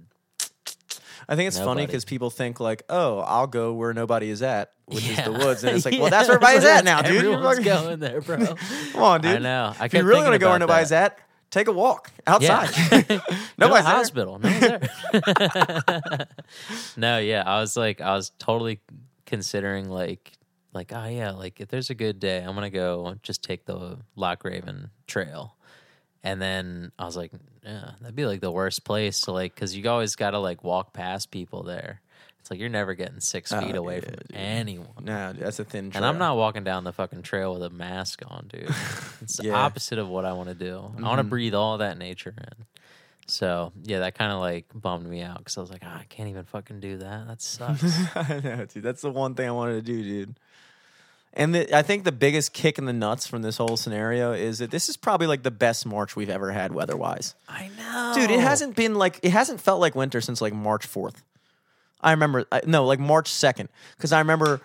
I think it's funny because people think like, "Oh, I'll go where nobody is at, which is the woods," and it's like, [laughs] "Well, Yeah, that's where everybody's at now, dude." You're Everyone's going there, bro. [laughs] Come on, dude. I know. I If you really to go where nobody's that. at, take a walk outside. To [laughs] [laughs] nobody's there. hospital. No there. [laughs] no, yeah, I was like, I was totally considering like, like, oh yeah, like if there's a good day, I'm gonna go just take the Loch Raven Trail, and then I was like, yeah, that'd be like the worst place to like, because you always gotta like walk past people there. It's like you're never getting six feet away yeah, from dude. anyone. No, that's a thin. And I'm not walking down the fucking trail with a mask on, dude. [laughs] It's the Yeah. Mm-hmm. opposite of what I want to do. I want to breathe all that nature in. So yeah, that kind of like bummed me out because I was like, "Ah, I can't even fucking do that. That sucks. [laughs] I know, dude. That's the one thing I wanted to do, dude. And the, I think the biggest kick in the nuts from this whole scenario is that this is probably like the best March we've ever had weather-wise. I know, Dude, it hasn't been like it hasn't felt like winter since like March 4th. I remember I, no, like March 2nd cuz I remember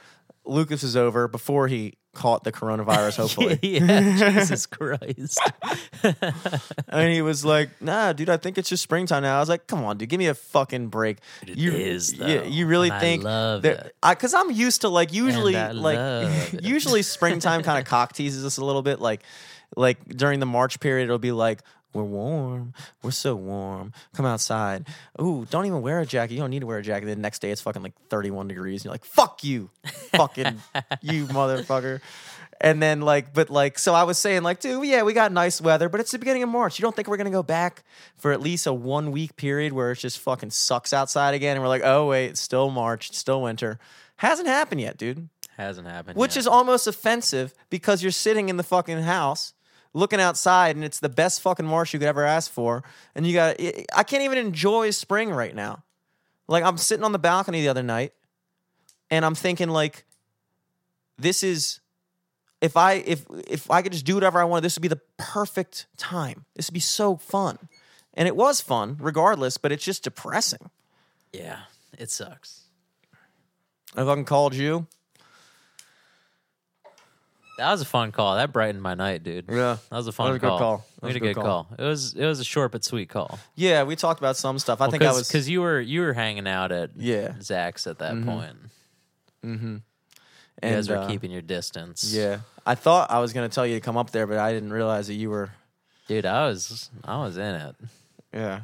Lucas was over before he caught the coronavirus hopefully. [laughs] yeah, Jesus Christ. [laughs] and he was like, "Nah, dude, I think it's just springtime now." I was like, "Come on, dude, give me a fucking break." It you is, yeah, you really and I think love that- it. Cuz I'm used to like usually like [laughs] usually springtime kind of cock teases us a little bit like like during the March period it'll be like we're warm. We're so warm. Come outside. Ooh, don't even wear a jacket. You don't need to wear a jacket. The next day it's fucking like 31 degrees. And you're like, fuck you. fucking [laughs] you motherfucker. And then like, but like, so I was saying like, dude, yeah, we got nice weather, but it's the beginning of March. You don't think we're gonna go back for at least a one week period where it just fucking sucks outside again? And we're like, oh wait, it's still March, it's still winter. Hasn't happened yet, dude. Hasn't happened. Which yet. is almost offensive because you're sitting in the fucking house looking outside and it's the best fucking marsh you could ever ask for. And you got, I can't even enjoy spring right now. Like, I'm sitting on the balcony the other night and I'm thinking, like, this is. If I if if I could just do whatever I wanted, this would be the perfect time. This would be so fun, and it was fun regardless. But it's just depressing. yeah, it sucks. I fucking called you. That was a fun call. That brightened my night, dude. Yeah. That was a fun was a good call. call. That We was had a good call. It was it was a short but sweet call. Yeah, we talked about some stuff. I think I was because you were you were hanging out at Yeah. Zach's at that point. Mm-hmm. You guys were uh, keeping your distance. Yeah, I thought I was gonna tell you to come up there, but I didn't realize that you were. dude, I was I was in it. Yeah,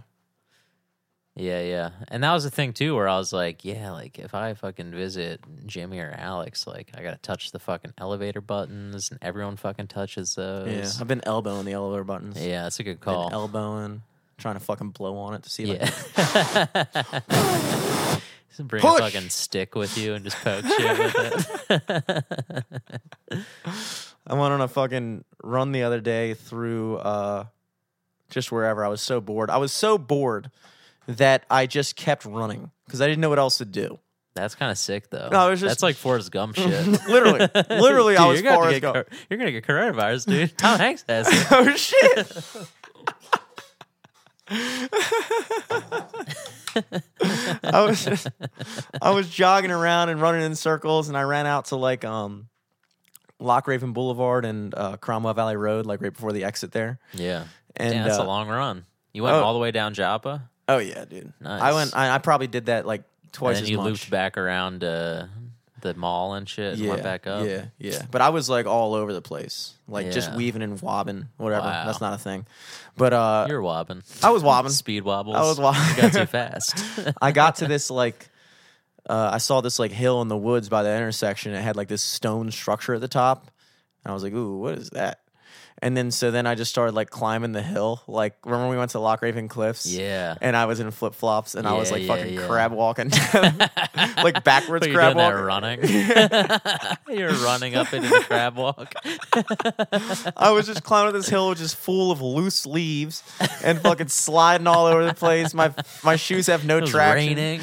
Yeah, yeah, and that was the thing too, where I was like, yeah, like if I fucking visit Jimmy or Alex, like I gotta touch the fucking elevator buttons, and everyone fucking touches yeah. I've been elbowing the elevator buttons. Yeah, that's a good Been call. elbowing, trying to fucking blow on it to see. Like, Yeah. [laughs] Bring Push! a fucking stick with you and just poke shit with it. [laughs] I went on a fucking run the other day through uh, just wherever. I was so bored. I was so bored that I just kept running because I didn't know what else to do. That's kind of sick, though. No, it was just- That's like Forrest Gump [laughs] shit. literally, [laughs] literally, I was you're, gonna Forrest Gump. cor- you're gonna get coronavirus, dude. Tom [laughs] Hanks has it. oh shit! I was just, I was jogging around and running in circles, and I ran out to like um, Loch Raven Boulevard and uh, Cromwell Valley Road, like right before the exit there. Yeah. And Damn, that's uh, a long run. You went oh. all the way down Joppa, Oh yeah, dude. Nice. I went. I, I probably did that like and twice then as you much. looped back around uh, the mall and shit, and yeah, went back up. Yeah, yeah. But I was like all over the place, like just weaving and wobbing, whatever. Wow. That's not a thing. But uh, You're wobbing. I was wobbing. Speed wobbles. I was wobbling. You got too [laughs] fast. I got to this like uh, I saw this like hill in the woods by the intersection. It had like this stone structure at the top. And I was like, "Ooh, what is that?" And then so then I just started like climbing the hill. Like remember we went to Loch Raven Cliffs? yeah. And I was in flip flops and I was like yeah, fucking yeah. crab walking, [laughs] [laughs] like backwards you're crab walking. running. [laughs] you're running up into the crab walk. I was just climbing this hill, which is full of loose leaves and fucking sliding all over the place. My my shoes have no traction. raining.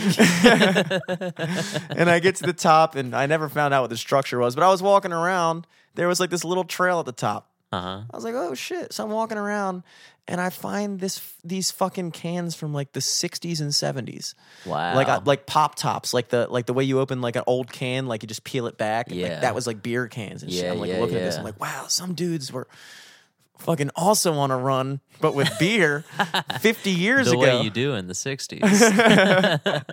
and I get to the top, and I never found out what the structure was. But I was walking around. There was like this little trail at the top. Uh huh. I was like, "Oh shit!" So I'm walking around, and I find this these fucking cans from like the '60s and '70s, Wow. like uh, like pop tops, like the like the way you open like an old can, like you just peel it back. and, like, Yeah. that was like beer cans and shit. I'm like yeah, looking at this. I'm like, wow, some dudes were fucking also on a run, but with beer, [laughs] 50 years the ago. way you do in the 60s. [laughs]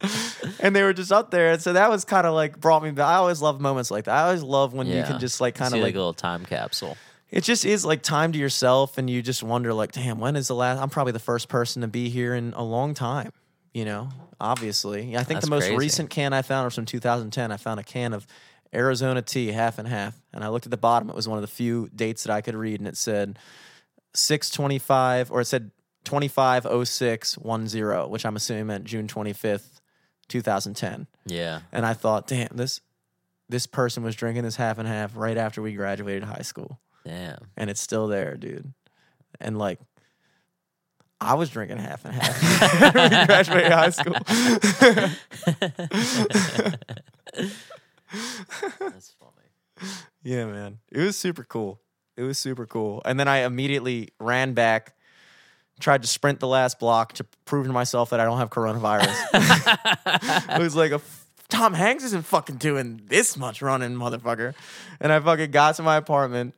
[laughs] and they were just up there. And so that was kind of like brought me back. I always love moments like that. I always love when you can just like kind of like like, a little time capsule. it just is like time to yourself and you just wonder like, damn, when is the last, I'm probably the first person to be here in a long time, you know, obviously. I think That's the most crazy. recent can I found was from 2010. I found a can of Arizona tea, half and half. And I looked at the bottom. It was one of the few dates that I could read and it said 625 or it said 250610, which I'm assuming meant June 25th, 2010 Yeah. and I thought, damn, this this person was drinking this half and half right after we graduated high school, Damn. and it's still there, dude. And like, I was drinking half and half [laughs] when we [laughs] graduated high school. [laughs] [laughs] That's funny. yeah, man, it was super cool. It was super cool. And then I immediately ran back, tried to sprint the last block to prove to myself that I don't have coronavirus. [laughs] it was like a Tom Hanks isn't fucking doing this much running, motherfucker. And I fucking got to my apartment,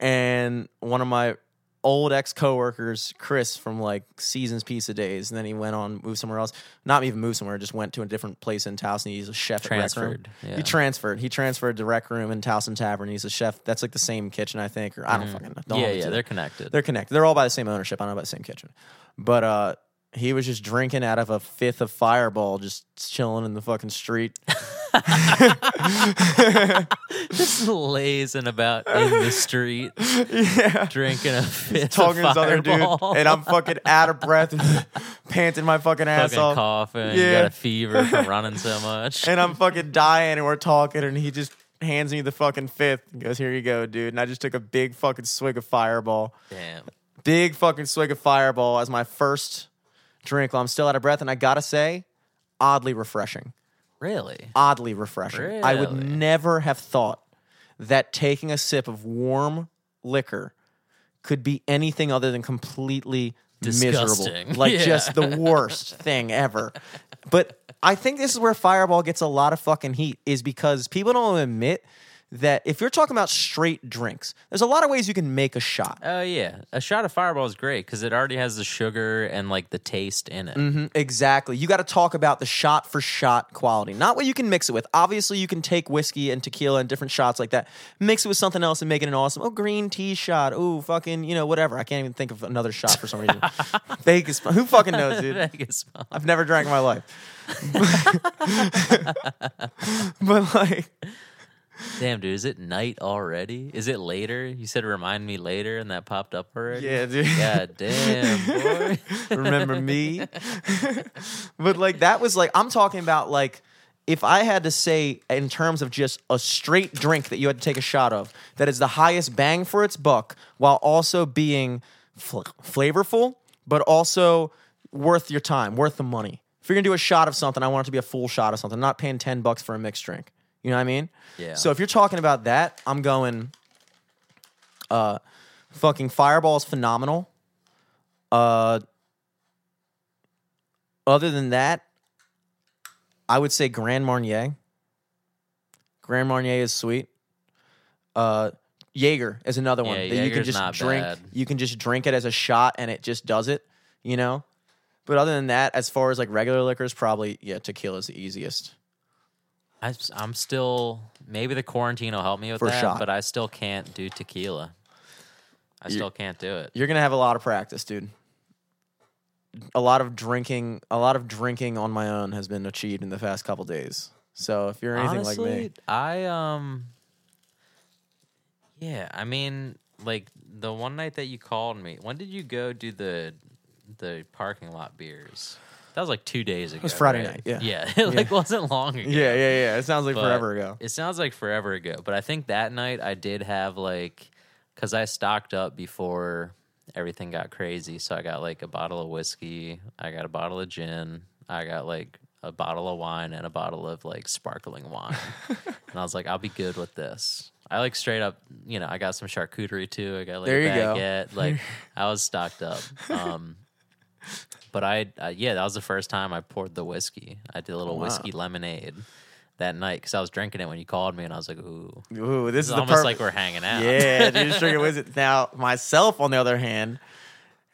and one of my old ex coworkers, Chris from like Seasons Pizza Days, and then he went on moved somewhere else. Not even moved somewhere, just went to a different place in Towson. He's a chef. At Rec Room. Transferred. Yeah. He transferred. He transferred to Rec Room in Towson Tavern. He's a chef. That's like the same kitchen, I think, or I don't fucking know. Don't yeah, yeah, they're connected. They're connected. They're all by the same ownership. I don't know about the same kitchen. But uh he was just drinking out of a fifth of fireball, just chilling in the fucking street. [laughs] [laughs] Just lazing about in the [laughs] street, yeah. drinking a fifth Talking to of this other dude. Fireball. And I'm fucking out of breath panting my fucking ass fucking off. coughing. You Yeah. got a fever from running so much. And I'm fucking dying and we're talking and he just hands me the fucking fifth and goes, Here you go, dude. And I just took a big fucking swig of fireball. Damn. big fucking swig of fireball as my first drink while I'm still out of breath. And I gotta say, oddly refreshing. Really? Oddly refreshing. I would Really? never have thought that taking a sip of warm liquor could be anything other than completely Disgusting. miserable. [laughs] Like Yeah. just the worst thing ever. But I think this is where Fireball gets a lot of fucking heat, is because people don't admit that if you're talking about straight drinks, there's a lot of ways you can make a shot. Oh yeah, a shot of Fireball is great because it already has the sugar and like the taste in it. Mm-hmm, exactly. You got to talk about the shot for shot quality, not what you can mix it with. Obviously, you can take whiskey and tequila and different shots like that, mix it with something else and make it an awesome. Oh, green tea shot. Oh, fucking, you know, whatever. I can't even think of another shot for some reason. [laughs] Vegas. Who fucking knows, dude? Vegas. I've never drank in my life. [laughs] [laughs] but like, Damn, dude, is it night already? Is it later? You said remind me later, and that popped up already. yeah, dude. God damn, [laughs] boy. remember me [laughs] but like that was like i'm talking about like if i had to say in terms of just a straight drink that you had to take a shot of that is the highest bang for its buck while also being fl- flavorful but also worth your time worth the money If you're gonna do a shot of something, I want it to be a full shot of something. I'm not paying ten bucks for a mixed drink. You know what I mean? Yeah. So if you're talking about that, I'm going. Uh, fucking Fireball is phenomenal. Uh, other than that, I would say Grand Marnier. Grand Marnier is sweet. Uh, Jaeger is another one Yeah, that you can just drink. bad. You can just drink it as a shot, and it just does it. You know. But other than that, as far as like regular liquors, probably yeah, tequila is the easiest. I, am still maybe the quarantine will help me with For that, shot. but I still can't do tequila. I You- still can't do it. You're gonna have a lot of practice, dude. A lot of drinking, a lot of drinking on my own has been achieved in the past couple days. So if you're anything Honestly, like me, I um Yeah, I mean like the one night that you called me, when did you go do the the parking lot beers? That was like two days ago. It was Friday right? night, yeah. Yeah. [laughs] it like wasn't long ago. yeah, yeah, yeah. It sounds like forever ago. It sounds like forever ago, but I think that night I did have like because I stocked up before everything got crazy. So I got like a bottle of whiskey, I got a bottle of gin, I got like a bottle of wine and a bottle of like sparkling wine, [laughs] and I was like, I'll be good with this. I like straight up, you know, I got some charcuterie too. I got like There a you go. baguette. Like I was stocked up. Um, but I, uh, yeah, that was the first time I poured the whiskey. I did a little Oh, wow. whiskey lemonade that night because I was drinking it when you called me, and I was like, "Ooh, Ooh, this this is almost perfect. like we're hanging out." yeah, dude, just drinking whiskey. Now, myself, on the other hand,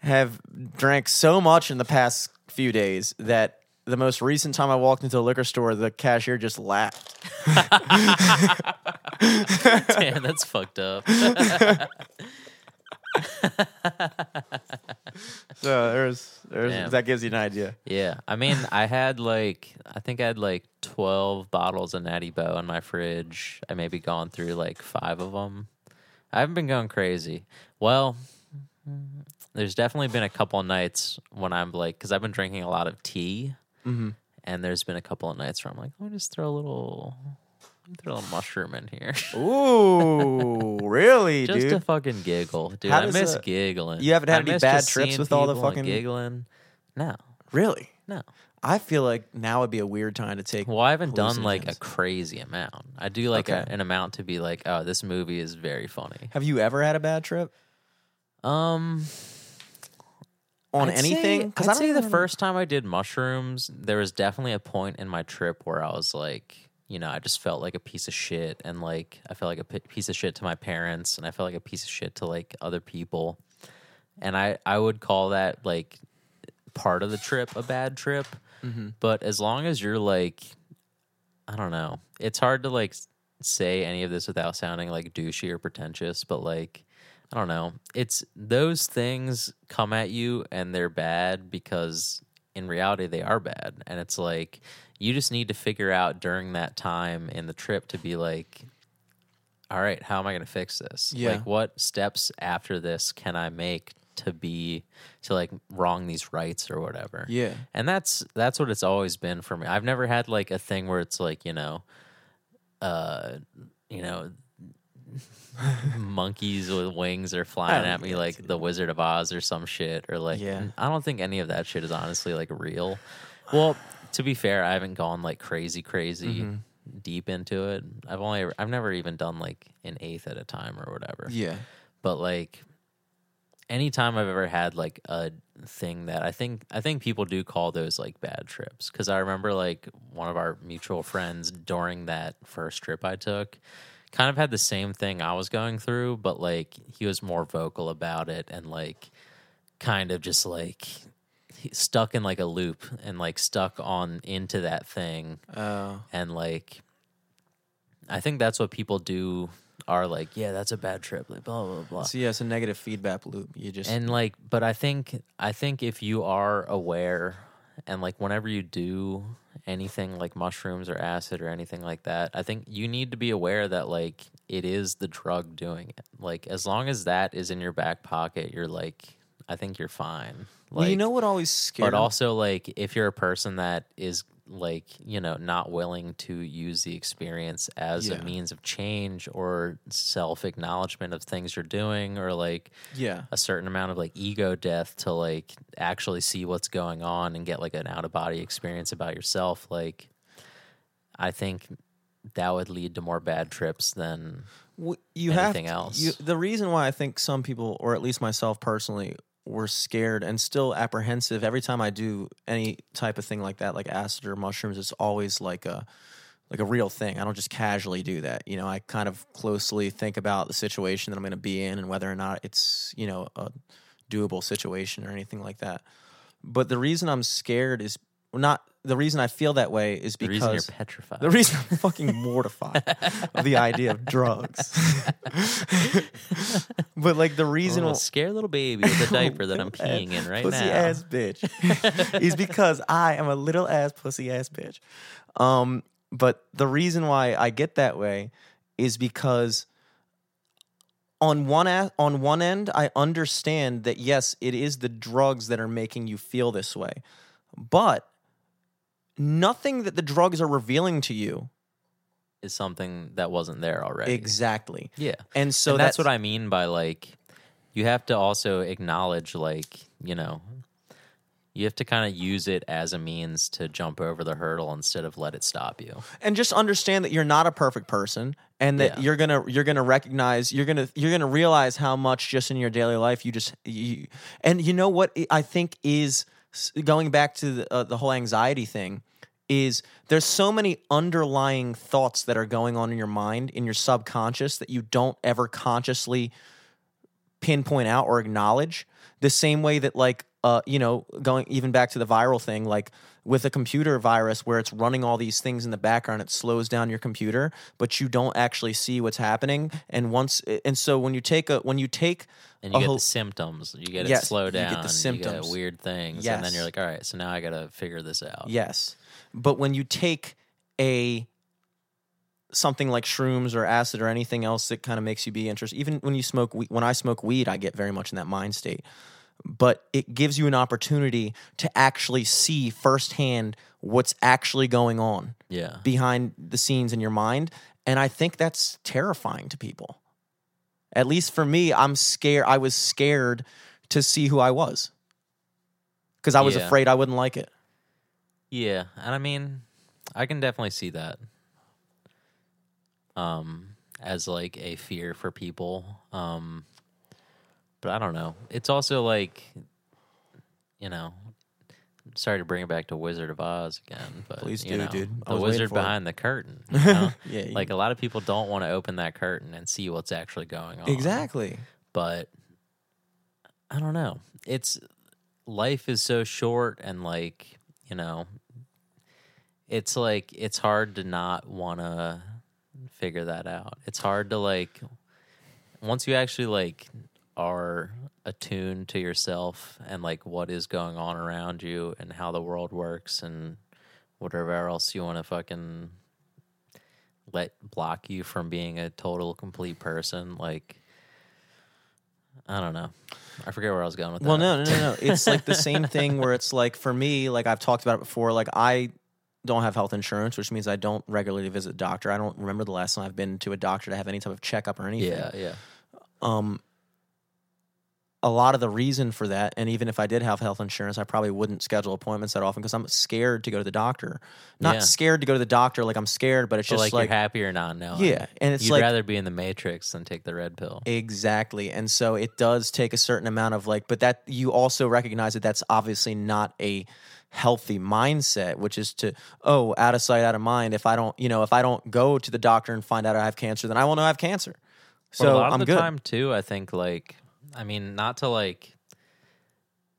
have drank so much in the past few days that the most recent time I walked into a liquor store, the cashier just laughed. [laughs] Damn, that's fucked up. [laughs] [laughs] [laughs] So there's, there's Damn. that gives you an idea. yeah, I mean, I had like, I think I had like twelve bottles of Natty Boh in my fridge. I maybe gone through like five of them. I haven't been going crazy. Well, there's definitely been a couple of nights when I'm like, because I've been drinking a lot of tea. Mhm. And there's been a couple of nights where I'm like, let me just throw a little, throw a little mushroom in here. Ooh, really, [laughs] dude? just dude? to fucking giggle, dude. How I does miss a- giggling. You haven't had I any miss bad just trips seeing with all the people and fucking- giggling. No, really? no. I feel like now would be a weird time to take. Well, I haven't done like a hallucinogens. crazy amount. I do like a, Okay. an amount to be like, oh, this movie is very funny. Have you ever had a bad trip Um, on I'd anything? Say, Because I'd say the first time I did mushrooms, there was definitely a point in my trip where I was like, you know, I just felt like a piece of shit, and like I felt like a piece of shit to my parents, and I felt like a piece of shit to like other people, and I I would call that like part of the trip a bad trip, Mhm. but as long as you're like, I don't know, it's hard to like say any of this without sounding like douchey or pretentious, but like. I don't know. It's those things come at you and they're bad because in reality they are bad. And it's like you just need to figure out during that time in the trip to be like, all right, how am I going to fix this? Yeah. Like, what steps after this can I make to be to like wrong these rights or whatever? Yeah. and that's that's what it's always been for me i've never had like a thing where it's like you know uh you know [laughs] monkeys with wings are flying at me like the wizard of oz or some shit or like Yeah. i don't think any of that shit is honestly like real well to be fair i haven't gone like crazy crazy Mm-hmm. deep into it i've only ever, i've never even done like an eighth at a time or whatever Yeah. but like anytime I've ever had like a thing that I think I think people do call those like bad trips because I remember like one of our mutual friends during that first trip I took kind of had the same thing I was going through but like he was more vocal about it and like kind of just like stuck in like a loop and like stuck on into that thing Oh. and like I think that's what people do are like yeah that's a bad trip like blah blah blah So yeah, it's a negative feedback loop. You just and like but i think i think if you are aware and like whenever you do anything like mushrooms or acid or anything like that i think you need to be aware that like it is the drug doing it like as long as that is in your back pocket you're like i think you're fine like well, you know what always scared but also like if you're a person that is like you know not willing to use the experience as Yeah. a means of change or self acknowledgement of things you're doing or like Yeah. a certain amount of like ego death to like actually see what's going on and get like an out of body experience about yourself like i think that would lead to more bad trips than you have anything to- else. You, the reason why I think some people, or at least myself personally, were scared and still apprehensive every time I do any type of thing like that, like acid or mushrooms. It's always like a like a real thing. I don't just casually do that. You know, I kind of closely think about the situation that I'm going to be in and whether or not it's you know a doable situation or anything like that. But the reason I'm scared is not the reason I feel that way is the because reason you're petrified the reason I'm fucking mortified of the idea of drugs. [laughs] but like the a reason little scare little baby with a [laughs] diaper that i'm [laughs] peeing in right pussy now ass bitch is because I am a little ass pussy ass bitch. Um, but the reason why I get that way is because on one a- on one end I understand that yes, it is the drugs that are making you feel this way. But nothing that the drugs are revealing to you is something that wasn't there already exactly. yeah And so and that's, what I mean by like you have to also acknowledge like, you know, you have to kind of use it as a means to jump over the hurdle instead of let it stop you. and just understand that you're not a perfect person and that Yeah. you're gonna you're gonna recognize you're gonna you're gonna realize how much just in your daily life you just you and you know what i think is going back to the, uh, the whole anxiety thing is there's so many underlying thoughts that are going on in your mind in your subconscious that you don't ever consciously pinpoint out or acknowledge the same way that like uh you know going even back to the viral thing like with a computer virus where it's running all these things in the background it slows down your computer but you don't actually see what's happening and once and so when you take a when you take And you get whole- the symptoms. You get Yes, it slow down. you get the down. You symptoms. get weird things. And then you're like, all right, so now I got to figure this out. Yes. But when you take a something like shrooms or acid or anything else that kind of makes you be interested, even when you smoke we- when I smoke weed, I get very much in that mind state. But it gives you an opportunity to actually see firsthand what's actually going on Yeah. behind the scenes in your mind, and I think that's terrifying to people. At least for me, I'm scared. I was scared to see who I was because I was Yeah. afraid I wouldn't like it. Yeah, and I mean, I can definitely see that. Um, as like a fear for people. Um, but I don't know. It's also like, you know, sorry to bring it back to Wizard of Oz again, but Please you do, know, dude. I The wizard for it. behind the curtain. [laughs] You know? [laughs] Yeah, you- like a lot of people don't want to open that curtain and see what's actually going on. Exactly. but I don't know. It's life is so short and like, you know, it's like it's hard to not want to figure that out. It's hard to like once you actually like are attuned to yourself and like what is going on around you and how the world works and whatever else you want to fucking let block you from being a total complete person like I don't know. I forget where I was going with Well, that. no, no, no, no. It's like the [laughs] same thing where it's like for me, like I've talked about it before. Like I don't have health insurance, which means I don't regularly visit a doctor. I don't remember the last time I've been to a doctor to have any type of checkup or anything. Yeah, yeah. Um, a lot of the reason for that, and even if I did have health insurance, I probably wouldn't schedule appointments that often because I'm scared to go to the doctor. Not Yeah. scared to go to the doctor, like I'm scared, but it's So just like, like, you're happier not knowing. yeah, and it's You'd like rather be in the Matrix than take the red pill. Exactly. And so it does take a certain amount of like, but that you also recognize that that's obviously not a healthy mindset, which is to, oh, out of sight, out of mind. If I don't, you know, if I don't go to the doctor and find out I have cancer, then I will know I have cancer. But So a lot of I'm the good. time too, I think like I mean, not to like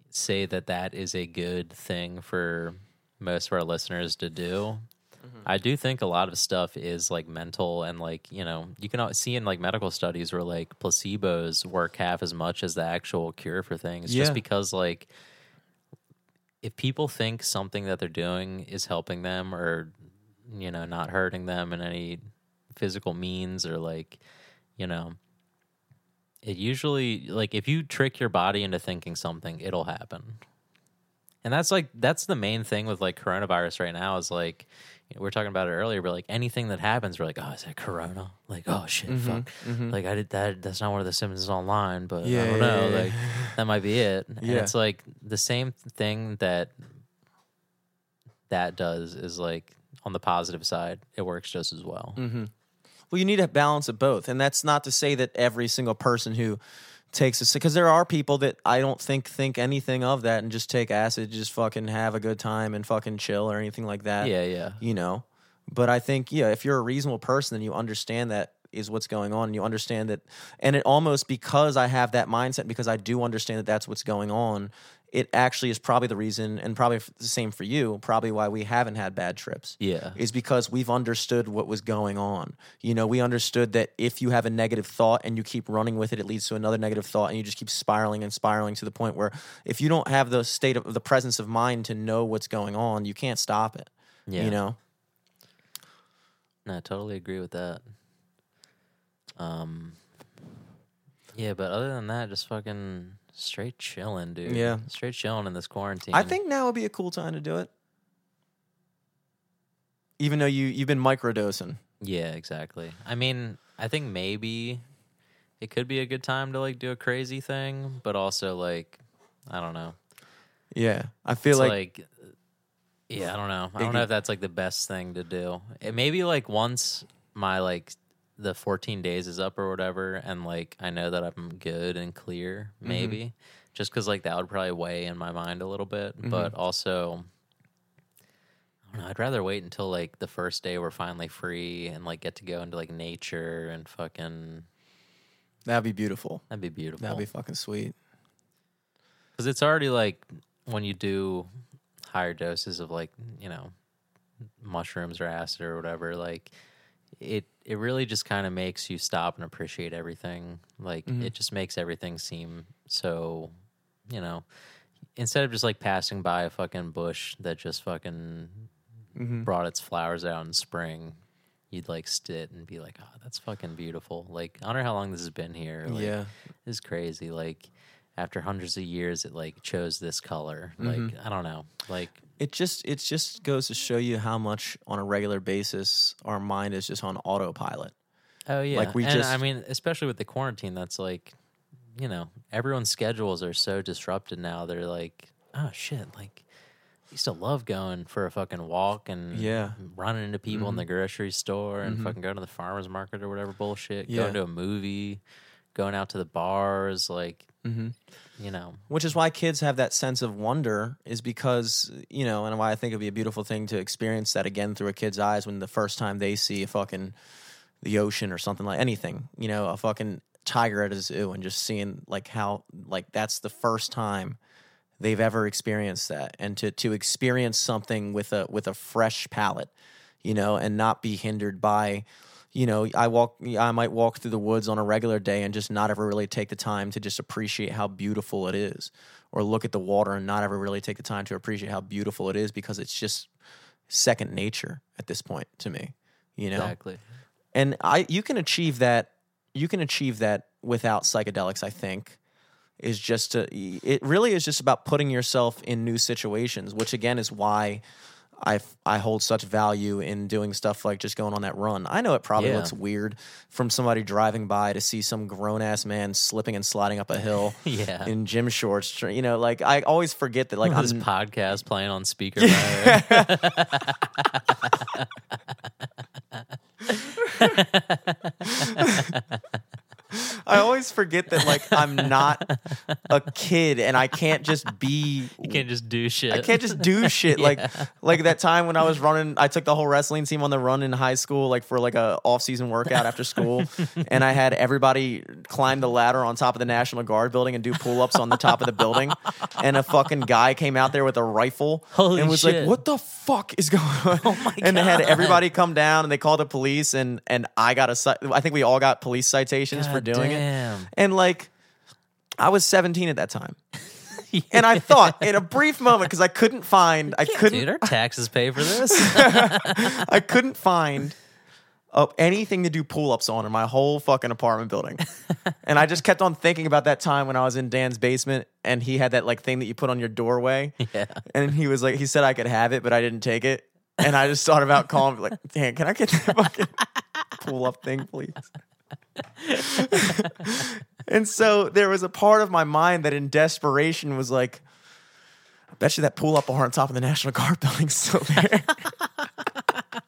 say that that is a good thing for most of our listeners to do. Mm-hmm. I do think a lot of stuff is like mental and like, you know, you can see in like medical studies where like placebos work half as much as the actual cure for things Yeah. just because like if people think something that they're doing is helping them or you know, not hurting them in any physical means or like, you know, it usually like if you trick your body into thinking something, it'll happen. And that's like that's the main thing with like coronavirus right now is like you know, we were talking about it earlier, but like anything that happens, we're like, oh, is that corona? Like, oh shit, fuck. Like I did that. That's not one of the symptoms online, but Yeah, I don't yeah, know. yeah, Like that might be it. And it's like the same thing that that does is like on the positive side, it works just as well. Mm-hmm. Well, you need a balance of both, and that's not to say that every single person who takes a because there are people that I don't think think anything of that and just take acid, just fucking have a good time and fucking chill or anything like that. Yeah, yeah. you know. But I think yeah, if you're a reasonable person, then you understand that is what's going on. And you understand that, and it almost because I have that mindset because I do understand that that's what's going on. It actually is probably the reason, and probably the same for you. Probably why we haven't had bad trips Yeah. is because we've understood what was going on. You know, we understood that if you have a negative thought and you keep running with it, it leads to another negative thought, and you just keep spiraling and spiraling to the point where if you don't have the state of the presence of mind to know what's going on, you can't stop it. Yeah. You know, No, I totally agree with that. Um, yeah, but other than that, just fucking straight chilling, dude. Yeah. straight chilling in this quarantine. I think now would be a cool time to do it. Even though you you've been microdosing. Yeah, exactly. I mean, I think maybe it could be a good time to like do a crazy thing, but also like, I don't know. Yeah, I feel like, like, yeah, I don't know. I don't know if that's like the best thing to do. It maybe like once my like the 14 days is up or whatever, and like I know that I'm good and clear, Mm-hmm. maybe just because like that would probably weigh in my mind a little bit, Mm-hmm. but also. I don't know, I'd rather wait until like the first day we're finally free and like get to go into like nature and fucking that'd be beautiful. that'd be beautiful. That'd be fucking sweet. because it's already like when you do higher doses of like you know mushrooms or acid or whatever like it it really just kind of makes you stop and appreciate everything. Like mm-hmm. it just makes everything seem so you know instead of just like passing by a fucking bush that just fucking mm-hmm. brought its flowers out in spring you'd like sit and be like oh that's fucking beautiful. Like i wonder how long this has been here. Like, yeah, is crazy. Like after hundreds of years, it like chose this color. Like mm-hmm. I don't know. Like it just it just goes to show you how much on a regular basis our mind is just on autopilot. oh yeah, Like, we and just- I mean, especially with the quarantine, that's like, you know, everyone's schedules are so disrupted now. They're like, oh shit, like. I used to love going for a fucking walk and Yeah. running into people in mm-hmm. the grocery store and mm-hmm. fucking going to the farmers market or whatever bullshit. Yeah. Going to a movie, going out to the bars, like Mm-hmm. you know, Which is why kids have that sense of wonder, is because you know, and why I think it'd be a beautiful thing to experience that again through a kid's eyes when the first time they see a fucking the ocean or something like anything, you know, a fucking tiger at a zoo and just seeing like how like that's the first time they've ever experienced that and to to experience something with a with a fresh palate you know and not be hindered by you know i walk i might walk through the woods on a regular day and just not ever really take the time to just appreciate how beautiful it is or look at the water and not ever really take the time to appreciate how beautiful it is because it's just second nature at this point to me you know exactly. and I you can achieve that you can achieve that without psychedelics. I think is just to it really is just about putting yourself in new situations, which again is why I I hold such value in doing stuff like just going on that run. I know it probably Yeah. looks weird from somebody driving by to see some grown ass man slipping and sliding up a hill [laughs] Yeah. in gym shorts. You know, like I always forget that like this I'm podcast playing on speaker. [laughs] [laughs] I always forget that like I'm not a kid and I can't just be You can't just do shit. I can't just do [laughs] shit like like that time when I was running. I took the whole wrestling team on the run in high school, like for like a off season workout after school, [laughs] and I had everybody climb the ladder on top of the National Guard building and do pull ups on the top of the building, and a fucking guy came out there with a rifle Holy and was shit. like, "What the fuck is going on?" [laughs] Oh my and they had everybody come down and they called the police and and I got a I think we all got police citations for God doing it, damn. and like. I was 17 at that time. [laughs] And I thought in a brief moment because I couldn't find I couldn't Dude, our taxes pay for this. [laughs] I couldn't find of anything to do pull ups on in my whole fucking apartment building. and I just kept on thinking about that time when I was in Dan's basement and he had that like thing that you put on your doorway. Yeah. And he was like, he said I could have it, but I didn't take it. And I just thought about calling, like, Dan, can I get that fucking pull up thing, please? And so there was a part of my mind that in desperation was like, I bet you that pull up bar on top of the National Guard building's still there. [laughs]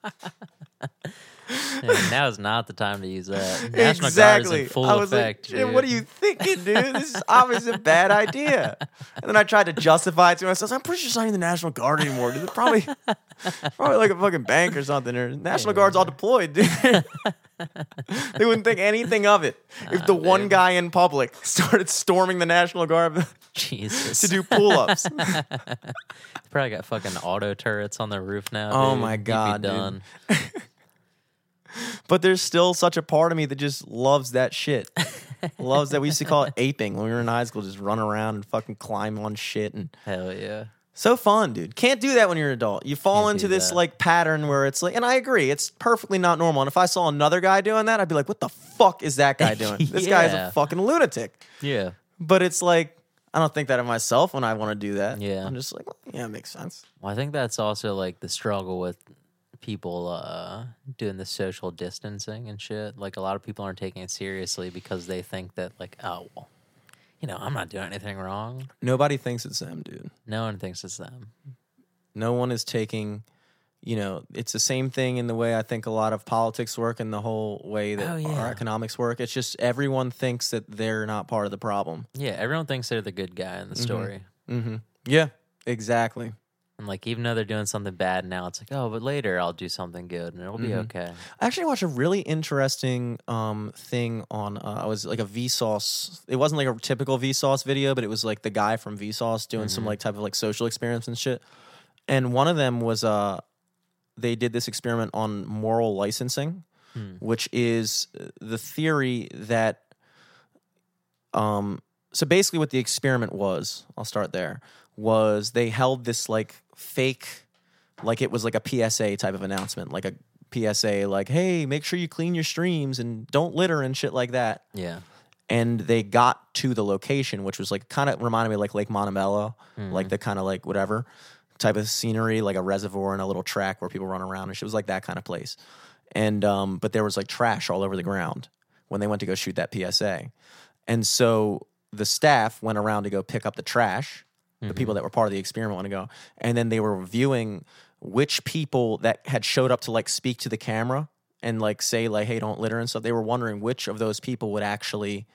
[laughs] Yeah, now is not the time to use that. National Guard is in full I was effect. like, "Jim, what are you thinking, dude? This is obviously a bad idea. And then I tried to justify it to myself. I'm pretty sure it's not even the National Guard anymore. Dude. It's probably, [laughs] probably like a fucking bank or something. Or National Guard's all deployed, dude. [laughs] they wouldn't think anything of it if the ah, one guy in public started storming the National Guard Jesus. to do pull-ups. Probably got fucking auto turrets on the roof now. Oh dude. my You'd be God, dude. done. [laughs] but there's still such a part of me that just loves that shit. [laughs] loves that. We used to call it aping when we were in high school. Just run around and fucking climb on shit and Hell yeah. So fun, dude. Can't do that when you're an adult. You fall Can't into this that. like pattern where it's like, and I agree, it's perfectly not normal. And if I saw another guy doing that, I'd be like, what the fuck is that guy doing? [laughs] This guy is a fucking lunatic. Yeah. But it's like, I don't think that of myself when I want to do that. Yeah. I'm just like, well, yeah, it makes sense. Well, I think that's also like the struggle with people uh doing the social distancing and shit. Like a lot of people aren't taking it seriously because they think that like, oh well, you know, I'm not doing anything wrong. Nobody thinks it's them, dude. No one thinks it's them. No one is taking, you know, it's the same thing in the way I think a lot of politics work and the whole way that Oh, yeah. our economics work. It's just everyone thinks that they're not part of the problem. Yeah, everyone thinks they're the good guy in the story. Mm-hmm. Yeah, exactly. And like even though they're doing something bad now, it's like, oh, but later I'll do something good and it'll be Mhm. okay. I actually watched a really interesting um, thing on. Uh, I was like a Vsauce. It wasn't like a typical Vsauce video, but it was like the guy from Vsauce doing some Mhm. like type of like social experiments and shit. And one of them was uh, they did this experiment on moral licensing, Hmm. which is uh, the theory that. Um. So basically, what the experiment was, I'll start there. Was they held this like fake like it was like a PSA type of announcement, like a PSA, like, hey, make sure you clean your streams and don't litter and shit like that. Yeah. And they got to the location, which was like kind of reminded me of like Lake Montebello, like the kind of like whatever type of scenery, like a reservoir and a little track where people run around and shit. It was like that kind of place. And um, but there was like trash all over the ground when they went to go shoot that PSA. And so the staff went around to go pick up the trash the mm-hmm. people that were part of the experiment want to go and then they were reviewing which people that had showed up to like speak to the camera and like say like hey don't litter and stuff they were wondering which of those people would actually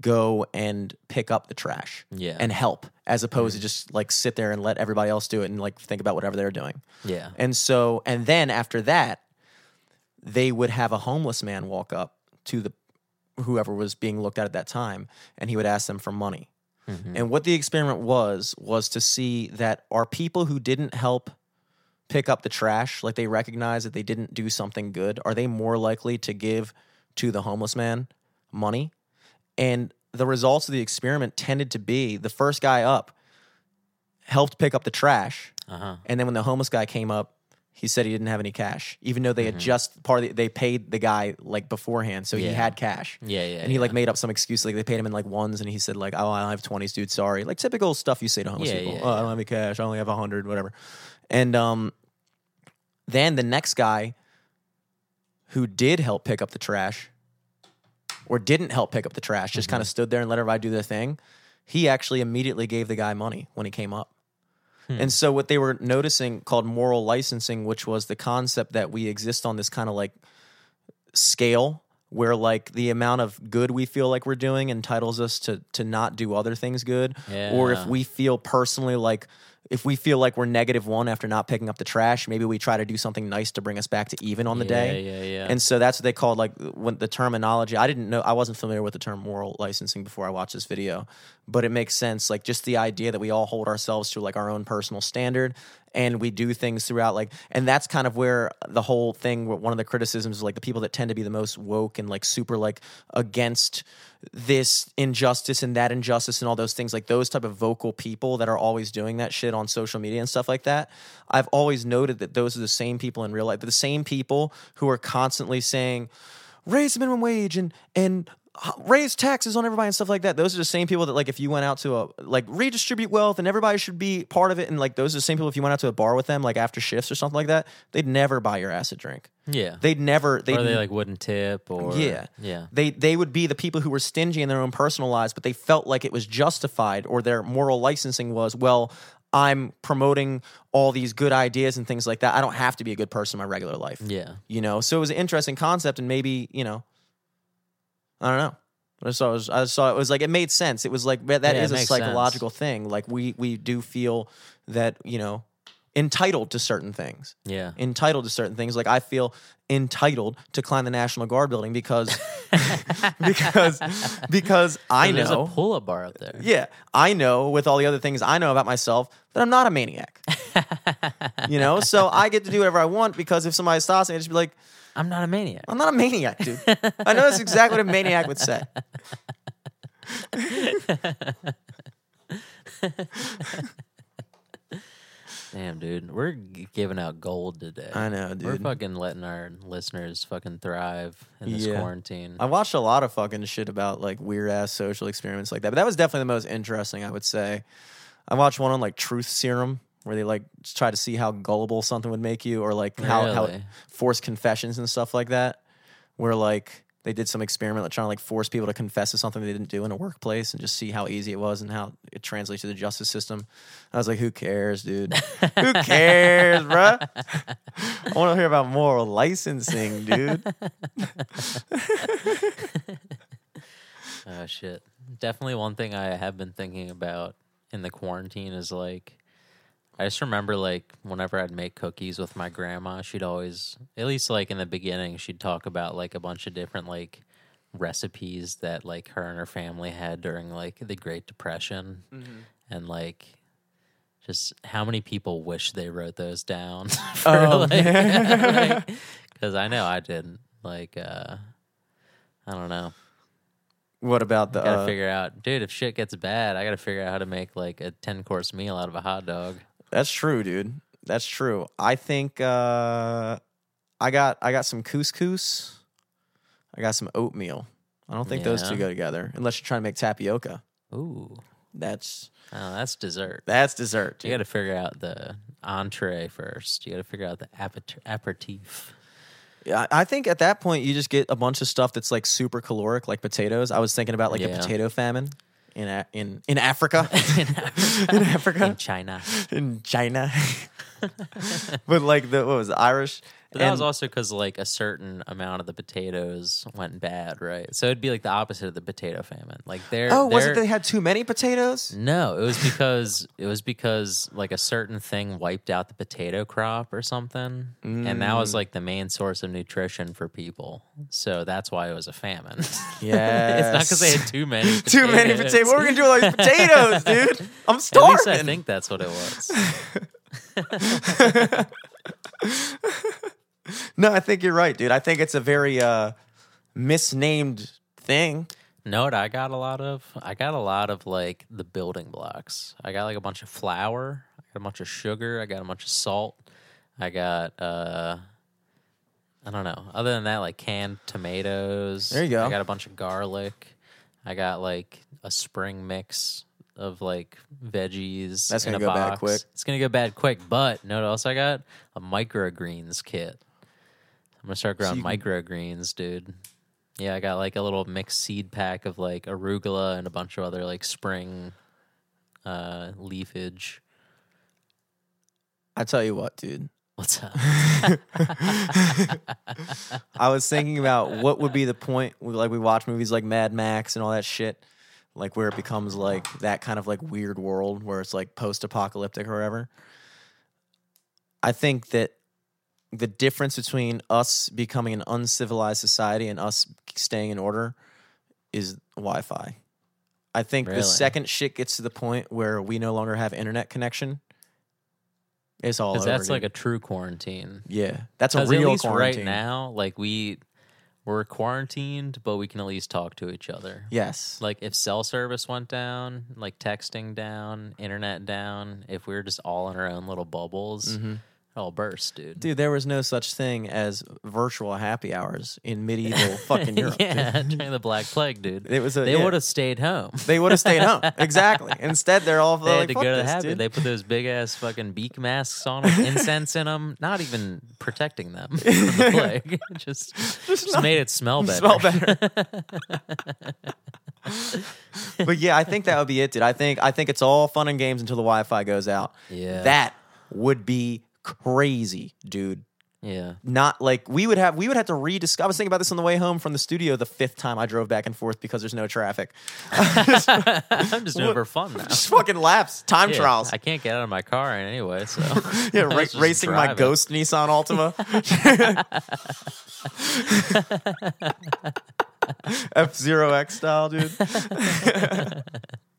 go and pick up the trash Yeah. and help as opposed to mm-hmm. just like sit there and let everybody else do it and like think about whatever they're doing Yeah. and so, and then after that, they would have a homeless man walk up to the whoever was being looked at at that time, and he would ask them for money. Mhm. And what the experiment was was to see that are people who didn't help pick up the trash, like they recognize that they didn't do something good, are they more likely to give to the homeless man money? And the results of the experiment tended to be the first guy up helped pick up the trash Uh-huh. and then when the homeless guy came up, he said he didn't have any cash, even though they Mm-hmm. had just part of the, they paid the guy like beforehand, so he had cash. Yeah, yeah. And he like made up some excuse, like they paid him in like ones, and he said like, "Oh, I have twenties, dude. Sorry." Like typical stuff you say to homeless Yeah, people. yeah, oh, I don't have any cash. I only have a hundred, whatever. And um, then the next guy who did help pick up the trash, or didn't help pick up the trash, just Mm-hmm. kind of stood there and let everybody do their thing. He actually immediately gave the guy money when he came up. Hmm. And so what they were noticing called moral licensing, which was the concept that we exist on this kind of like scale where like the amount of good we feel like we're doing entitles us to to not do other things good or if we feel personally like if we feel like we're negative one after not picking up the trash maybe we try to do something nice to bring us back to even on the yeah, day Yeah, yeah. and so that's what they called like when the terminology. I didn't know I wasn't familiar with the term moral licensing before I watched this video, but it makes sense. Like just the idea that we all hold ourselves to like our own personal standard and we do things throughout like and that's kind of where the whole thing one of the criticisms is like the people that tend to be the most woke and like super like against this injustice and that injustice and all those things like those type of vocal people that are always doing that shit on social media and stuff like that i've always noted that those are the same people in real life. The same people who are constantly saying raise the minimum wage and and raise taxes on everybody and stuff like that. Those are the same people that like if you went out to a like redistribute wealth and everybody should be part of it and like those are the same people if you went out to a bar with them like after shifts or something like that, they'd never buy your ass a drink. Yeah. They'd never they or they like wouldn't tip or yeah. Yeah. They they would be the people who were stingy in their own personal lives, but they felt like it was justified or their moral licensing was, well, I'm promoting all these good ideas and things like that. I don't have to be a good person in my regular life. Yeah. You know, so it was an interesting concept, and maybe you know, I don't know. I saw, it was, I saw it was like it made sense. It was like that Yeah, is a psychological thing. Like we we do feel that you know entitled to certain things, Yeah. entitled to certain things. Like I feel entitled to climb the National Guard building because [laughs] because because I There's know a pull up bar out there. yeah, I know with all the other things I know about myself that I'm not a maniac. [laughs] you know, so I get to do whatever I want because if somebody stops me, I just be like, I'm not a maniac. I'm not a maniac, dude. I know that's exactly what a maniac would say. Damn, dude. We're giving out gold today. I know, dude. We're fucking letting our listeners fucking thrive in this Yeah. quarantine. I watched a lot of fucking shit about like weird ass social experiments like that, but that was definitely the most interesting, I would say. I watched one on like truth serum where they like try to see how gullible something would make you, or like how how Really? forced confessions and stuff like that. Where like they did some experiment like trying to like force people to confess to something they didn't do in a workplace and just see how easy it was and how it translates to the justice system. I was like, who cares, dude? who [laughs] cares, bruh? I want to hear about moral licensing, dude. [laughs] Oh shit. Definitely one thing I have been thinking about in the quarantine is like I just remember like whenever I'd make cookies with my grandma, she'd always at least like in the beginning, she'd talk about like a bunch of different like recipes that like her and her family had during like the Great Depression. And like just how many people wish they wrote those down [laughs] for Oh, like [laughs] because I know I didn't. Like uh I don't know. What about the? Gotta uh, figure out, dude. If shit gets bad, I gotta figure out how to make like a ten course meal out of a hot dog. That's true, dude. That's true. I think uh, I got I got some couscous. I got some oatmeal. I don't think those two go together unless you're trying to make tapioca. Ooh, That's oh, that's dessert. that's dessert. You gotta figure out the entree first. You gotta figure out the apert- aperitif. Yeah, I I think at that point you just get a bunch of stuff that's like super caloric, like potatoes. I was thinking about like a Yeah. potato famine in a- in in [laughs] [laughs] Africa, in Africa, in China. in China. [laughs] but like the what was it, Irish? But that was also because like a certain amount of the potatoes went bad, right? So it'd be like the opposite of the potato famine. Like they're oh, was it they had too many potatoes? No, it was because [laughs] it was because like a certain thing wiped out the potato crop or something, and that Mm. was like the main source of nutrition for people. So that's why it was a famine. Yeah, [laughs] it's not because they had too many. [laughs] too many potatoes. What are we gonna do with all these potatoes, dude? I'm starving. At least I think that's what it was. [laughs] no, I think you're right, dude. I think it's a very uh, misnamed thing. what I got a lot of? I got a lot of like the building blocks. I got like a bunch of flour. I got a bunch of sugar. I got a bunch of salt. I got uh I don't know. Other than that, like canned tomatoes. There you go. I got a bunch of garlic. I got like a spring mix of like veggies. That's gonna a go bad quick. It's gonna go bad quick. But note else I got? A microgreens kit. I'm gonna start growing can- microgreens, dude. Yeah, I got like a little mixed seed pack of like arugula and a bunch of other like spring uh leafage. I tell you what, dude. What's up? [laughs] I was thinking about what would be the point. Like we watch movies like Mad Max and all that shit, like where it becomes like that kind of like weird world where it's like post-apocalyptic or whatever. I think that the difference between us becoming an uncivilized society and us staying in order is Wi-Fi. I think the second shit gets to the point where we no longer have internet connection, it's all over. Because that's like a true quarantine. yeah, that's a real quarantine. right now, like we we're quarantined, but we can at least talk to each other. Yes. Like if cell service went down, like texting down, internet down, if we were just all in our own little bubbles, Mm-hmm. All burst, dude. Dude, there was no such thing as virtual happy hours in medieval [laughs] fucking Europe. dude. yeah, [laughs] during the Black Plague, dude. It was a- they yeah. would have stayed home. They would have stayed home. [laughs] Exactly. Instead, they're all They had to go to the this, habit. dude." They put those big ass fucking beak masks on them, incense in them, not even protecting them from the plague. just just, made it smell better. Smell better. but yeah, I think that would be it, dude. I think I think it's all fun and games until the Wi-Fi goes out. Yeah. That would be crazy, dude. Yeah. Not like we would have we would have to rediscover. I was thinking about this on the way home from the studio the fifth time I drove back and forth because there's no traffic. [laughs] I'm just doing it for fun [laughs] now. Just fucking laps, time Yeah, trials. I can't get out of my car anyway, so [laughs] yeah, ra- racing my ghost Nissan Altima. F Zero X style, dude.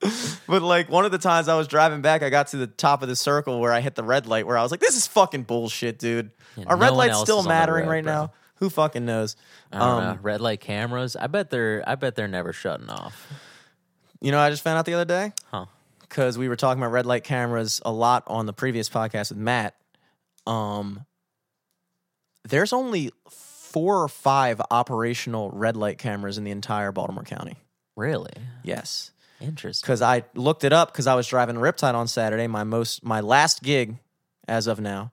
[laughs] but like one of the times I was driving back, I got to the top of the circle where I hit the red light, where I was like, "This is fucking bullshit, dude. Are no red lights still is on the mattering road, right bro. now? Who fucking knows?" Um, know. Red light cameras. I bet they're. I bet they're never shutting off. You know, I just found out the other day Huh? because we were talking about red light cameras a lot on the previous podcast with Matt. Um, there's only four or five operational red light cameras in the entire Baltimore County. Really? Yes, Interesting. because I looked it up because I was driving Riptide on Saturday, my most my last gig as of now,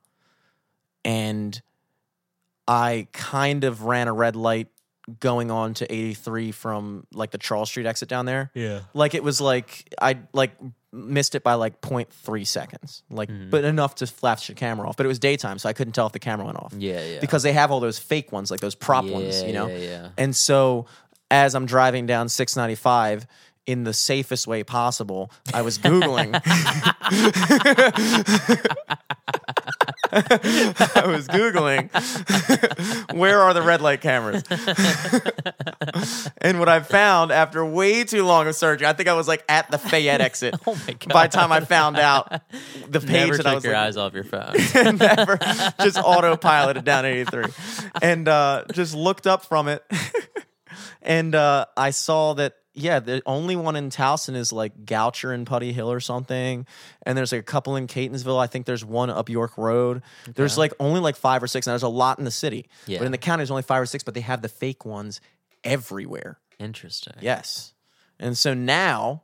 and I kind of ran a red light going on to 83 from like the Charles Street exit down there. Yeah. Like it was like I like missed it by like 0.3 seconds, like mm-hmm. but enough to flash the camera off. But it was daytime, so I couldn't tell if the camera went off Yeah. Yeah. because they have all those fake ones, like those prop ones, you know. yeah, yeah. And so as I'm driving down 695 in the safest way possible, I was googling. [laughs] I was googling [laughs] where are the red light cameras. [laughs] and what I found after way too long of searching, I think I was like at the Fayette exit. Oh my god. By the time I found out the page Never that I was your like, eyes off your phone. never just autopiloted down 83 and uh, just looked up from it and uh, i saw that yeah the only one in towson is like goucher and putty hill or something and there's like a couple in catonsville. I think there's one up york road. There's like only like five or six and there's a lot in the city. Yeah. but in the county there's only five or six but they have the fake ones everywhere. Interesting. yes. And so now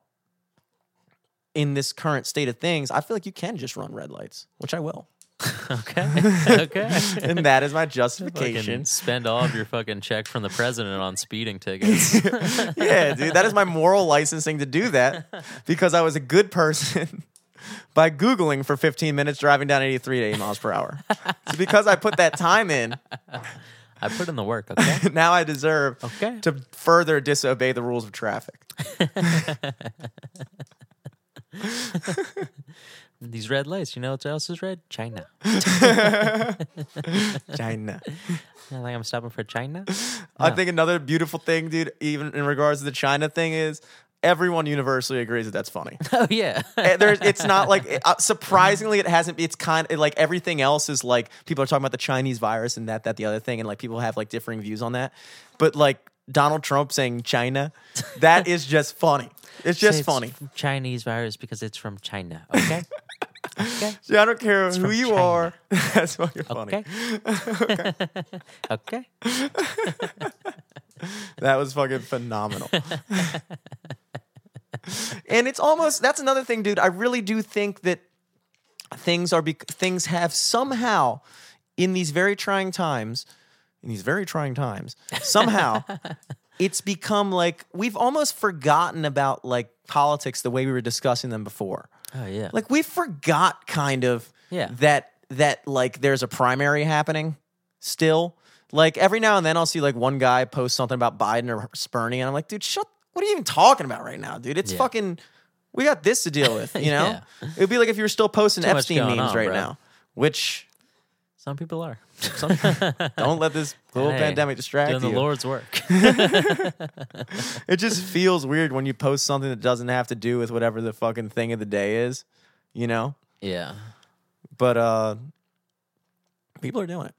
in this current state of things i feel like you can just run red lights which i will [laughs] Okay. okay. [laughs] and that is my justification. spend all of your fucking check from the president on speeding tickets. [laughs] yeah, dude, that is my moral licensing to do that because I was a good person by Googling for 15 minutes driving down 83 to 80 miles per hour. So because I put that time in, I put in the work. Okay. now I deserve Okay. to further disobey the rules of traffic. These red lights. You know what else is red? China. [laughs] [laughs] China. I think I'm stopping for China. I think another beautiful thing, dude, even in regards to the China thing, is everyone universally agrees that that's funny. [laughs] Oh yeah. Eh, There's, it's not like uh, surprisingly, it hasn't. It's kind of like everything else is like people are talking about the Chinese virus and that, that, the other thing, and like people have like differing views on that. But like Donald Trump saying China, that is just funny. It's just it's funny. Chinese virus because it's from China. Okay. Okay. See, I don't care who you China. are. [laughs] That's fucking funny. Okay. [laughs] okay. [laughs] That was fucking phenomenal. and it's almost that's another thing, dude. I really do think that things are bec- things have somehow in these very trying times, in these very trying times, somehow it's become like we've almost forgotten about like politics the way we were discussing them before. Oh yeah. Like we forgot kind of Yeah. that that like there's a primary happening still. Like every now and then I'll see like one guy post something about Biden or Bernie and I'm like, dude, shut what are you even talking about right now, dude? It's Yeah. fucking we got this to deal with, you [laughs] know? Yeah. It'd be like if you were still posting Too Epstein memes on, right bro. now. Which Some people are some, [laughs] don't let this global Hey, pandemic distract doing you. the Lord's work. [laughs] [laughs] It just feels weird when you post something that doesn't have to do with whatever the fucking thing of the day is, you know? yeah. But uh people are doing it.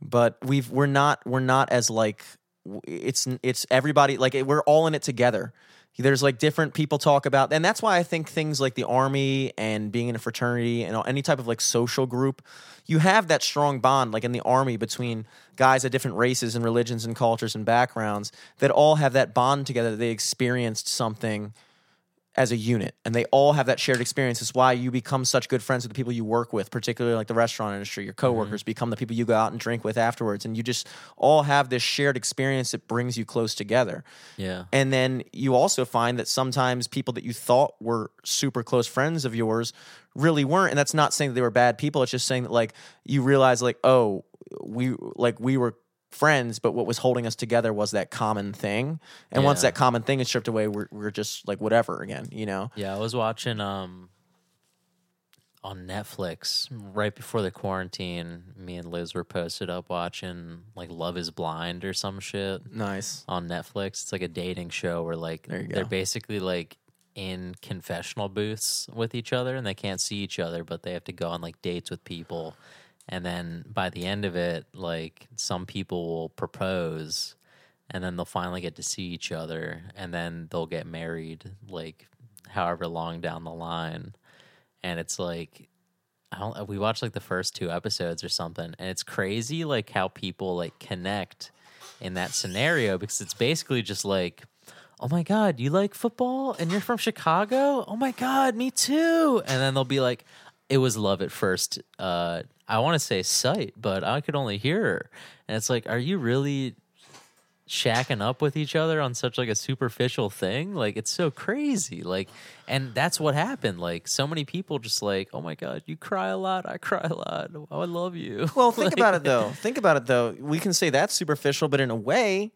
but we've we're not we're not as like it's it's everybody like we're all in it together. There's like different people talk about, and that's why I think things like the army and being in a fraternity and any type of like social group, you have that strong bond, like in the army, between guys of different races and religions and cultures and backgrounds that all have that bond together. That they experienced something as a unit and they all have that shared experience. It's why you become such good friends with the people you work with particularly like the restaurant industry your mm-hmm. coworkers become the people you go out and drink with afterwards and you just all have this shared experience that brings you close together. Yeah. and then you also find that sometimes people that you thought were super close friends of yours really weren't and that's not saying that they were bad people it's just saying that like you realize like oh we like we were friends but what was holding us together was that common thing and once that common thing is stripped away we're, we're just like whatever again you know Yeah, I was watching um on Netflix right before the quarantine. Me and Liz were posted up watching like Love Is Blind or some shit nice on Netflix. It's like a dating show where like There you go. they're basically like in confessional booths with each other and they can't see each other, but they have to go on like dates with people. And then by the end of it, like some people will propose and then they'll finally get to see each other and then they'll get married like however long down the line. And it's like I don't we watched like the first two episodes or something and it's crazy like how people like connect in that scenario because it's basically just like oh my god you like football and you're from chicago oh my god me too and then they'll be like it was love at first uh i want to say sight but i could only hear her. And it's like are you really shacking up with each other on such like a superficial thing? Like it's so crazy. Like and that's what happened. Like so many people just like oh my god you cry a lot. I cry a lot. Oh, i love you. Well, think [laughs] Like- about it though. Think about it though. We can say that's superficial, but in a way,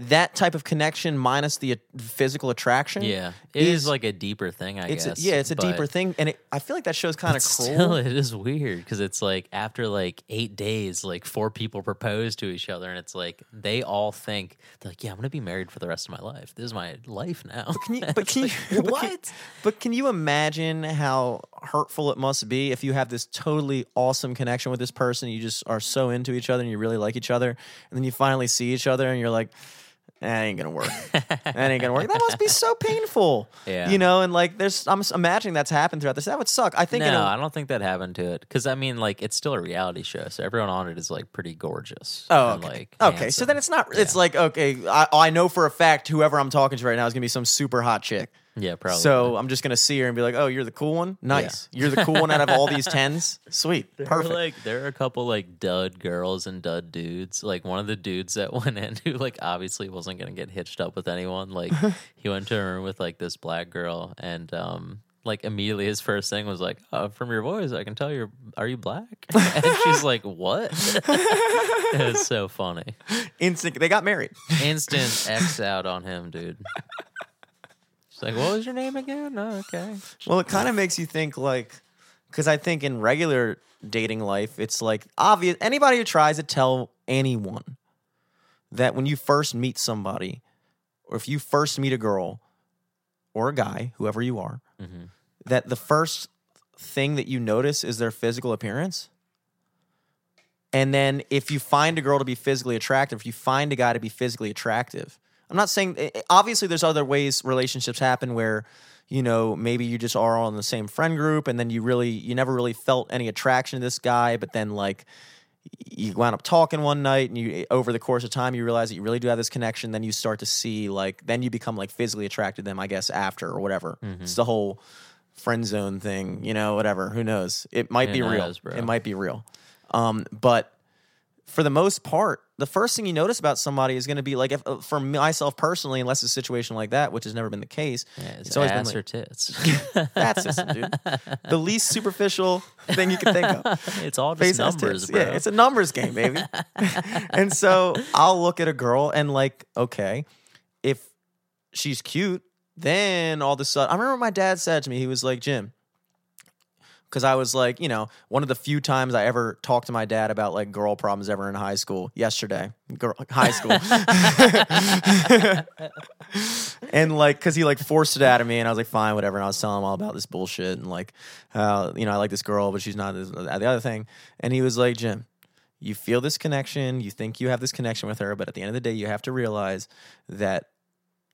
that type of connection minus the uh, physical attraction, yeah it is, is like a deeper thing i it's a, guess yeah, it's a deeper thing, and it, I feel like that show's kind of But cruel. Still, it is weird because it's like after like eight days, like four people propose to each other, and it's like they all think they're like, "Yeah, I'm gonna be married for the rest of my life. This is my life now." Can you, but can you, [laughs] like, but can- But can you imagine how hurtful it must be if you have this totally awesome connection with this person, you just are so into each other and you really like each other, and then you finally see each other and you're like, that ain't gonna work. [laughs] that ain't gonna work. That must be so painful. Yeah. You know, and like there's I'm imagining that's happened throughout this. That would suck. I think in no, I don't think that happened to it because I mean, like, it's still a reality show, so everyone on it is like pretty gorgeous. Oh, and, okay. like, okay. So handsome. then it's not. It's like okay. I, I know for a fact whoever I'm talking to right now is gonna be some super hot chick. Yeah, probably. So I'm just gonna see her and be like, "Oh, you're the cool one. Nice. You're the cool one out of all these [laughs] tens. Sweet. There are, Perfect." like there are a couple like dud girls and dud dudes. Like one of the dudes that [laughs] went in who like obviously wasn't gonna get hitched up with anyone. Like [laughs] he went to a room with like this black girl and um like immediately his first thing was like, oh, from your voice I can tell you're are you black? And she's like, What? it was so funny. Instant. They got married. Instant X out on him, dude. She's like, What was your name again? Oh, okay. Well, it kind of makes you think like, because I think in regular dating life, it's like obvious. Anybody who tries to tell anyone that when you first meet somebody, or if you first meet a girl or a guy, whoever you are, Mhm. that the first thing that you notice is their physical appearance. And then if you find a girl to be physically attractive, if you find a guy to be physically attractive, I'm not saying eh, eh, obviously there's other ways relationships happen where you know maybe you just are all in the same friend group and then you really you never really felt any attraction to this guy but then like you wound up talking one night and you eh, over the course of time you realize that you really do have this connection then you start to see like then you become like physically attracted to them I guess after or whatever. It's the whole friend zone thing you know whatever who knows? It might Who be real. bro? it might be real. Um, but for the most part, the first thing you notice about somebody is going to be like, if, uh, for myself personally, unless it's a situation like that, which has never been the case, Yeah, it's, it's always been like, or tits. [laughs] that's just, dude, the least superficial thing you can think of. [laughs] it's all just Face numbers, bro. Yeah, it's a numbers game, baby. [laughs] and so I'll look at a girl and like, okay, if she's cute, then all of a sudden, I remember my dad said to me. He was like, Jim, because I was like, you know, one of the few times I ever talked to my dad about like girl problems ever in high school. Yesterday, girl, high school, [laughs] and like, because he like forced it out of me, and I was like, fine, whatever. And I was telling him all about this bullshit and like, how you know I like this girl, but she's not this, uh, the other thing. And he was like, Jim, you feel this connection, you think you have this connection with her, but at the end of the day, you have to realize that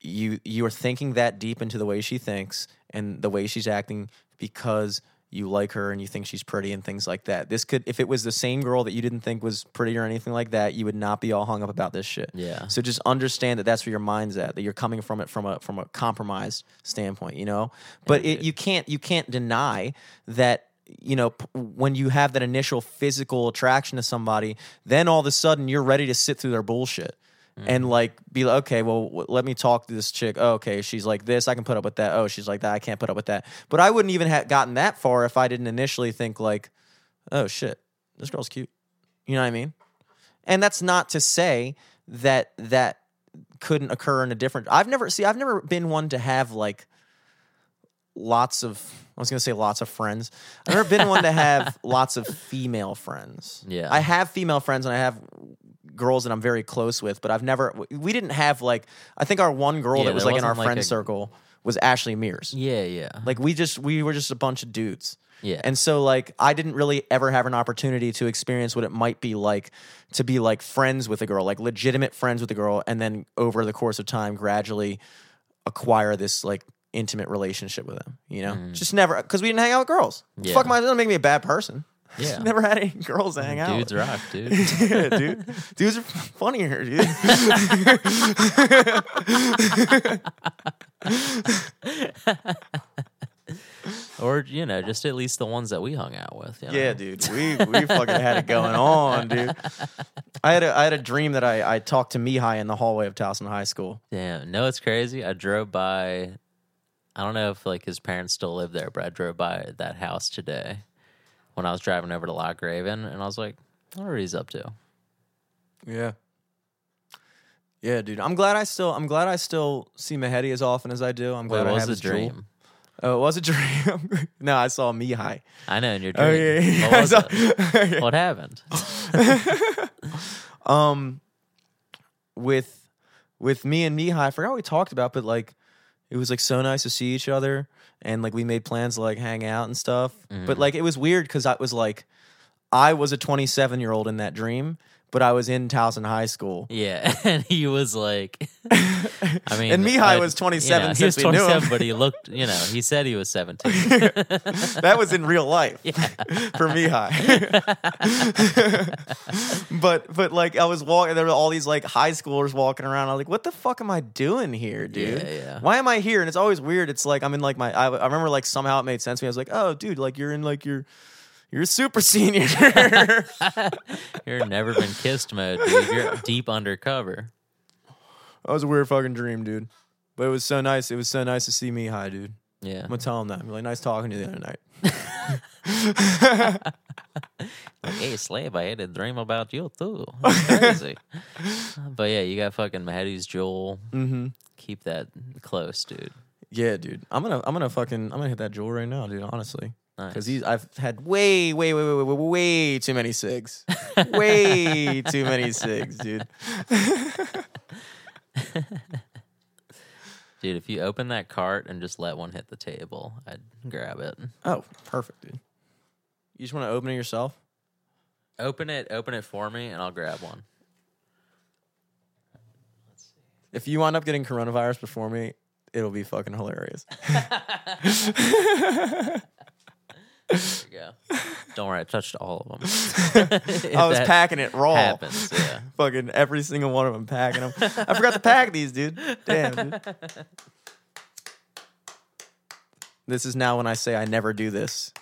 you you are thinking that deep into the way she thinks and the way she's acting because you like her and you think she's pretty and things like that. This could if it was the same girl that you didn't think was pretty or anything like that, you would not be all hung up about this shit. Yeah. So just understand that that's where your mind's at. That you're coming from it from a from a compromised standpoint, you know. But it, you can't you can't deny that you know p- when you have that initial physical attraction to somebody, then all of a sudden you're ready to sit through their bullshit. And mm-hmm. like be like, okay, well, w- let me talk to this chick. Oh, okay, she's like this. I can put up with that. Oh, she's like that. I can't put up with that. But I wouldn't even have gotten that far if I didn't initially think like, oh shit, this girl's cute. You know what I mean? And that's not to say that that couldn't occur in a different. I've never see. I've never been one to have like lots of. I was gonna say lots of friends. I've never been one to have [laughs] lots of female friends. Yeah. I have female friends and I have girls that I'm very close with, but I've never. We didn't have like. I think our one girl Yeah, that was like in our like, friend a- circle was Ashley Mears. Yeah, yeah. Like we just we were just a bunch of dudes. Yeah. And so like I didn't really ever have an opportunity to experience what it might be like to be like friends with a girl, like legitimate friends with a girl and then over the course of time gradually acquire this like intimate relationship with them, you know? Just never cuz we didn't hang out with girls. Mm. Yeah. Fuck my doesn't make me a bad person. Yeah. [laughs] never had any girls hang out. Dudes rock, [laughs] dude. yeah, dude. Dudes are funnier, dude. [laughs] or you know, just at least the ones that we hung out with. you know? Yeah, dude. We we fucking had it going on, dude. I had a I had a dream that I I talked to Mihai in the hallway of Towson High School. Damn. No, it's crazy. I drove by. I don't know if like his parents still live there, but I drove by that house today when I was driving over to Loch Raven, and I was like, I wonder what he's up to. Yeah. Yeah, dude. I'm glad I still I'm glad I still see Mahedi as often as I do. I'm glad What I was have the his Juul. dream? Oh, it was a dream. [laughs] no, I saw Mihai. I know in your dream. Oh yeah, yeah. What saw- it? [laughs] What happened? [laughs] um with with me and Mihai, I forgot what we talked about, but like it was like so nice to see each other and like we made plans to like hang out and stuff. But mm. like it was weird because I was like I was a 27 year old in that dream, but I was in Towson High School. Yeah, [laughs] and he was like, [laughs] I mean, And Mihai I- was 27 you know, since he we was knew him. 27, but he [laughs] looked, you know, he said he was 17. that was in real life for Mihai. but but like I was walking, there were all these like high schoolers walking around. I was like, what the fuck am I doing here, dude? Yeah, yeah. Why am I here? And it's always weird. It's like I'm in like my. I, I remember like somehow it made sense to me. I was like, oh, dude, like you're in like your. You're a super [laughs] senior. [laughs] You're never been kissed mode, dude. You're deep undercover. That was a weird fucking dream, dude. But it was so nice. It was so nice to see Mihai, dude. Yeah. I'm gonna tell him that. I'm like, nice talking to you the other night. [laughs] Like, hey, slave, I had a dream about you too. That's crazy. but yeah, you got fucking Mihai's Juul. Mm-hmm. Keep that close, dude. Yeah, dude. I'm gonna I'm gonna fucking I'm gonna hit that Juul right now, dude. Honestly. Because he's I've had way way way way way way too many cigs, way [laughs] too many cigs, dude. [laughs] Dude, if you open that cart and just let one hit the table, I'd grab it. Oh, perfect, dude. You just want to open it yourself? Open it, open it for me, and I'll grab one. If you wind up getting coronavirus before me, it'll be fucking hilarious. [laughs] There you go. Don't worry, I touched all of them. [laughs] I was packing it raw. Happens, yeah. [laughs] Fucking every single one of them packing them. I forgot to pack these, dude. Damn, dude. This is now when I say I never do this.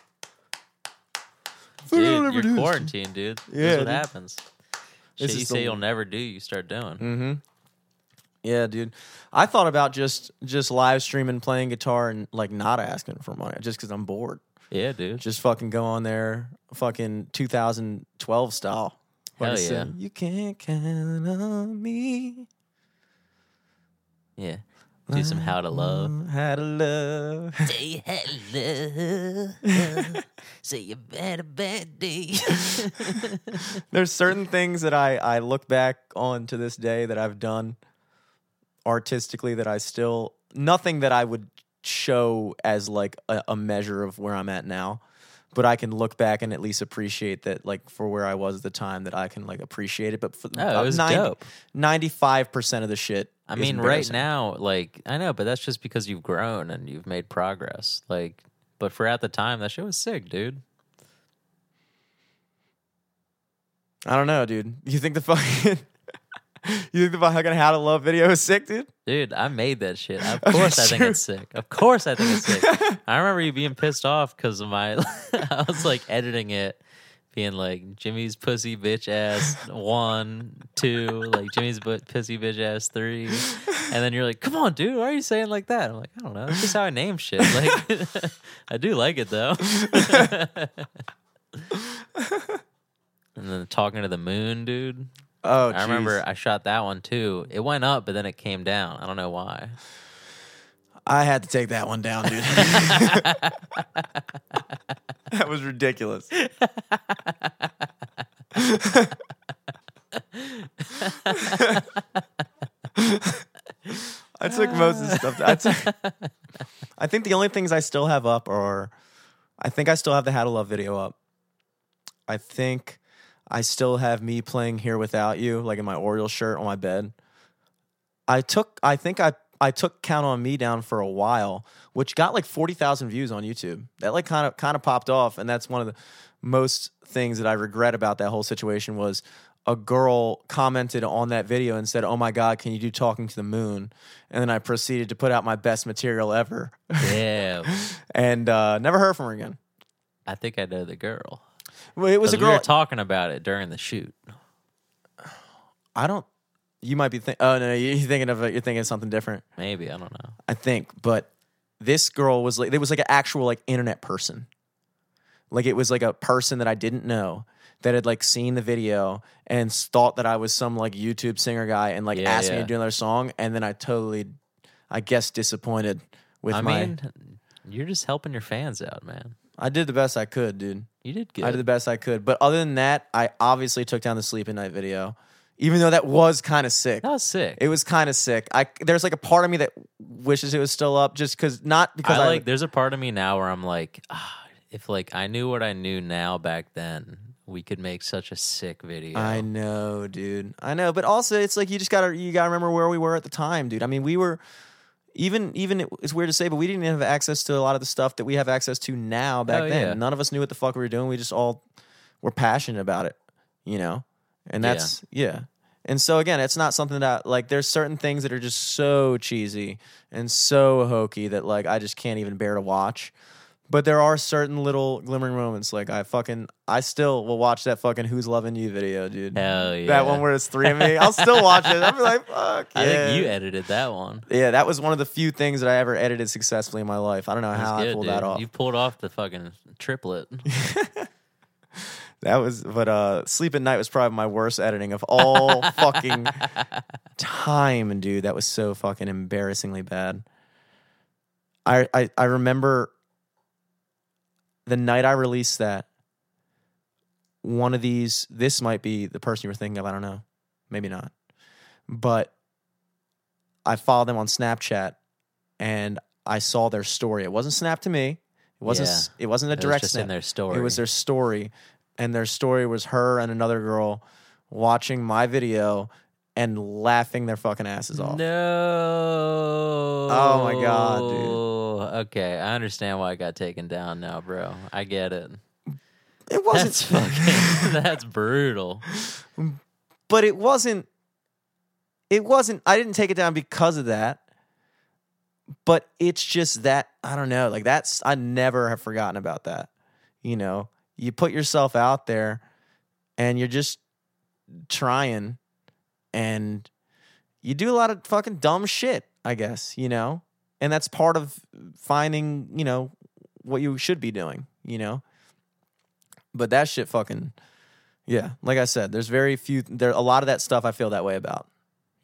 Dude, you're this. quarantined, dude. Yeah, That's what dude. happens. Shit This you say the- you'll never do, you start doing. Mm-hmm. Yeah, dude. I thought about just just live streaming, playing guitar, and like not asking for money, just because I'm bored. Yeah, dude. Just fucking go on there, fucking 2012 style. Hell yeah. sing, You can't count on me. Yeah. Do some how to love. Mm, how to love. [laughs] Say hello. [laughs] Say you had a bad day. There's certain things that I I look back on to this day that I've done artistically that I still nothing that I would show as like a, a measure of where I'm at now. but I can look back and at least appreciate that, like for where I was at the time, that I can like appreciate it. But for Oh, it was dope. ninety-five percent of the shit. I mean, right now, like I know, but that's just because you've grown and you've made progress. Like, but for at the time, that shit was sick, dude. I don't know, dude. You think the fucking [laughs] you think the fucking how to love video is sick, dude? Dude, I made that shit. Of [laughs] course, I think it's sick. Of course, I think it's sick. [laughs] I remember you being pissed off because of my. I was like editing it, being like Jimmy's pussy bitch ass one, two, like Jimmy's bu- pussy bitch ass three, and then you're like, "Come on, dude, why are you saying like that?" I'm like, "I don't know. It's just how I name shit. Like, I do like it though." and then talking to the moon, dude. Oh, I remember. I shot that one too. It went up, but then it came down. I don't know why. I had to take that one down, dude. [laughs] that was ridiculous. [laughs] I took most of the stuff. I, took, I think the only things I still have up are, I think I still have the How to Love video up. I think I still have me playing Here Without You, like in my Orioles shirt on my bed. I took, I think I, I took Count on Me down for a while, which got like forty thousand views on YouTube. That like kind of kind of popped off, and that's one of the most things that I regret about that whole situation was a girl commented on that video and said, "Oh my God, can you do Talking to the Moon?" And then I proceeded to put out my best material ever, Yeah, [laughs] and uh, never heard from her again. I think I know the girl. Well, it was a 'Cause We were girl. talking about it during the shoot. I don't. You might be thinking. Oh no, you're thinking of you're thinking of something different. Maybe I don't know. I think, but this girl was like, it was like an actual like internet person. Like it was like a person that I didn't know that had like seen the video and thought that I was some like YouTube singer guy and like Yeah, asked me to do another song, and then I totally, I guess, disappointed with I my. mean, you're just helping your fans out, man. I did the best I could, dude. You did good. I did the best I could, but other than that, I obviously took down the sleep at night video, even though that was kind of sick. that was sick. It was kind of sick. I there's like a part of me that wishes it was still up, just because not because I I, like. There's a part of me now where I'm like, ah, if like I knew what I knew now back then, we could make such a sick video. I know, dude. I know, but also it's like you just gotta you gotta remember where we were at the time, dude. I mean, we were even even it's weird to say, but we didn't have access to a lot of the stuff that we have access to now. Back Oh, then, yeah. none of us knew what the fuck we were doing. We just all were passionate about it, you know. And Yeah. that's yeah. And so again, it's not something that like there's certain things that are just so cheesy and so hokey that like I just can't even bear to watch. But there are certain little glimmering moments. Like I fucking, I still will watch that fucking "Who's Loving You" video, dude. Hell yeah. That one where it's three of me. I'll still watch it. I'll be like, [laughs] fuck. I yeah. think you edited that one. Yeah, that was one of the few things that I ever edited successfully in my life. I don't know That's how good, I pulled dude. that off. You pulled off the fucking triplet. [laughs] That was, but uh, "Sleep at Night" was probably my worst editing of all [laughs] fucking time, dude. That was so fucking embarrassingly bad. I I, I remember the night I released that. One of these, this might be the person you were thinking of. I don't know, maybe not, but I followed them on Snapchat, and I saw their story. It wasn't snapped to me. It wasn't. Yeah. It wasn't a direct. It was snap. in their story. It was their story, and their story was her and another girl watching my video and laughing their fucking asses off. No. Oh my God, dude. Okay, I understand why I got taken down now, bro. I get it. It wasn't, That's fucking. [laughs] that's brutal. but it wasn't. It wasn't. I didn't take it down because of that. But it's just that I don't know. Like that's I never have forgotten about that. You know, you put yourself out there, and you're just trying, and you do a lot of fucking dumb shit. I guess you know, and that's part of finding you know what you should be doing. You know, but that shit fucking yeah. Like I said, there's very few. There a lot of that stuff I feel that way about.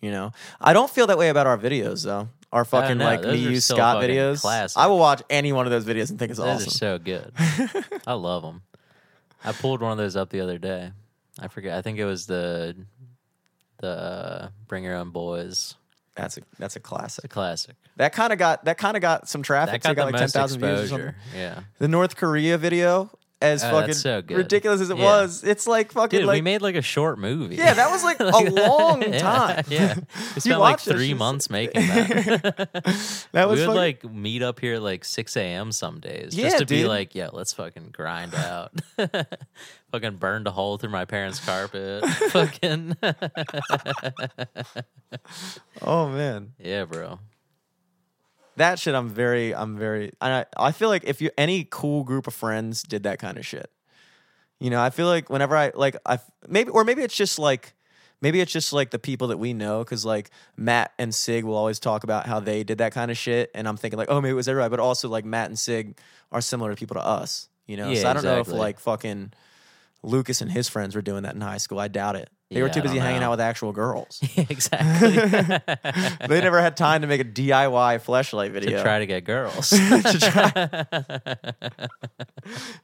You know, I don't feel that way about our videos though. Our fucking like me you Scott videos. classic. I will watch any one of those videos and think it's Those are awesome. so good. [laughs] I love them. I pulled one of those up the other day. I forget. I think it was the the uh, Bring Your Own Boys. That's a that's a It's a classic. classic. That kind of got that kind of got some traffic. That got the like most 10,000 views or something. Yeah. The North Korea video as Oh, fucking so ridiculous as it Yeah. was. It's like fucking Dude, like we made like a short movie. yeah, that was like [laughs] a long time. Yeah, [laughs] we spent like three months [laughs] making that. That we would fucking- like meet up here like 6 a.m. some days Yeah, just to be like, yeah, let's fucking grind out. fucking burned a hole through my parents' carpet. fucking oh man. yeah, bro. That shit i'm very i'm very I, I feel like if you any cool group of friends did that kind of shit. You know i feel like whenever i like i maybe or maybe it's just like maybe it's just like the people that we know because like matt and sig will always talk about how they did that kind of shit and i'm thinking like oh maybe it was everybody but also like matt and sig are similar to people to us you know? Yeah, so i don't know if like fucking lucas and his friends were doing that in high school i doubt it they were too busy hanging know. out with actual girls [laughs] exactly. [laughs] they never had time to make a diy flashlight video to try to get girls. [laughs] to try.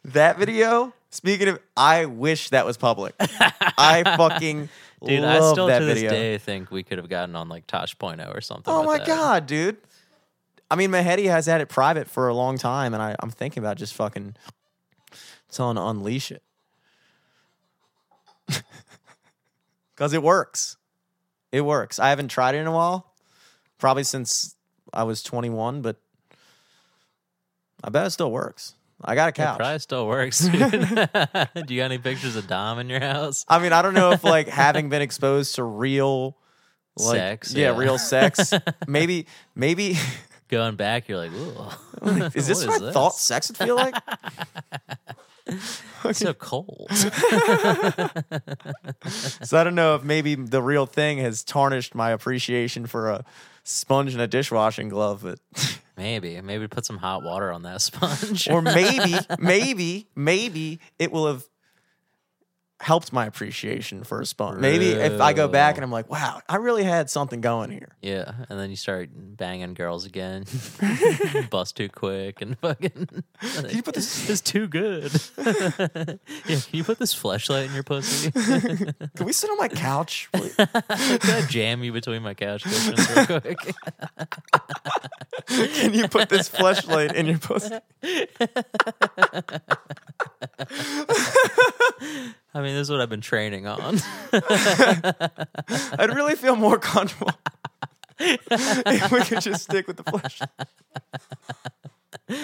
that video. Speaking of, I wish that was public. I fucking Dude, love I still that to this video. day think we could have gotten on like Tosh.0 or something. oh my that. god, dude! I mean, Mihai has had it private for a long time, and I, I'm thinking about just fucking telling to unleash it because it works. It works. I haven't tried it in a while, probably since I was 21, but I bet it still works. I got a It couch. probably still works. [laughs] [laughs] Do you got any pictures of Dom in your house? I mean, I don't know if [laughs] like having been exposed to real like, Sex, yeah, yeah. real sex. maybe, maybe Going back, you're like, ooh, is this what, I thought sex would feel like? It's [laughs] so cold. [laughs] [laughs] so I don't know if maybe the real thing has tarnished my appreciation for a sponge and a dishwashing glove, but maybe, maybe put some hot water on that sponge. or maybe, maybe, maybe it will have helped my appreciation for a sponge. Maybe if I go back and I'm like, wow, I really had something going here. yeah, and then you start banging girls again. [laughs] Bust too quick and fucking. Can you put this- It's too good. [laughs] yeah, can you put this flashlight in your pussy? [laughs] Can we sit on my couch? please? Can I jam you between my couch cushions real quick? Can you put this flashlight in your pussy? I mean, this is what I've been training on. I'd really feel more comfortable if we could just stick with the flesh. [laughs]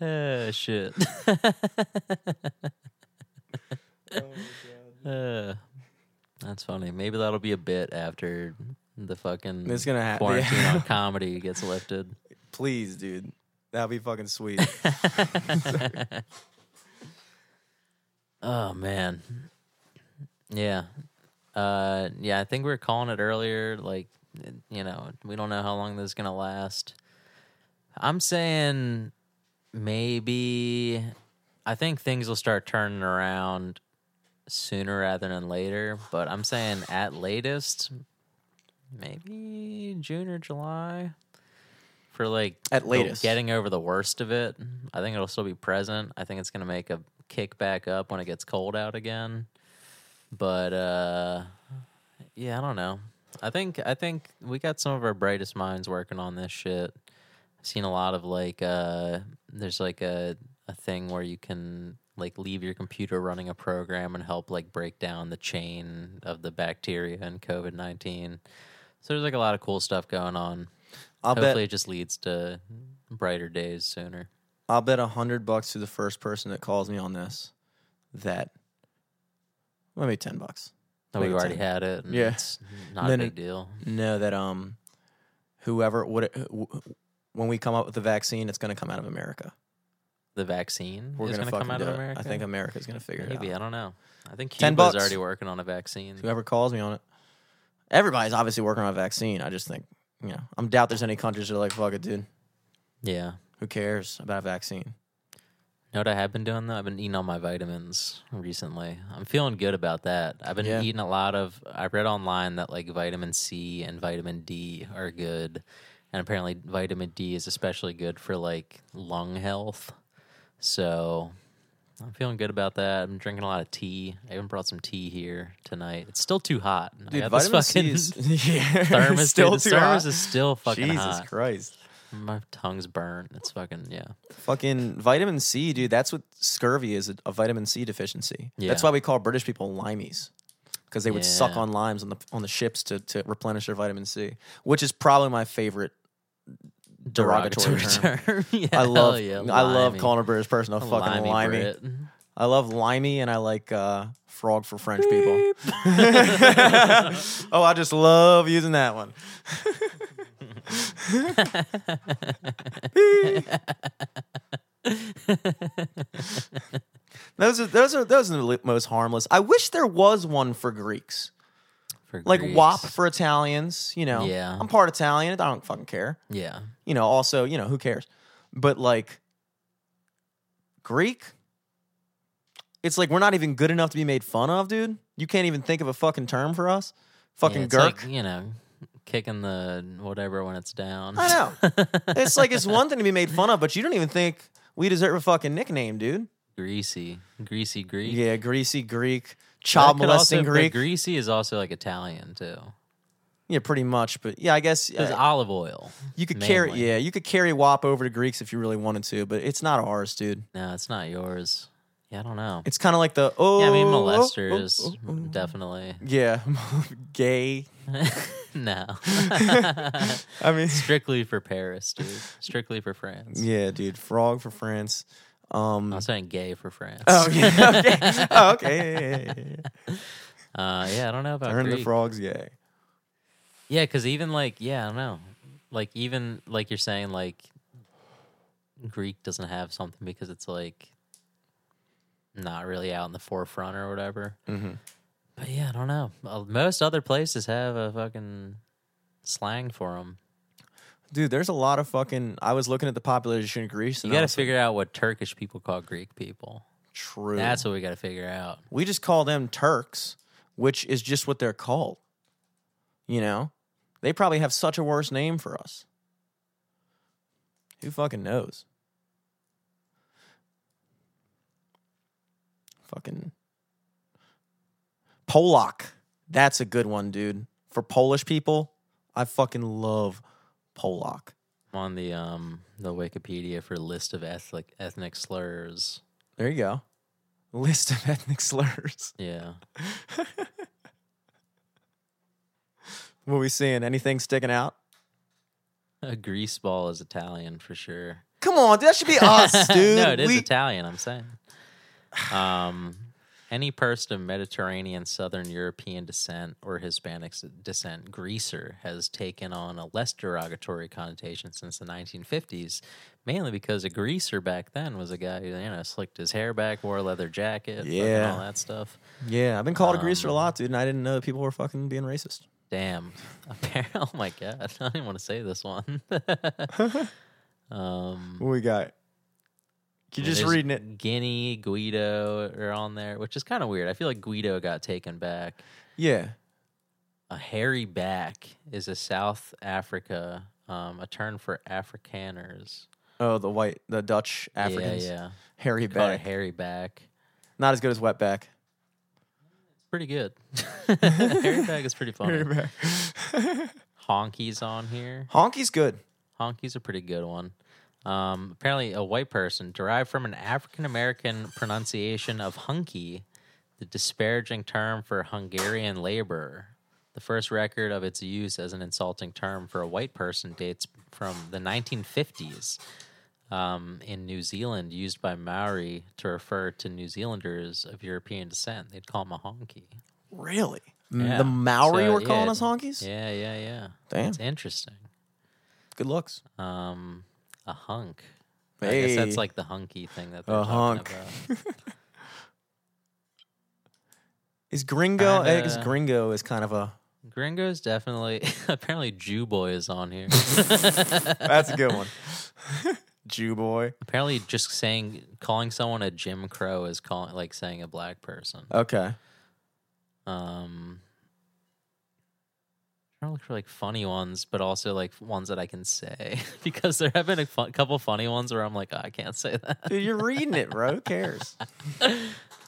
Oh shit. Uh, that's funny. Maybe that'll be a bit after the fucking It's gonna happen. quarantine on [laughs] comedy gets lifted. Please, dude. That'd be fucking sweet. [laughs] Oh man. Yeah. Uh yeah, I think we were calling it earlier like you know, we don't know how long this is going to last. I'm saying maybe I think things will start turning around sooner rather than later, but I'm saying at latest maybe June or July for like At latest. getting over the worst of it. I think it'll still be present. I think it's going to make a kick back up when it gets cold out again. But uh yeah, I don't know. I think I think we got some of our brightest minds working on this shit. I've seen a lot of like uh there's like a a thing where you can like leave your computer running a program and help like break down the chain of the bacteria and COVID nineteen. So there's like a lot of cool stuff going on. I'll Hopefully bet it just leads to brighter days sooner. I'll bet a hundred bucks to the first person that calls me on this that well, maybe ten bucks. Oh, we've already 10. had it. and Yeah. It's not Then a big deal. No, that um whoever would when we come up with the vaccine, it's gonna come out of America. The vaccine We're is gonna, going to come out of it. America. I think America's gonna figure Maybe it out. Maybe I don't know. I think 10 Cuba's bucks. already working on a vaccine. Whoever calls me on it. Everybody's obviously working on a vaccine. I just think, you know, I'm doubt there's any countries that are like, fuck it, dude. Yeah. Who cares about a vaccine? know what I have been doing though? I've been eating all my vitamins recently. I'm feeling good about that. I've been Yeah. eating a lot of. I read online that like vitamin C and vitamin D are good, and apparently vitamin D is especially good for like lung health. So I'm feeling good about that. I'm drinking a lot of tea. I even brought some tea here tonight. It's still too hot. I Dude, got this vitamin C fucking is [laughs] [laughs] yeah, thermos. still dude, the too thermos hot. is still fucking Jesus hot. Christ. My tongue's burnt. It's fucking yeah. Fucking vitamin C, dude. That's what scurvy is a, a vitamin C deficiency. Yeah. That's why we call British people limeys. Because they would suck on limes on the on the ships to, to replenish their vitamin C, which is probably my favorite derogatory, term. [laughs] yeah, I love yeah, I love limey. calling a British person a A fucking limey limey. Brit. I love limey and I like uh, frog for French people. [laughs] [laughs] oh, I just love using that one. those are those are those are the most harmless. I wish there was one for Greeks, For like Greeks. WOP for Italians. You know, Yeah. I'm part Italian. I don't fucking care. Yeah, You know, also you know who cares, but like Greek, it's like we're not even good enough to be made fun of, dude. You can't even think of a fucking term for us. Fucking yeah, Gurk. like, you know, kicking the whatever when it's down. I know. [laughs] it's like it's one thing to be made fun of, but you don't even think we deserve a fucking nickname, dude. greasy, greasy Greek. Yeah, greasy Greek, child also- molesting but Greek. Greasy is also like Italian too. Yeah, pretty much. But yeah, I guess It's uh, olive oil. you could carry. Yeah, you could carry WOP over to Greeks if you really wanted to, but it's not ours, dude. No, it's not yours. Yeah, I don't know. It's kind of like the oh. yeah, I mean oh, molesters oh, oh, oh. definitely. Yeah, [laughs] gay. [laughs] no, [laughs] I mean, strictly for Paris, dude. Strictly for France. yeah, dude. Frog for France. Um. I'm saying gay for France. Oh yeah. [laughs] Okay. Oh, okay. Yeah, yeah, yeah. Uh, yeah, I don't know about Turn the frogs gay. Yeah, because even like, yeah, I don't know. Like even like you're saying, like Greek doesn't have something because it's like not really out in the forefront or whatever. Mm-hmm. But yeah, I don't know. Uh, Most other places have a fucking slang for them. Dude, there's a lot of fucking. I was looking at the population of Greece. You got to figure out what Turkish people call Greek people. True. That's what we got to figure out. we just call them Turks, which is just what they're called. You know, they probably have such a worse name for us. Who fucking knows? Fucking Polak. That's a good one, dude. For Polish people, I fucking love Polak. I'm on the um the Wikipedia for list of ethnic ethnic slurs. There you go. List of [laughs] ethnic slurs. Yeah. [laughs] What are we seeing? Anything sticking out? A grease ball is Italian for sure. Come on, that should be [laughs] us, dude. no, it is We- Italian. I'm saying. Um, any person of Mediterranean, Southern European descent or Hispanic descent, greaser, has taken on a less derogatory connotation since the 1950s, mainly because a greaser back then was a guy who you know slicked his hair back, wore a leather jacket, Yeah. all that stuff. Yeah, I've been called a greaser a Um, lot, dude, and I didn't know that people were fucking being racist. Damn. [laughs] Appar- Oh my god, [laughs] I don't even want to say this one. [laughs] um, What we got? You're just There's reading it. Guinea, Guido are on there, which is kind of weird. I feel like Guido got taken back. Yeah. A hairy back is a South Africa, um, a term for Afrikaners. Oh, the white, the Dutch Africans. Yeah, yeah. Hairy Call it a back. hairy back. Not as good as wet back. Pretty good. [laughs] [laughs] hairy back is pretty funny. back. [laughs] Honky's on here. Honky's good. Honky's a pretty good one. Um, apparently, a white person derived from an African American pronunciation of hunky, the disparaging term for Hungarian laborer. The first record of its use as an insulting term for a white person dates from the 1950s um, in New Zealand, used by Maori to refer to New Zealanders of European descent. They'd call them a honky. Really? Yeah. The Maori So, were calling yeah, us honkies? Yeah, yeah, yeah. Damn. It's interesting. Good looks. Um, a hunk. I guess that's like the hunky thing that they're A talking hunk. about. [laughs] Is gringo? I guess Kinda- gringo is kind of a. Gringo's definitely [laughs] apparently Jew boy is on here. [laughs] That's a good one. Jew boy. apparently, just saying calling someone a Jim Crow is calling like saying a black person. Okay. Um, trying to look for like funny ones, but also like ones that I can say [laughs] because there have been a couple funny ones where I'm like, oh, I can't say that. Dude, you're reading it, bro. Who cares? [laughs]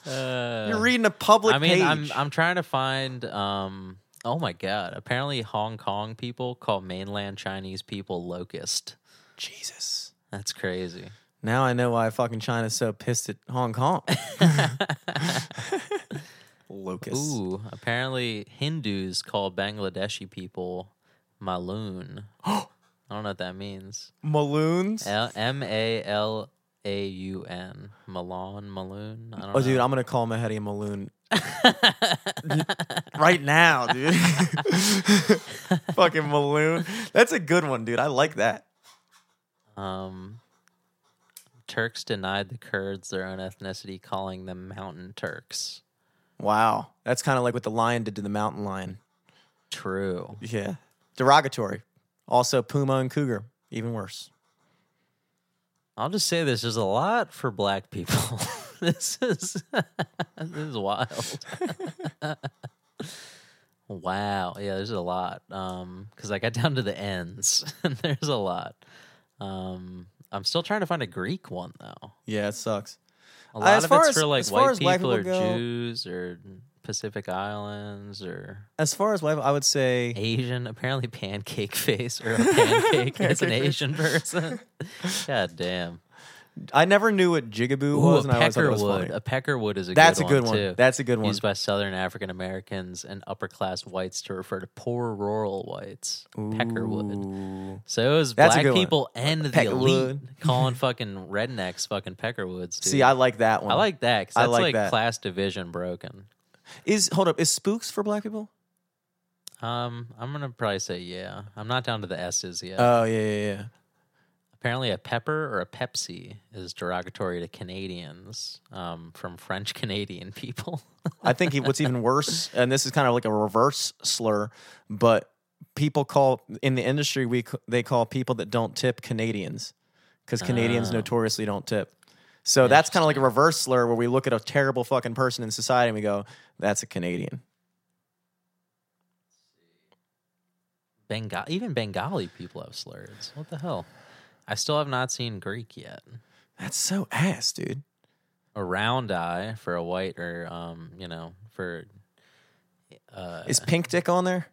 Uh, You're reading a public I mean, page. I'm I'm trying to find. Um, oh my god! Apparently, Hong Kong people call mainland Chinese people locust. Jesus. That's crazy. Now I know why fucking China's so pissed at Hong Kong. [laughs] Locust. Ooh, apparently Hindus call Bangladeshi people Maloon. [gasps] I don't know what that means. Maloons. M A L A U N. Malon, Maloon. I don't Oh, dude. I'm gonna call Mihai a Maloon [laughs] right now, dude. [laughs] fucking Maloon. That's a good one, dude. I like that. Um, Turks denied the Kurds their own ethnicity, calling them Mountain Turks. Wow, that's kind of like what the lion did to the mountain lion. True. Yeah, derogatory. Also, puma and cougar, even worse. I'll just say this: there's a lot for Black people. [laughs] this is [laughs] this is wild. [laughs] wow, yeah, there's a lot. Um, because I got down to the ends, and there's a lot. Um, I'm still trying to find a Greek one though. Yeah, it sucks. A lot as of it's as- for like as far white people or go- Jews or Pacific Islands or As far as life, I would say Asian. Apparently, [laughs] pancake face or a pancake [laughs] is an Asian person. [laughs] God damn. I never knew what jigaboo Ooh, was, a and I always thought it was peckerwood. funny. A peckerwood is a good one. That's a good one, too. That's a good one. Used by Southern African Americans and upper class whites to refer to poor rural whites. Peckerwood. So it was That's a black good one. people and the elite Peckerwood. calling fucking rednecks fucking peckerwoods. Dude. See, I like that one. I like that because I that's like like, that. class division broken. Is hold up? Is spooks for black people? Um, I'm gonna probably say yeah. I'm not down to the S's yet. Oh yeah, yeah, yeah. Apparently, a pepper or a Pepsi is derogatory to Canadians um, from French [laughs] Canadian people. I think what's even worse, and this is kind of like a reverse slur, but people call in the industry we they call people that don't tip Canadians because Canadians Oh. notoriously don't tip. So that's kind of like a reverse slur where we look at a terrible fucking person in society and we go, "That's a Canadian." Bengal, even Bengali people have slurs. What the hell? I still have not seen Greek yet. That's so ass, dude. A round eye for a white, or um, you know, for uh, Is Pink Dick on there?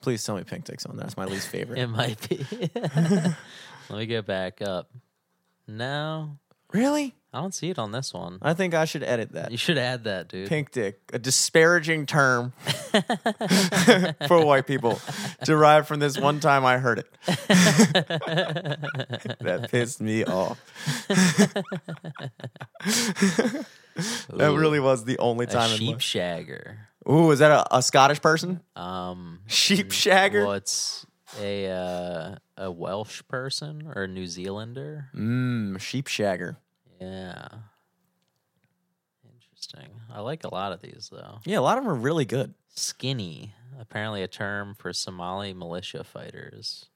Please tell me Pink Dick's on there. That's my least favorite. [laughs] it might be. [laughs] Let me get back up. No, really? I don't see it on this one. I think I should edit that. You should add that, dude. Pink dick, a disparaging term [laughs] for white people, derived from this one time I heard it. [laughs] that pissed me off. [laughs] that really was the only a time. sheep in shagger. Ooh, is that a, a Scottish person? Um, Sheep shagger. well, it's a uh, a Welsh person or a New Zealander. Mmm, sheep shagger. Yeah. Interesting. I like a lot of these though. Yeah, a lot of them are really good. Skinny, apparently a term for Somali militia fighters.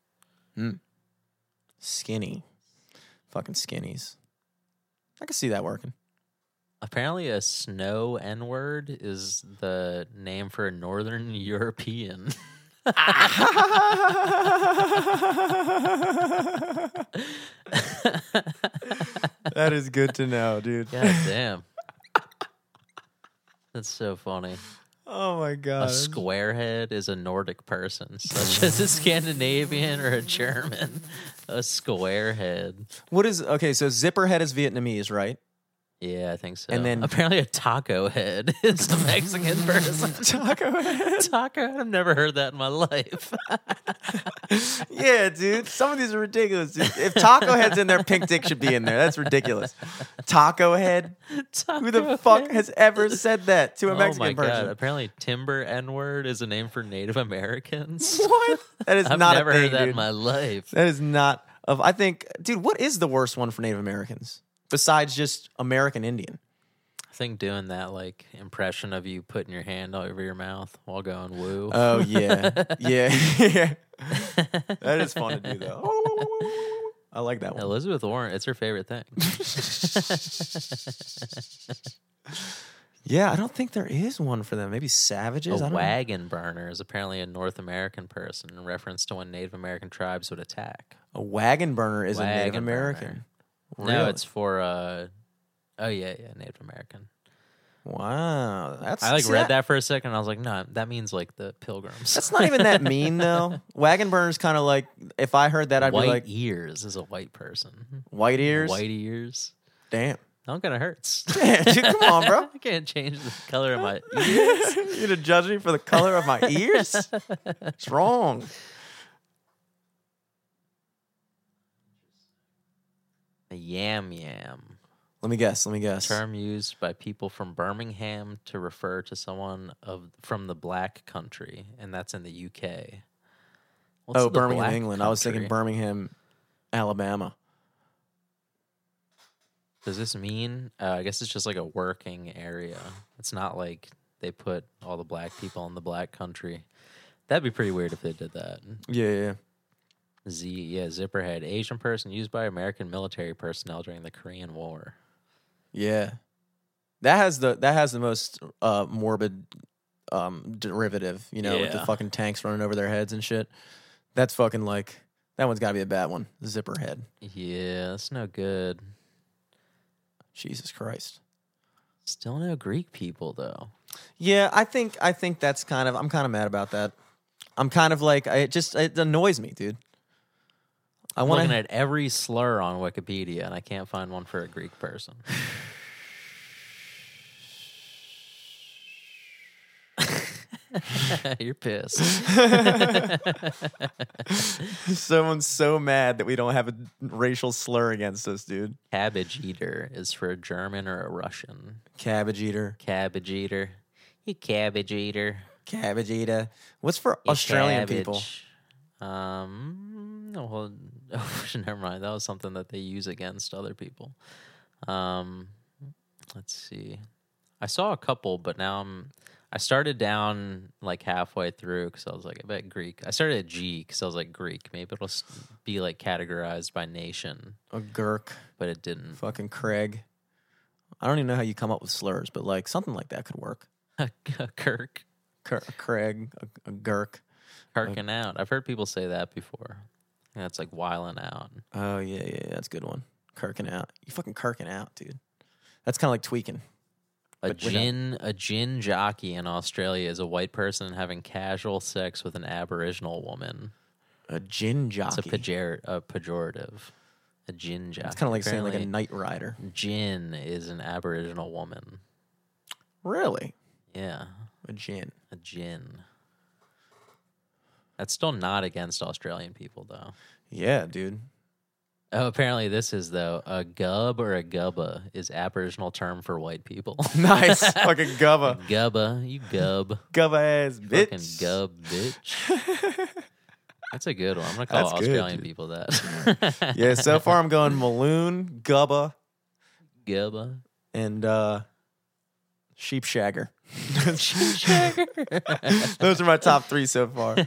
Hmm. Skinny, fucking skinnies. I can see that working. Apparently, a snow N word is the name for a Northern [laughs] European. Ah. that is good to know, dude. God damn. That's so funny. Oh my god. A squarehead is a Nordic person, such as a Scandinavian or a German. A squarehead. What is okay? So zipperhead is Vietnamese, right? Yeah, I think so. And then- [laughs] apparently a taco head [laughs] is a Mexican [laughs] person. Taco head. taco head? I've never heard that in my life. yeah, dude. Some of these are ridiculous. Dude. If taco head's in there, pink dick should be in there. That's ridiculous. Taco head. Who the fuck head. has ever said that to a Oh Mexican person? god! Apparently, timber N word is a name for Native Americans. What? That is I've not never a thing, heard that dude. in my life. That is not of. I think, dude. What is the worst one for Native Americans besides just American Indian? I think doing that like impression of you putting your hand over your mouth while going woo. Oh yeah, [laughs] yeah, yeah. [laughs] That is fun to do though. I like that one. Elizabeth Warren, it's her favorite thing. Yeah, I don't think there is one for them. Maybe savages. I A don't know. wagon burner is apparently a North American person in reference to when Native American tribes would attack. A wagon burner is a Native Wagon burner. American. No, it's for uh oh yeah, yeah, Native American. wow. That's I like see, read that for a second and I was like, no, that means like the pilgrims. That's not even that mean [laughs] though. Wagon burner's kind of like if I heard that, I'd white be like ears is a white person. white ears. White ears. Damn. That kind of hurts. [laughs] Damn, dude, come on, bro. [laughs] I can't change the color of my ears. you gonna judge me for the color of my ears? It's wrong. Yam yam. Let me guess. Let me guess. term used by people from Birmingham to refer to someone of from the black country, and that's in the UK. What's oh, the Birmingham, England. I was thinking? Birmingham, Alabama. Does this mean? Uh, I guess it's just like a working area. It's not like they put all the black people in the black country. That'd be pretty weird if they did that. Yeah, yeah. Yeah. Z, yeah, Zipperhead, Asian person used by American military personnel during the Korean War. Yeah. That has the that has the most uh morbid um derivative, you know, with the fucking tanks running over their heads and shit. That's fucking like that one's got to be a bad one. Zipper head. Yeah, that's no good. Jesus Christ. Still no Greek people though. Yeah, I think I think that's kind of I'm kind of mad about that. I'm kind of like I it just it annoys me, dude. I I'm want looking at every slur on Wikipedia, and I can't find one for a Greek person. [laughs] You're pissed. [laughs] Someone's so mad that we don't have a racial slur against us, dude. Cabbage eater is for a German or a Russian. Cabbage eater, Cabbage eater. You cabbage eater. cabbage eater. What's for You Australian people? Um, no, well, oh, [laughs] never mind. That was something that they use against other people. Um, let's see. I saw a couple, but now I'm. I started down like halfway through because I was like, I bet Greek. I started at G because I was like Greek. Maybe it'll be like categorized by nation, A gurk, but it didn't. fucking Craig. I don't even know how you come up with slurs, but like something like that could work. [laughs] A Kirk, Cur- Craig, a, a gurk. Kirking out. I've heard people say that before. Yeah, it's like wiling out. Oh yeah, yeah, yeah, that's a good one. Kirking out. You fucking kirking out, dude. That's kind of like tweaking. A But gin, a gin jockey in Australia is a white person having casual sex with an Aboriginal woman. A gin It's jockey. a, pejor- a pejorative. A gin jockey. It's kind of like saying like a Apparently, night rider. gin is an Aboriginal woman. Really? Yeah, A gin. a gin. That's still not against Australian people, though. Yeah, dude. Oh, apparently this is though a gub or a gubba is Aboriginal term for white people. [laughs] Nice. [laughs] fucking gubba. gubba, you gub. Gubba ass bitch. Fucking gub, bitch. [laughs] That's a good one. I'm gonna call That's Australian dude. people that. yeah, so far I'm going Maloon, Gubba, Gubba. and uh Sheep Shagger. [laughs] [laughs] Those are my top three so far. [laughs]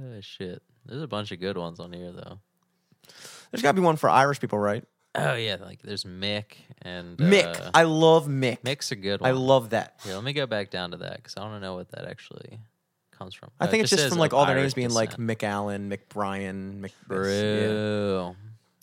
Oh shit. There's a bunch of good ones on here though. There's got to be one for Irish people, right? Oh yeah, like there's Mick and Mick. Uh, I love Mick. Mick's a good one. I love that. Yeah, let me go back down to that because I want to know what that actually comes from. I Uh, think it it's just says from like of all their Irish names being like descent. Mick Allen, Mick Bryan, Mick. this. Yeah,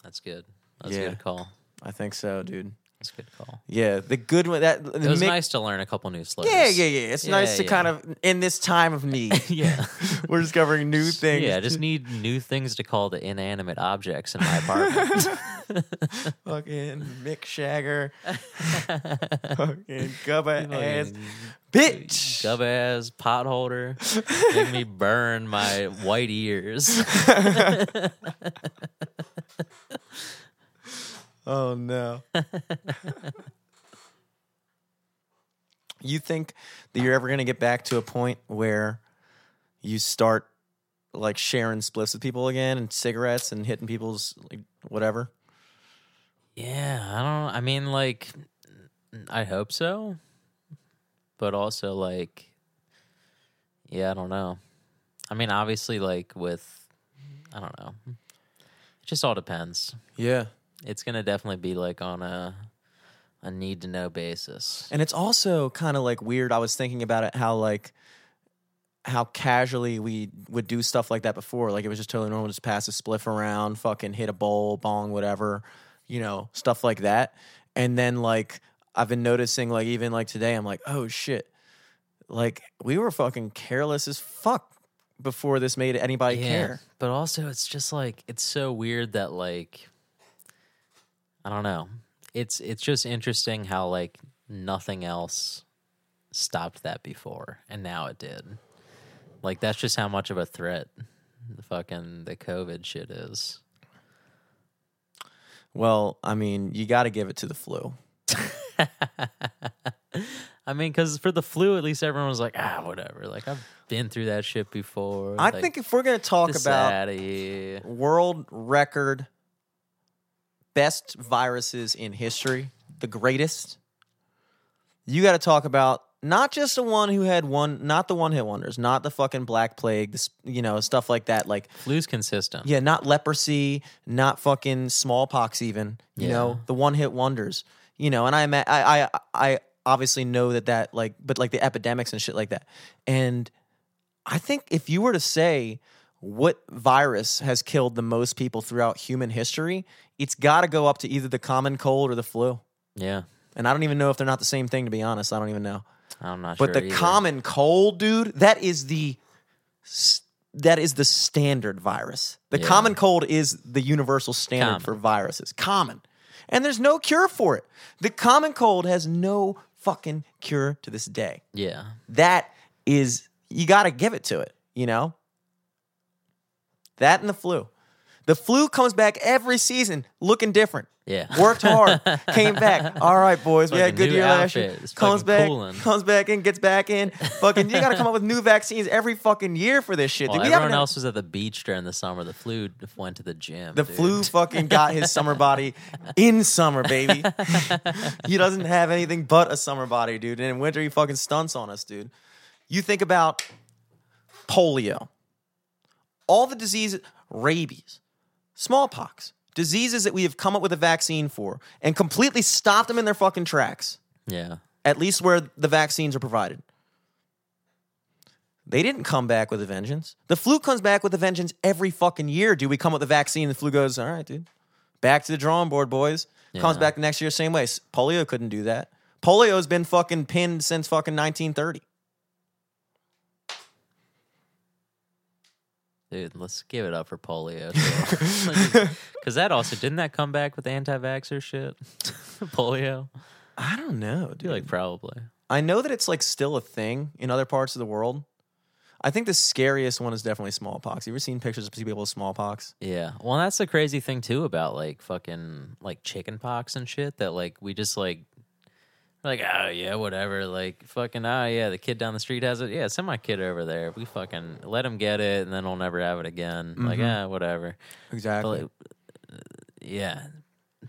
That's good. That's a good call. I think so, dude. That's a good call. Yeah, the good one. That It was Mick- nice to learn a couple new slurs. Yeah, yeah, yeah. It's Yeah, nice to yeah. kind of in this time of need. [laughs] yeah. [laughs] We're discovering new things. Yeah, I just need new things to call the inanimate objects in my apartment. [laughs] fucking Mick Shagger, fucking Gubba ass bitch. Gub ass potholder. Make me burn my white ears. Oh no. [laughs] you think that you're ever gonna get back to a point where you start like sharing spliffs with people again and cigarettes and hitting people's like whatever? Yeah, I don't. I mean, like, I hope so, but also like, yeah, I don't know. I mean, obviously, like with, I don't know. It just all depends. Yeah. It's gonna definitely be like on a a need to know basis. And it's also kind of like weird. I was thinking about it how like how casually we would do stuff like that before. Like it was just totally normal, just pass a spliff around, fucking hit a bowl, bong, whatever, you know, stuff like that. And then like I've been noticing like even like today, I'm like, oh shit. Like we were fucking careless as fuck before this made anybody care. But also it's just like it's so weird that like I don't know. It's it's just interesting how like nothing else stopped that before and now it did. Like that's just how much of a threat the fucking the COVID shit is. Well, I mean, you got to give it to the flu. [laughs] I mean, because for the flu, at least everyone was like, ah, whatever. Like I've been through that shit before. I Like, think if we're going to talk about world record best viruses in history, the greatest, you got to talk about not just the one who had one, not the one hit wonders, not the fucking black plague, this, you know, stuff like that. Like, flu's consistent. yeah, not leprosy, not fucking smallpox, even, you Yeah. know, the one hit wonders, you know, and I, I, I, I obviously know that that, like, but like the epidemics and shit like that. And I think if you were to say what virus has killed the most people throughout human history, it's got to go up to either the common cold or the flu. Yeah. And I don't even know if they're not the same thing, to be honest. I don't even know. I'm not But sure. the either. common cold, dude, that is the that is the standard virus. The Yeah. common cold is the universal standard Common. for viruses. Common. And there's no cure for it. The common cold has no fucking cure to this day. Yeah. That is you got to give it to it, you know? That and the flu. The flu comes back every season looking different. Yeah. Worked hard, [laughs] came back. All right, boys, we had a good year last year. It's Comes back, coolin'. comes back in, gets back in. Fucking, you got to come up with new vaccines every fucking year for this shit. Well, dude. We everyone else was at the beach during the summer. The flu went to the gym. the dude. flu fucking got his summer body in summer, baby. [laughs] he doesn't have anything but a summer body, dude. And in winter, he fucking stunts on us, dude. You think about polio, all the diseases, rabies, smallpox, diseases that we have come up with a vaccine for and completely stopped them in their fucking tracks, Yeah. at least where the vaccines are provided. They didn't come back with a vengeance. The flu comes back with a vengeance every fucking year. Do we come up with a vaccine? The flu goes, all right, dude. Back to the drawing board, boys. Comes Yeah. back next year, same way. Polio couldn't do that. Polio's been fucking pinned since fucking 1930. Dude, let's give it up for polio. [laughs] Because [laughs] that also, didn't that come back with anti vaxxer shit? [laughs] polio? I don't know, dude. like probably. I know that it's like still a thing in other parts of the world. I think the scariest one is definitely smallpox. You ever seen pictures of people with smallpox? Yeah. Well, that's the crazy thing, too, about like fucking like chickenpox and shit that like we just like, like, oh, yeah, whatever. Like, fucking, oh, yeah, the kid down the street has it. Yeah, send my kid over there. We fucking let him get it and then we'll never have it again. Like, Mhm. ah, whatever. Exactly. Like, yeah,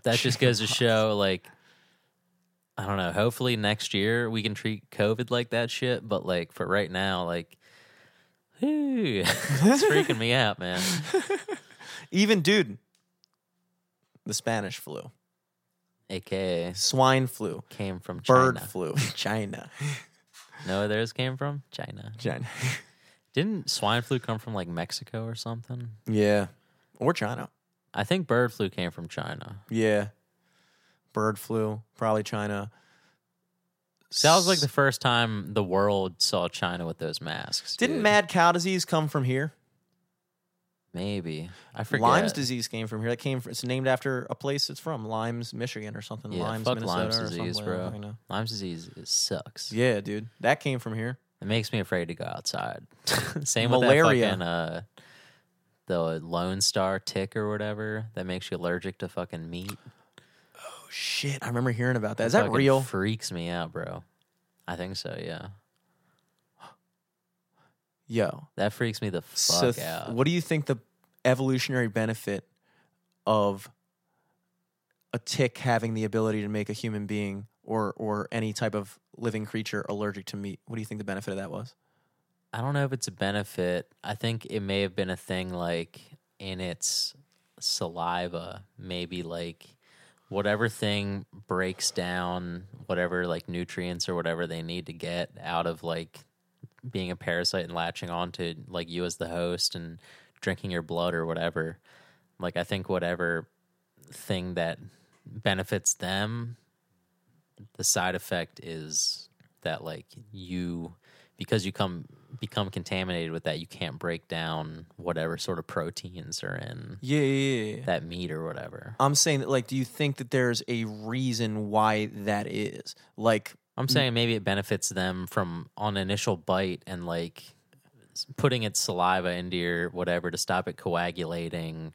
that [laughs] just goes to show, like, I don't know. Hopefully next year we can treat COVID like that shit. But like for right now, like, whew, [laughs] it's freaking me out, man. [laughs] Even, dude, the Spanish flu, AKA swine flu, came from China. bird flu, [laughs] China. No, where theirs came from China. China. Didn't swine flu come from like Mexico or something? Yeah. Or China. I think bird flu came from China. Yeah. Bird flu, probably China. So that was like the first time the world saw China with those masks. Didn't dude. mad cow disease come from here? Maybe I forget. Lyme's disease came from here. That came from, it's named after a place it's from, Lyme's, Michigan or something. Yeah, Lyme's, fuck Minnesota Lyme's or disease, something. Bro. fucking know. Lyme's disease it sucks. Yeah, dude. That came from here. It makes me afraid to go outside. [laughs] Same Malaria. with that fucking uh, the Lone Star tick or whatever that makes you allergic to fucking meat. Oh shit. I remember hearing about that. Is that fucking real? Freaks me out, bro. I think so. Yeah, Yo. that freaks me the fuck So th- out. what do you think the evolutionary benefit of a tick having the ability to make a human being or or any type of living creature allergic to meat? What do you think the benefit of that was? I don't know if it's a benefit. I think it may have been a thing like in its saliva, maybe like whatever thing breaks down whatever like nutrients or whatever they need to get out of like being a parasite and latching on to like you as the host and drinking your blood or whatever. Like I think whatever thing that benefits them, the side effect is that like you because you come become contaminated with that, you can't break down whatever sort of proteins are in Yeah, yeah, yeah. that meat or whatever. I'm saying that, like, do you think that there's a reason why that is? Like, I'm saying maybe it benefits them from on initial bite and like putting its saliva into your whatever to stop it coagulating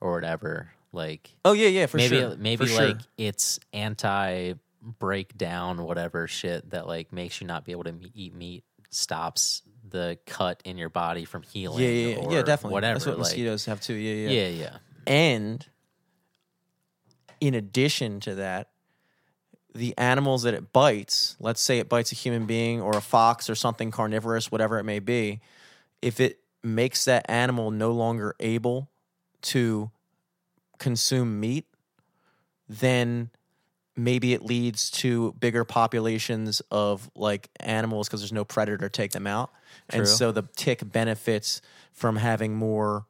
or whatever. Like oh yeah, yeah, for maybe sure, maybe for sure. like it's anti breakdown whatever shit that like makes you not be able to me- eat meat stops the cut in your body from healing. yeah, yeah, yeah, yeah, definitely. Whatever. That's what like, mosquitoes have too. Yeah, yeah, yeah, yeah. And in addition to that, the animals that it bites, let's say it bites a human being or a fox or something carnivorous, whatever it may be, if it makes that animal no longer able to consume meat, then maybe it leads to bigger populations of like animals because there's no predator to take them out. And so the tick benefits from having more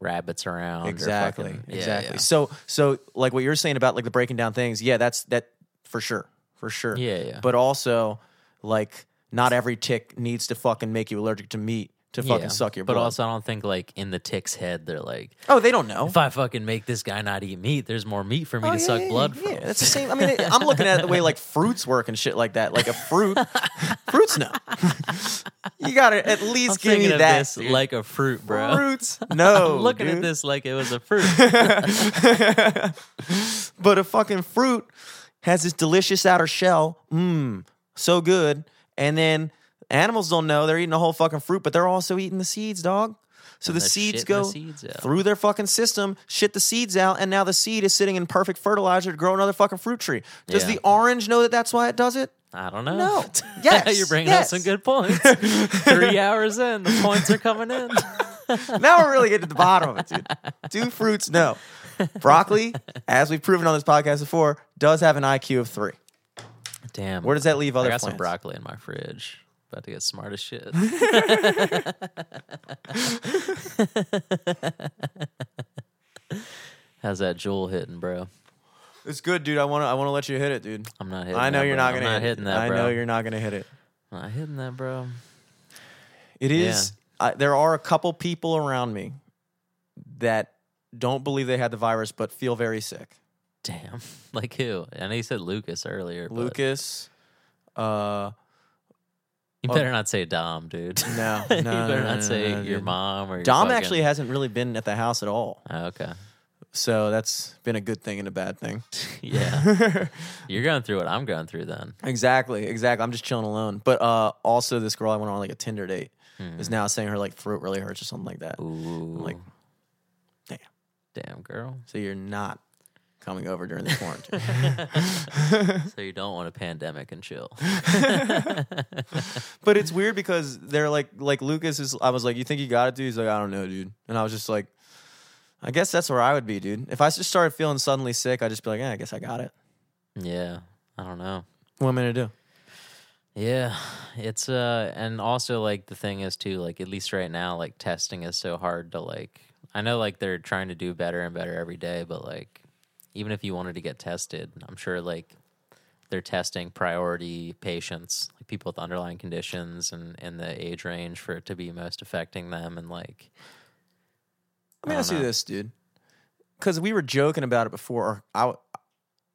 Rabbits around. exactly fucking- yeah, exactly yeah. so so like what you're saying about like the breaking down things yeah that's that for sure for sure Yeah, yeah. but also like not every tick needs to fucking make you allergic to meat to fucking suck your blood. But blood also, I don't think like in the tick's head, they're like, oh they don't know if I fucking make this guy not eat meat, there's more meat for me Oh, to yeah, suck yeah, blood yeah, from. yeah. That's the same. I mean, it- I'm looking at it the way like fruits work and shit like that. Like a fruit, [laughs] fruits no. you gotta at I'm least give me thinking of that. this dude. like a fruit, bro. fruits, no. [laughs] I'm looking at dude. this like it was a fruit. [laughs] but a fucking fruit has this delicious outer shell. Mmm, so good. And then animals don't know they're eating the whole fucking fruit, but they're also eating the seeds, dog. So the seeds go the seeds out. through their fucking system, shit the seeds out, and now the seed is sitting in perfect fertilizer to grow another fucking fruit tree. Does Yeah. the orange know that that's why it does it? I don't know. No. [laughs] Yes, You're bringing yes. up some good points. [laughs] Three hours in, the points are coming in. [laughs] now we're really getting to the bottom of it, dude. Do fruits know? Broccoli, as we've proven on this podcast before, does have an IQ of three. Damn. Where does that leave other I got some broccoli in my fridge. About to get smart as shit. [laughs] How's that Juul hitting, bro? It's good, dude. I want to. I want to let you hit it, dude. I'm not hitting. I know that, you're bro. not I'm gonna. not hit hitting it. that, I bro. know you're not gonna hit it. I'm not hitting that, bro. It is. I, there are a couple people around me that don't believe they had the virus, but feel very sick. Damn. [laughs] Like who? I know you said Lucas earlier. but Lucas. Uh, You better not say Dom, dude. [laughs] no, you no, better no, not no, say your dude. mom or your Dom fucking- actually hasn't really been at the house at all, Oh, okay. so that's been a good thing and a bad thing. [laughs] Yeah. [laughs] You're going through what I'm going through then. Exactly, exactly. I'm just chilling alone. But uh, also, this girl I went on like a Tinder date is now saying her like throat really hurts or something like that. Ooh. like, damn. damn girl. So you're not coming over during the quarantine. [laughs] So you don't want a pandemic and chill. [laughs] but it's weird because they're like, like Lucas is. I was like, you think you got it, dude? He's like, I don't know, dude. And I was just like, I guess that's where I would be, dude. If I just started feeling suddenly sick, I'd just be like, yeah, I guess I got it. yeah. I don't know. What am I gonna do? Yeah, it's uh, and also like the thing is too, like at least right now, like testing is so hard to like. I know like they're trying to do better and better every day, but like even if you wanted to get tested, I'm sure like they're testing priority patients, like people with underlying conditions and in the age range for it to be most affecting them, and like Let me I ask you this, dude. Because we were joking about it before. I,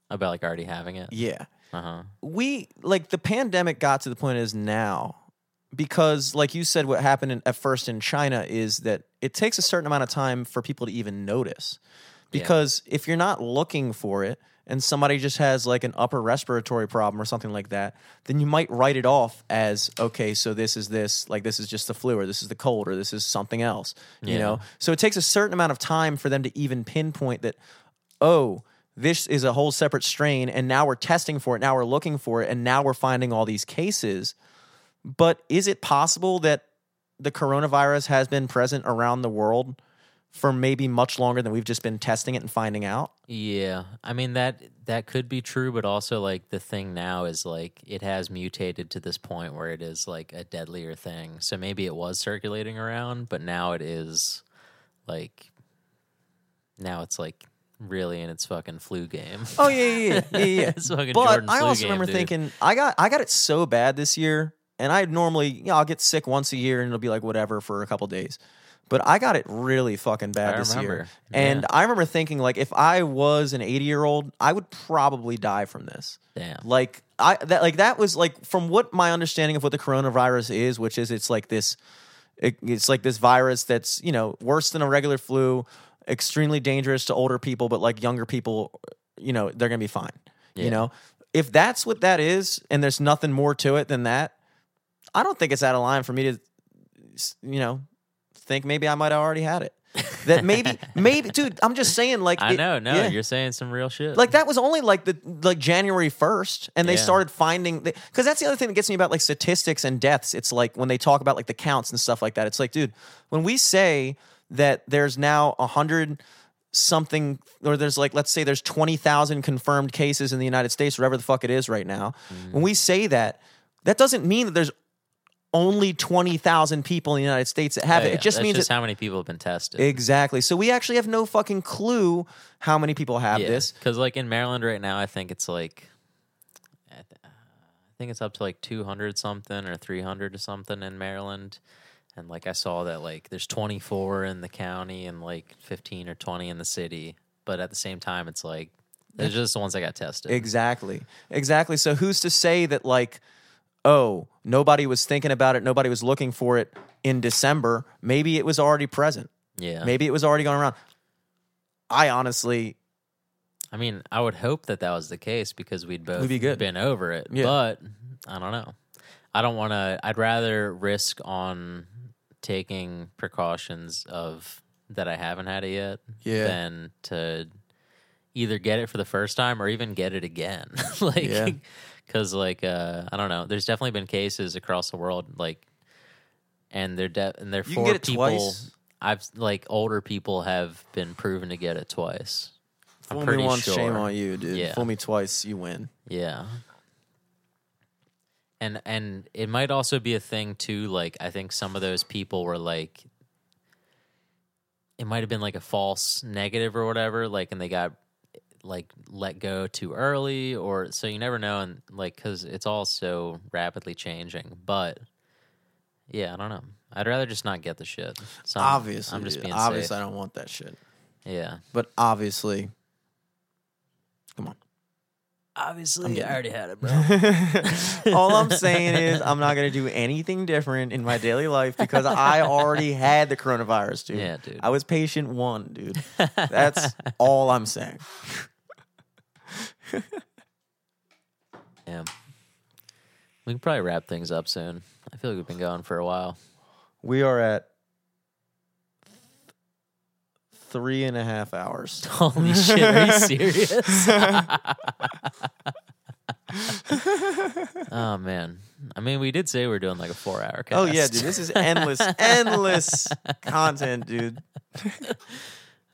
about like already having it. yeah. Uh huh. we like the pandemic got to the point it is now because like you said what happened in, at first in china is that it takes a certain amount of time for people to even notice Yeah. because if you're not looking for it and somebody just has like an upper respiratory problem or something like that then you might write it off as okay so this is this like this is just the flu or this is the cold or this is something else you know so it takes a certain amount of time for them to even pinpoint that oh, this is a whole separate strain, and now we're testing for it, now we're looking for it, and now we're finding all these cases. But is it possible that the coronavirus has been present around the world for maybe much longer than we've just been testing it and finding out. Yeah, I mean that that could be true, but also like the thing now is like it has mutated to this point where it is like a deadlier thing. So maybe it was circulating around, but now it is like now it's like really in its fucking flu game. Oh yeah, yeah, yeah, [laughs] yeah. yeah. But I also game, remember dude. thinking I got I got it so bad this year, and I normally you know I'll get sick once a year and it'll be like whatever for a couple days. But I got it really fucking bad I this year, remember. and Yeah. I remember thinking like if I was an eighty year old, I would probably die from this. Damn. Like I that like that was like from what my understanding of what the coronavirus is, which is it's like this it, it's like this virus that's, you know, worse than a regular flu, extremely dangerous to older people, but like younger people, you know, they're going to be fine. Yeah. You know, if that's what that is and there's nothing more to it than that, I don't think it's out of line for me to, you know, think maybe I might have already had it. That maybe, [laughs] maybe, dude, I'm just saying, like, I it- know, no, yeah. you're saying some real shit. Like that was only like the like January first, and they Yeah. started finding because that's the other thing that gets me about like statistics and deaths. It's like when they talk about like the counts and stuff like that. It's like, dude, when we say that there's now a hundred something, or there's like let's say there's twenty thousand confirmed cases in the United States, whatever the fuck it is right now. Mm-hmm. When we say that, that doesn't mean that there's only twenty thousand people in the United States that have it. yeah, It just means just how many people have been tested. exactly. So we actually have no fucking clue how many people have this. because like in Maryland right now, I think it's like, I th- I think it's up to like two hundred something or three hundred or something in Maryland, and like I saw that like there's twenty four in the county and like fifteen or twenty in the city, but at the same time, it's like they're just the ones that got tested. Exactly. Exactly. So who's to say that like oh, nobody was thinking about it, nobody was looking for it in December. Maybe it was already present. yeah, Maybe it was already going around. I honestly I mean, I would hope that that was the case because we'd both We'd be good. been over it. Yeah. But I don't know. I don't want to. I'd rather risk on taking precautions of that I haven't had it yet Yeah. than to either get it for the first time or even get it again. [laughs] like, Yeah. Because like uh, I don't know. There's definitely been cases across the world like, and they're de- and they're it people. twice. I've like older people have been proven to get it twice. I'm fool me pretty once, sure. shame on you, dude. Yeah. Fool me twice, you win. Yeah. And and it might also be a thing too, like I think some of those people were like it might have been like a false negative or whatever, like and they got like let go too early or so you never know and like cuz it's all so rapidly changing. But yeah, I don't know. I'd rather just not get the shit. So obviously. I'm just being obviously safe. I don't want that shit. Yeah. But obviously. Obviously, I already had it, bro. [laughs] All I'm saying [laughs] is I'm not going to do anything different in my daily life because I already had the coronavirus, dude. Yeah, dude. I was patient one, dude. [laughs] That's all I'm saying. Yeah. We can probably wrap things up soon. I feel like we've been going for a while. We are at three and a half hours. [laughs] Holy shit, are you serious? oh man. I mean we did say we were doing like a four hour cast. Oh yeah, dude. This is endless, endless content, dude. [laughs]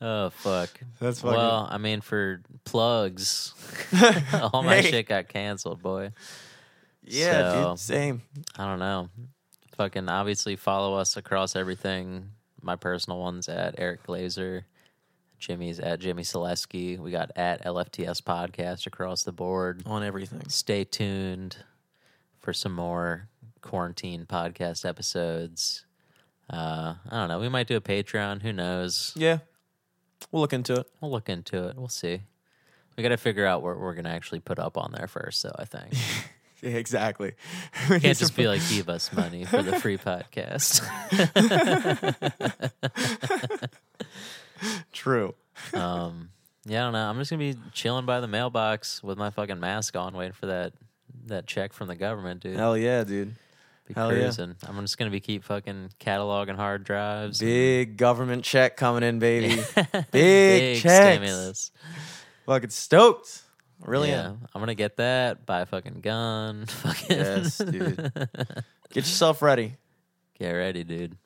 Oh fuck. That's fucking Well, I mean for plugs, [laughs] all my Hey. shit got canceled, boy. yeah, so- dude. Same. I don't know. Fucking obviously follow us across everything. My personal ones at Eric Glazer. Jimmy's at Jimmy Selesky. We got at LFTS podcast across the board. On everything. Stay tuned for some more quarantine podcast episodes. Uh, I don't know. We might do a Patreon. Who knows? Yeah. We'll look into it. We'll look into it. We'll see. We got to figure out what we're going to actually put up on there first, though, I think. [laughs] Yeah, [laughs] exactly. Can't just be [laughs] like, give us money for the free podcast. [laughs] True. um, yeah, I don't know. I'm just gonna be chilling by the mailbox with my fucking mask on, waiting for that that check from the government, dude. Hell yeah, dude. be hell yeah. I'm just gonna be keep fucking cataloging hard drives. Big government check coming in, baby. Big, Big checks. stimulus. Fucking stoked. Really yeah, am. I'm gonna get that. Buy a fucking gun. [laughs] Fucking Yes, dude. [laughs] Get yourself ready. Get ready, dude.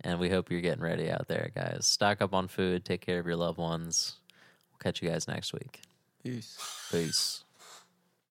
And we hope you're getting ready out there, guys. Stock up on food. Take care of your loved ones. We'll catch you guys next week. Peace. Peace.